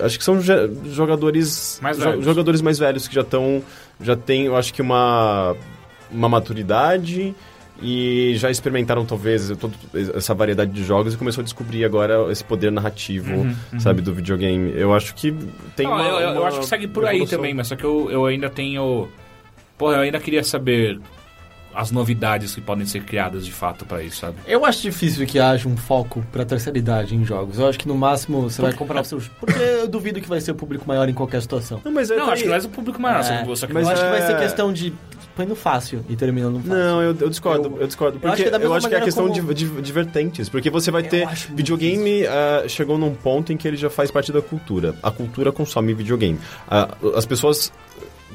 Acho que são jo- jogadores Mais jo- velhos. jogadores mais velhos que já estão já tem, eu acho que uma uma maturidade e já experimentaram talvez toda essa variedade de jogos e começou a descobrir agora esse poder narrativo, sabe, do videogame. Eu acho que tem Não, uma, eu, eu- uma acho que segue por aí evolução. também, mas só que eu, eu ainda tenho. Porra, eu ainda queria saber as novidades que podem ser criadas de fato pra isso, sabe? Eu acho difícil que haja um foco pra terceira idade em jogos. Eu acho que no máximo você vai comprar os seus. Porque eu duvido que vai ser o público maior em qualquer situação. Não, mas é Não, acho que não é o público maior, É, só- que mas eu acho que vai é- ser questão de põe no fácil e termina no fácil. Não, eu, eu discordo, eu, Eu- discordo. eu Porque acho que é eu acho que é a questão como- de, de, de vertentes. Porque você vai Eu ter. Videogame ah, chegou num ponto em que ele já faz parte da cultura. A cultura consome videogame. Ah, as pessoas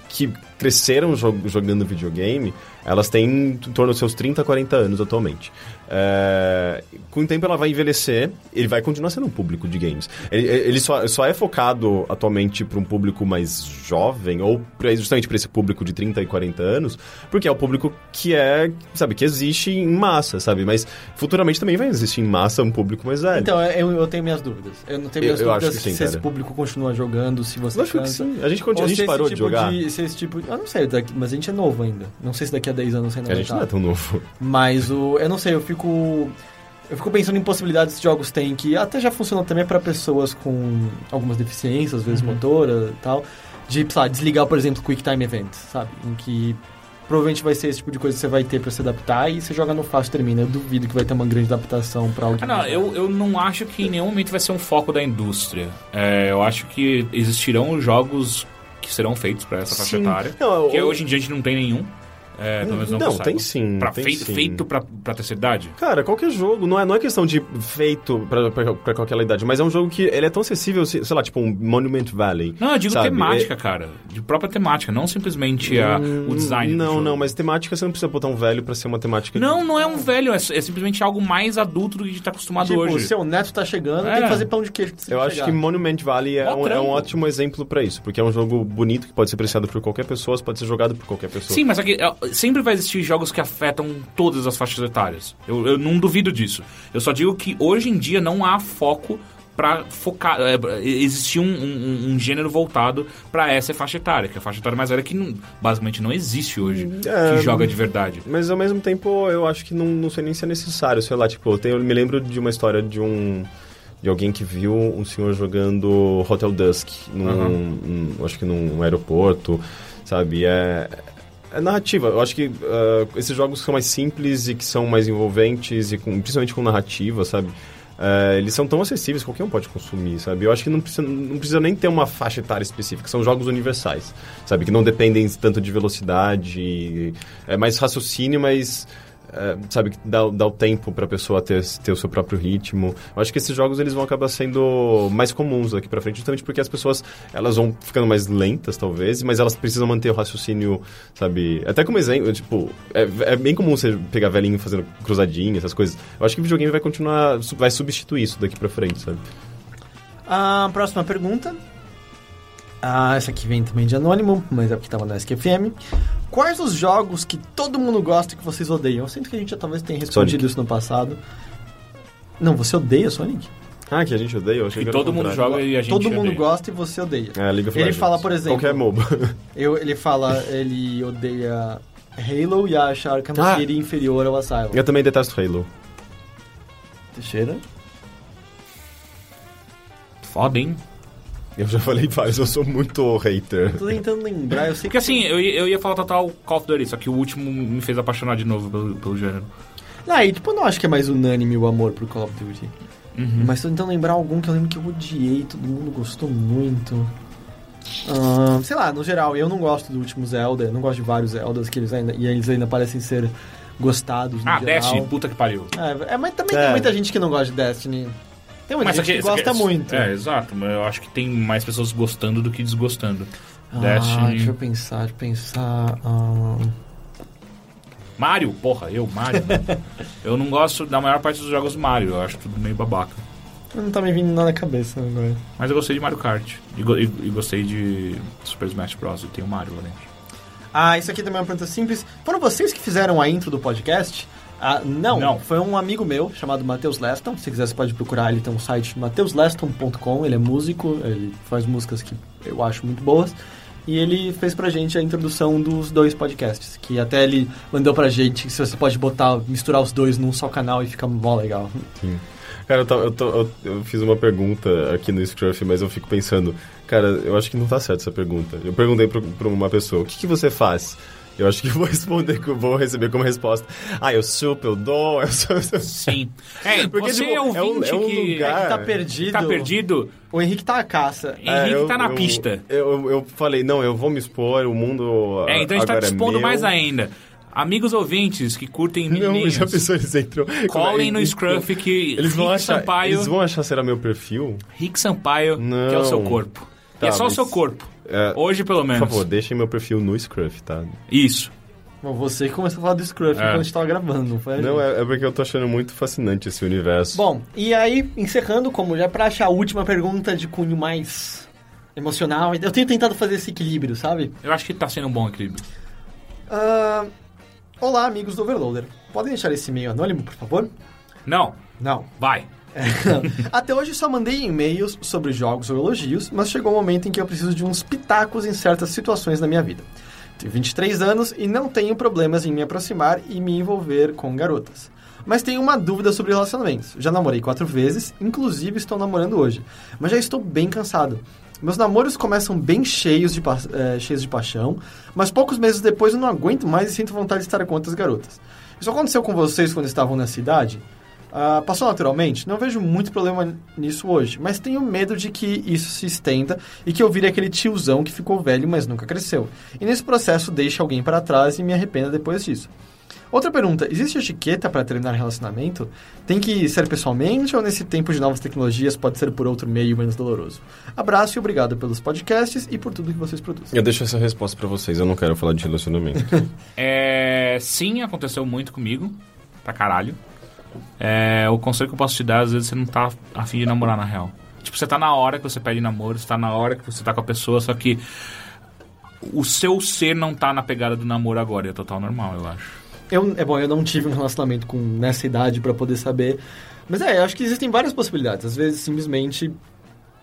que cresceram jo- jogando videogame, elas têm em torno dos seus 30, 40 anos atualmente. É, com o tempo ela vai envelhecer, ele vai continuar sendo um público de games. Ele, ele só, só é focado atualmente para um público mais jovem, ou pra- justamente para esse público de 30 e 40 anos, porque é o público que é, sabe, que existe em massa, sabe? Mas futuramente também vai existir em massa um público mais velho. Então, eu, eu tenho minhas dúvidas. Eu não tenho Eu- minhas eu dúvidas acho que sim, se esse cara. público continua jogando, se você Lógico que cansa. sim. A gente, continua, a gente esse parou de tipo jogar. se esse tipo, eu não sei, mas a gente é novo ainda. Não sei se daqui a 10 anos ainda A gente não é tão novo. Mas o, eu não sei, eu fico eu fico pensando em possibilidades que jogos têm que até já funcionam também para pessoas com algumas deficiências, às vezes Uhum. motora e tal, de, sei lá, desligar, por exemplo, Quick Time Event, sabe? Em que provavelmente vai ser esse tipo de coisa que você vai ter para se adaptar e você joga no fácil termina. Eu duvido que vai ter uma grande adaptação para alguém. Ah, não, eu, eu não acho que em nenhum momento vai ser um foco da indústria. É, eu acho que existirão jogos que serão feitos pra essa faixa Sim. etária. Não, que hoje em dia a gente não tem nenhum. É, pelo menos não, Não, tem sim, Pra tem fei- sim. Feito pra, pra terceira idade? Cara, qualquer jogo, não é, não é questão de feito pra, pra, pra qualquer idade, mas é um jogo que ele é tão acessível, se- sei lá, tipo um Monument Valley. Não, eu digo sabe? temática, É- cara. De própria temática, não simplesmente a, o design. Não, não, mas temática você não precisa botar um velho pra ser uma temática. Não, não é um velho, é, é simplesmente algo mais adulto do que a gente tá acostumado Tipo, hoje. o seu neto tá chegando, É. tem que fazer pão de queijo. pra você Eu acho chegar. que Monument Valley é um, é um ótimo exemplo pra isso, porque é um jogo bonito que pode ser apreciado por qualquer pessoa, pode ser jogado por qualquer pessoa. Sim, mas aqui, é, sempre vai existir jogos que afetam todas as faixas etárias. Eu, eu não duvido disso. Eu só digo que hoje em dia não há foco pra focar. É, existir um, um- um gênero voltado pra essa faixa etária, que é a faixa etária mais velha que não- basicamente não existe hoje, É, que joga de verdade. Mas ao mesmo tempo, eu acho que não, não sei nem se é necessário. Sei lá, tipo, eu, tenho, eu me lembro de uma história de um. De alguém que viu um senhor jogando Hotel Dusk, num, Aham. num- acho que num aeroporto, sabe? É, é narrativa. Eu acho que ah, esses jogos são mais simples e que são mais envolventes, e com- principalmente com narrativa, sabe? Ah, eles são tão acessíveis, qualquer um pode consumir, sabe? Eu acho que não precisa, não precisa nem ter uma faixa etária específica, são jogos universais, sabe? Que não dependem tanto de velocidade, é mais raciocínio, mas é, sabe, dá, dá o tempo pra pessoa ter, ter o seu próprio ritmo. Eu acho que esses jogos eles vão acabar sendo mais comuns daqui pra frente, justamente porque as pessoas elas vão ficando mais lentas, talvez, mas elas precisam manter o raciocínio, sabe? Até como exemplo, tipo, é, é bem comum você pegar velhinho fazendo cruzadinha, essas coisas. Eu acho que o videogame vai continuar, vai substituir isso daqui pra frente, sabe? A próxima pergunta. Ah, essa aqui vem também de anônimo, mas é porque tava no SQFM. Quais os jogos que todo mundo gosta e que vocês odeiam? Eu sinto que a gente já talvez tenha respondido Sonic. isso no passado. Não, você odeia Sonic? Ah, que a gente odeia? Eu achei E que o todo mundo joga e a gente Todo mundo odeia. gosta e você odeia. É, League of Ele fala, por exemplo- Qualquer MOBA. Eu, ele fala, ele odeia Halo e acha Arkham Ah. City inferior ao Asylum. Eu também detesto Halo. Teixeira? Foda, hein? Eu já falei vários, eu sou muito hater. Tô tentando lembrar, eu sei Porque assim, eu, ia- eu ia falar total Call of Duty, só que o último me fez apaixonar de novo pelo, pelo gênero. Ah, e tipo, eu não acho que é mais unânime o amor pro Call of Duty. Uhum. Mas tô tentando lembrar algum que eu lembro que eu odiei, todo mundo gostou muito. Ah, sei lá, no geral, eu não gosto do último Zelda, eu não gosto de vários Zeldas que eles ainda, e eles ainda parecem ser gostados no Ah, geral. Destiny, puta que pariu. É, é, mas também É. tem muita gente que não gosta de Destiny. Tem muita gente aqui- que gosta aqui- muito. É, exato. Mas eu acho que tem mais pessoas gostando do que desgostando. Ah, Destiny. deixa eu pensar, deixa eu pensar. ah, Mario, porra, eu, Mario. eu não gosto da maior parte dos jogos Mario. Eu acho tudo meio babaca. não tá me vindo nada na cabeça agora. Mas eu gostei de Mario Kart. E, go- e- e gostei de Super Smash Bros. E tem o Mario lá dentro. Ah, isso aqui também é uma pergunta simples. Foram vocês que fizeram a intro do podcast? Ah, não, Não. foi um amigo meu chamado Matheus Leston. Se quiser, você pode procurar. Ele tem um site mateusleston.com. Ele é músico, ele faz músicas que eu acho muito boas. E ele fez pra gente a introdução dos dois podcasts. Que até ele mandou pra gente se você pode botar, misturar os dois num só canal e fica mó legal. Cara, eu, tô- eu, tô- eu- eu fiz uma pergunta aqui no Scruff, mas eu fico pensando, cara, eu acho que não tá certo essa pergunta. Eu perguntei pra, pra uma pessoa, o que, que você faz? Eu acho que vou responder, que vou receber como resposta. Ah, eu supo, eu dou, eu sou... eu sou- Sim. É, Porque, você tipo, é ouvinte é um- é um que lugar- Tá perdido. tá perdido. O Henrique tá a caça. Henrique eu- tá na eu- pista. Eu, eu, eu falei, não, eu vou me expor, o mundo É, então a gente tá te expondo é mais ainda. Amigos ouvintes que curtem Não, menininhos, já pensou, eles entram... colhem no Scruff que Eles vão, Rick achar, Sampaio, eles vão achar será meu perfil? Rick Sampaio, que é o Não. seu corpo. e Tá, é só o mas- seu corpo. É, Hoje, pelo Por menos. favor, deixem meu perfil no Scruff, tá? Isso. Bom, você que começou a falar do Scruff É. quando a gente tava gravando, não foi? Não, é, é porque eu tô achando muito fascinante esse universo. Bom, e aí, encerrando, como já pra achar a última pergunta de cunho mais emocional, eu tenho tentado fazer esse equilíbrio, sabe? Eu acho que tá sendo um bom equilíbrio. Ah, olá, amigos do Overloader. Podem deixar esse e-mail anônimo, por favor? Não, Não. vai. Até hoje só mandei e-mails sobre jogos ou elogios, mas chegou um momento em que eu preciso de uns pitacos em certas situações da minha vida. Tenho 23 anos e não tenho problemas em me aproximar e me envolver com garotas. Mas tenho uma dúvida sobre relacionamentos. Já namorei quatro vezes, inclusive estou namorando hoje. Mas já estou bem cansado. Meus namoros começam bem cheios de, eh, cheios de paixão, mas poucos meses depois eu não aguento mais e sinto vontade de estar com outras garotas. Isso aconteceu com vocês quando estavam na cidade? Ah, passou naturalmente? Não vejo muito problema nisso hoje, mas tenho medo de que isso se estenda e que eu vire aquele tiozão que ficou velho, mas nunca cresceu. E nesse processo deixe alguém para trás e me arrependa depois disso. Outra pergunta: existe etiqueta para terminar relacionamento? Tem que ser pessoalmente ou nesse tempo de novas tecnologias pode ser por outro meio menos doloroso? Abraço e obrigado pelos podcasts e por tudo que vocês produzem. Eu deixo essa resposta pra vocês, eu não quero falar de relacionamento. É, sim, aconteceu muito comigo. Pra caralho. É, o conselho que eu posso te dar, às vezes você não tá afim de namorar na real. Tipo, você tá na hora que você pede namoro, você tá na hora que você tá com a pessoa, só que o seu ser não tá na pegada do namoro agora. E é total normal, eu acho. Eu, é bom, eu não tive um relacionamento com nessa idade para poder saber. Mas é, eu acho que existem várias possibilidades. Às vezes, simplesmente,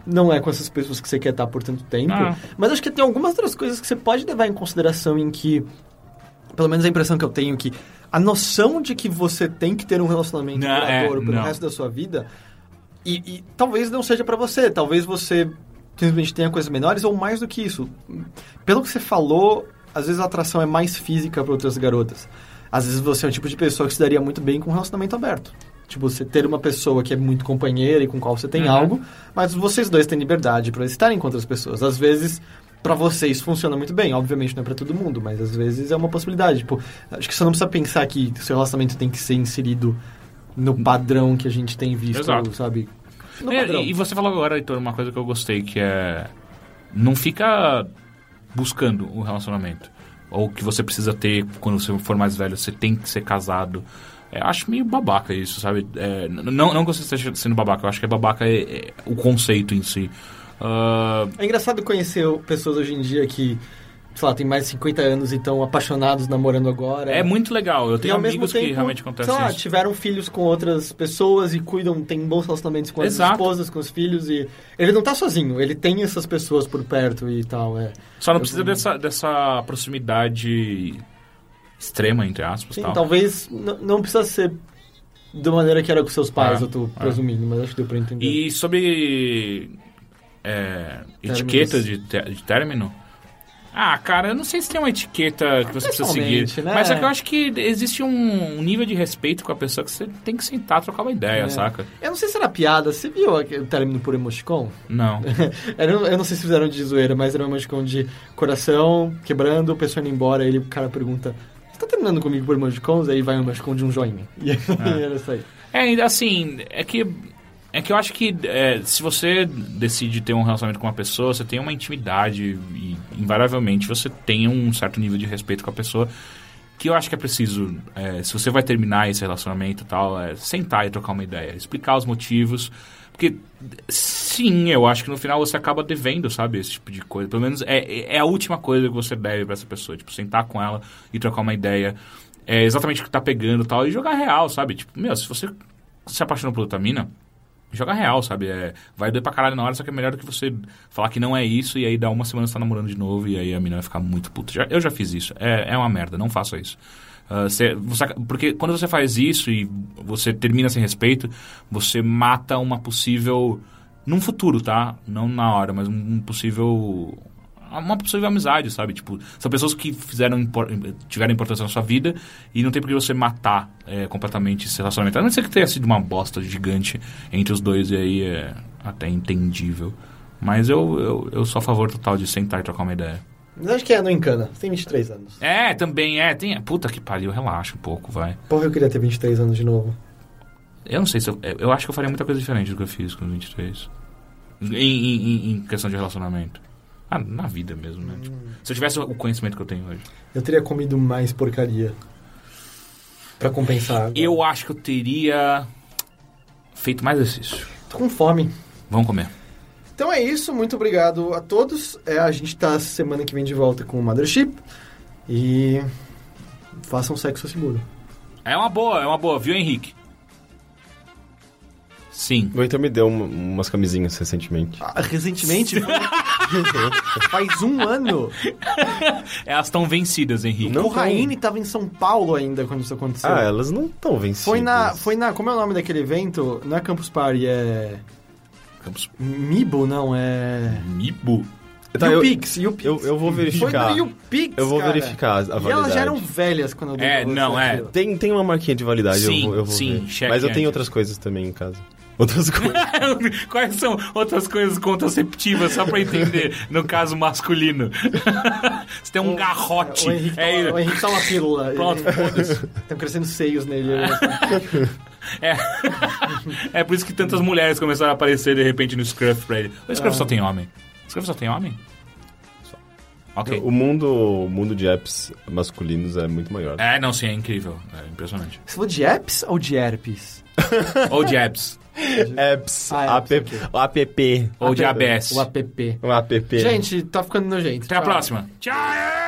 não é com essas pessoas que você quer estar por tanto tempo. Ah. Mas acho que tem algumas outras coisas que você pode levar em consideração em que, pelo menos a impressão que eu tenho, que a noção de que você tem que ter um relacionamento Não, é, duradouro pelo não. resto da sua vida, e, e talvez não seja para você. Talvez você simplesmente tenha coisas menores ou mais do que isso. Pelo que você falou, às vezes a atração é mais física para outras garotas. Às vezes você é um tipo de pessoa que se daria muito bem com um relacionamento aberto. Tipo, você ter uma pessoa que é muito companheira e com qual você tem Uhum. algo, mas vocês dois têm liberdade para estarem com outras pessoas. Às vezes, para vocês funciona muito bem. Obviamente não é para todo mundo, mas às vezes é uma possibilidade. Tipo, acho que você não precisa pensar que seu relacionamento tem que ser inserido no padrão que a gente tem visto, Exato. sabe? No É, padrão. e você falou agora, Heitor, uma coisa que eu gostei, que é... Não fica buscando um relacionamento. Ou que você precisa ter, quando você for mais velho, você tem que ser casado. É, acho meio babaca isso, sabe? É, não, não que você esteja sendo babaca, eu acho que é babaca é, é o conceito em si. Ah, É engraçado conhecer pessoas hoje em dia que, sei lá, tem mais de 50 anos e estão apaixonados namorando agora. é muito legal, eu E tenho mesmo amigos tempo, que realmente acontecem sei lá, isso. tiveram filhos com outras pessoas e cuidam, têm bons relacionamentos com as Exato. esposas, com os filhos e ele não tá sozinho, ele tem essas pessoas por perto e tal, é. Só não Eu precisa também. dessa, dessa proximidade extrema, entre aspas. Sim, tal. talvez não precisa ser da maneira que era com seus pais, É, eu tô é. presumindo, mas acho que deu pra entender. E sobre é, etiqueta de, de término, Ah, cara, eu não sei se tem uma etiqueta que você precisa seguir. Né? Mas é que eu acho que existe um, um nível de respeito com a pessoa que você tem que sentar, trocar uma ideia, É. saca? Eu não sei se era piada. Você viu o término por emoticon? Não. Era- eu não sei se fizeram de zoeira, mas era um emoticon de coração quebrando, pessoa indo embora, aí ele, o cara pergunta: Você tá terminando comigo por emoticons? Aí vai um emoticon de um joinha. E aí era isso aí. É, ainda assim, é que. É que eu acho que é, se você decide ter um relacionamento com uma pessoa, você tem uma intimidade e, invariavelmente, você tem um certo nível de respeito com a pessoa que eu acho que é preciso, é, se você vai terminar esse relacionamento e tal, é sentar e trocar uma ideia, explicar os motivos, porque sim, eu acho que no final você acaba devendo, sabe, esse tipo de coisa. Pelo menos é, é a última coisa que você deve pra essa pessoa, tipo, sentar com ela e trocar uma ideia. É exatamente o que tá pegando e tal, e jogar real, sabe? Tipo, meu, se você se apaixonou por outra mina, joga real, sabe? É, vai doer pra caralho na hora, só que é melhor do que você falar que não é isso e aí dá uma semana você tá namorando de novo e aí a mina vai ficar muito puta. Já- eu já fiz isso. É, é uma merda, não faça isso. Ah, você- você- porque quando você faz isso e você termina sem respeito, você mata uma possível. Num futuro, tá? Não na hora, mas um possível. Uma possível amizade, sabe? Tipo, são pessoas que fizeram tiveram importância na sua vida e não tem por que você matar é, completamente esse relacionamento. A não ser que tenha sido uma bosta gigante entre os dois e aí é até entendível. Mas eu, eu, eu sou a favor total de sentar e trocar uma ideia. Mas acho que é, não encana. Você tem 23 anos. É, também é. Tem, puta que pariu, relaxa um pouco, vai. Porra, eu queria ter 23 anos de novo. Eu não sei se eu. Eu acho que eu faria muita coisa diferente do que eu fiz com os 23. Em, em, em- em questão de relacionamento. Ah, na vida mesmo, né? Tipo, se eu tivesse o conhecimento que eu tenho hoje. Eu teria comido mais porcaria. Pra compensar. agora. Eu acho que eu teria feito mais exercício. Tô com fome. Vamos comer. Então é isso, muito obrigado a todos. É, a gente tá semana que vem de volta com o Mothership. E façam sexo seguro. É uma boa, é uma boa, viu, Henrique? Sim. O Heitor me deu uma- umas camisinhas recentemente. Ah, recentemente, faz um ano, Elas estão vencidas, Henrique. Não o Raine tava em São Paulo ainda quando isso aconteceu. Ah, elas não estão vencidas. Foi na, foi na. Como é o nome daquele evento? Não é Campus Party, é. Campos Mibo, não, é. Mibo. Tá, eu, YouPix, YouPix. eu, eu vou Foi verificar. no YouPix, Eu vou cara. verificar a E elas validade. já eram velhas quando eu dei É, não, é. Tem, tem uma marquinha de validade, Sim, eu vou, eu vou sim, ver. Mas eu tenho outras coisas também em casa. Outras coisas. Quais são outras coisas contraceptivas, só pra entender, no caso masculino? Você tem um garrote. O Henrique, é, tá, o Henrique tá uma pílula. Pronto, foda-se. Estão crescendo seios nele. É. é por isso que tantas mulheres começaram a aparecer de repente no Scruff pra ele. O Scruff só tem homem. O Scruff só tem homem? Só. Ok. o mundo, o mundo de apps masculinos é muito maior. É, não, sim, é incrível. É impressionante. Você falou de apps ou de herpes? Ou de apps. Apps, Ah, apps, app, app, Ou de ABS. O app. o app. Gente, tá ficando nojento. Até a próxima. Tchau!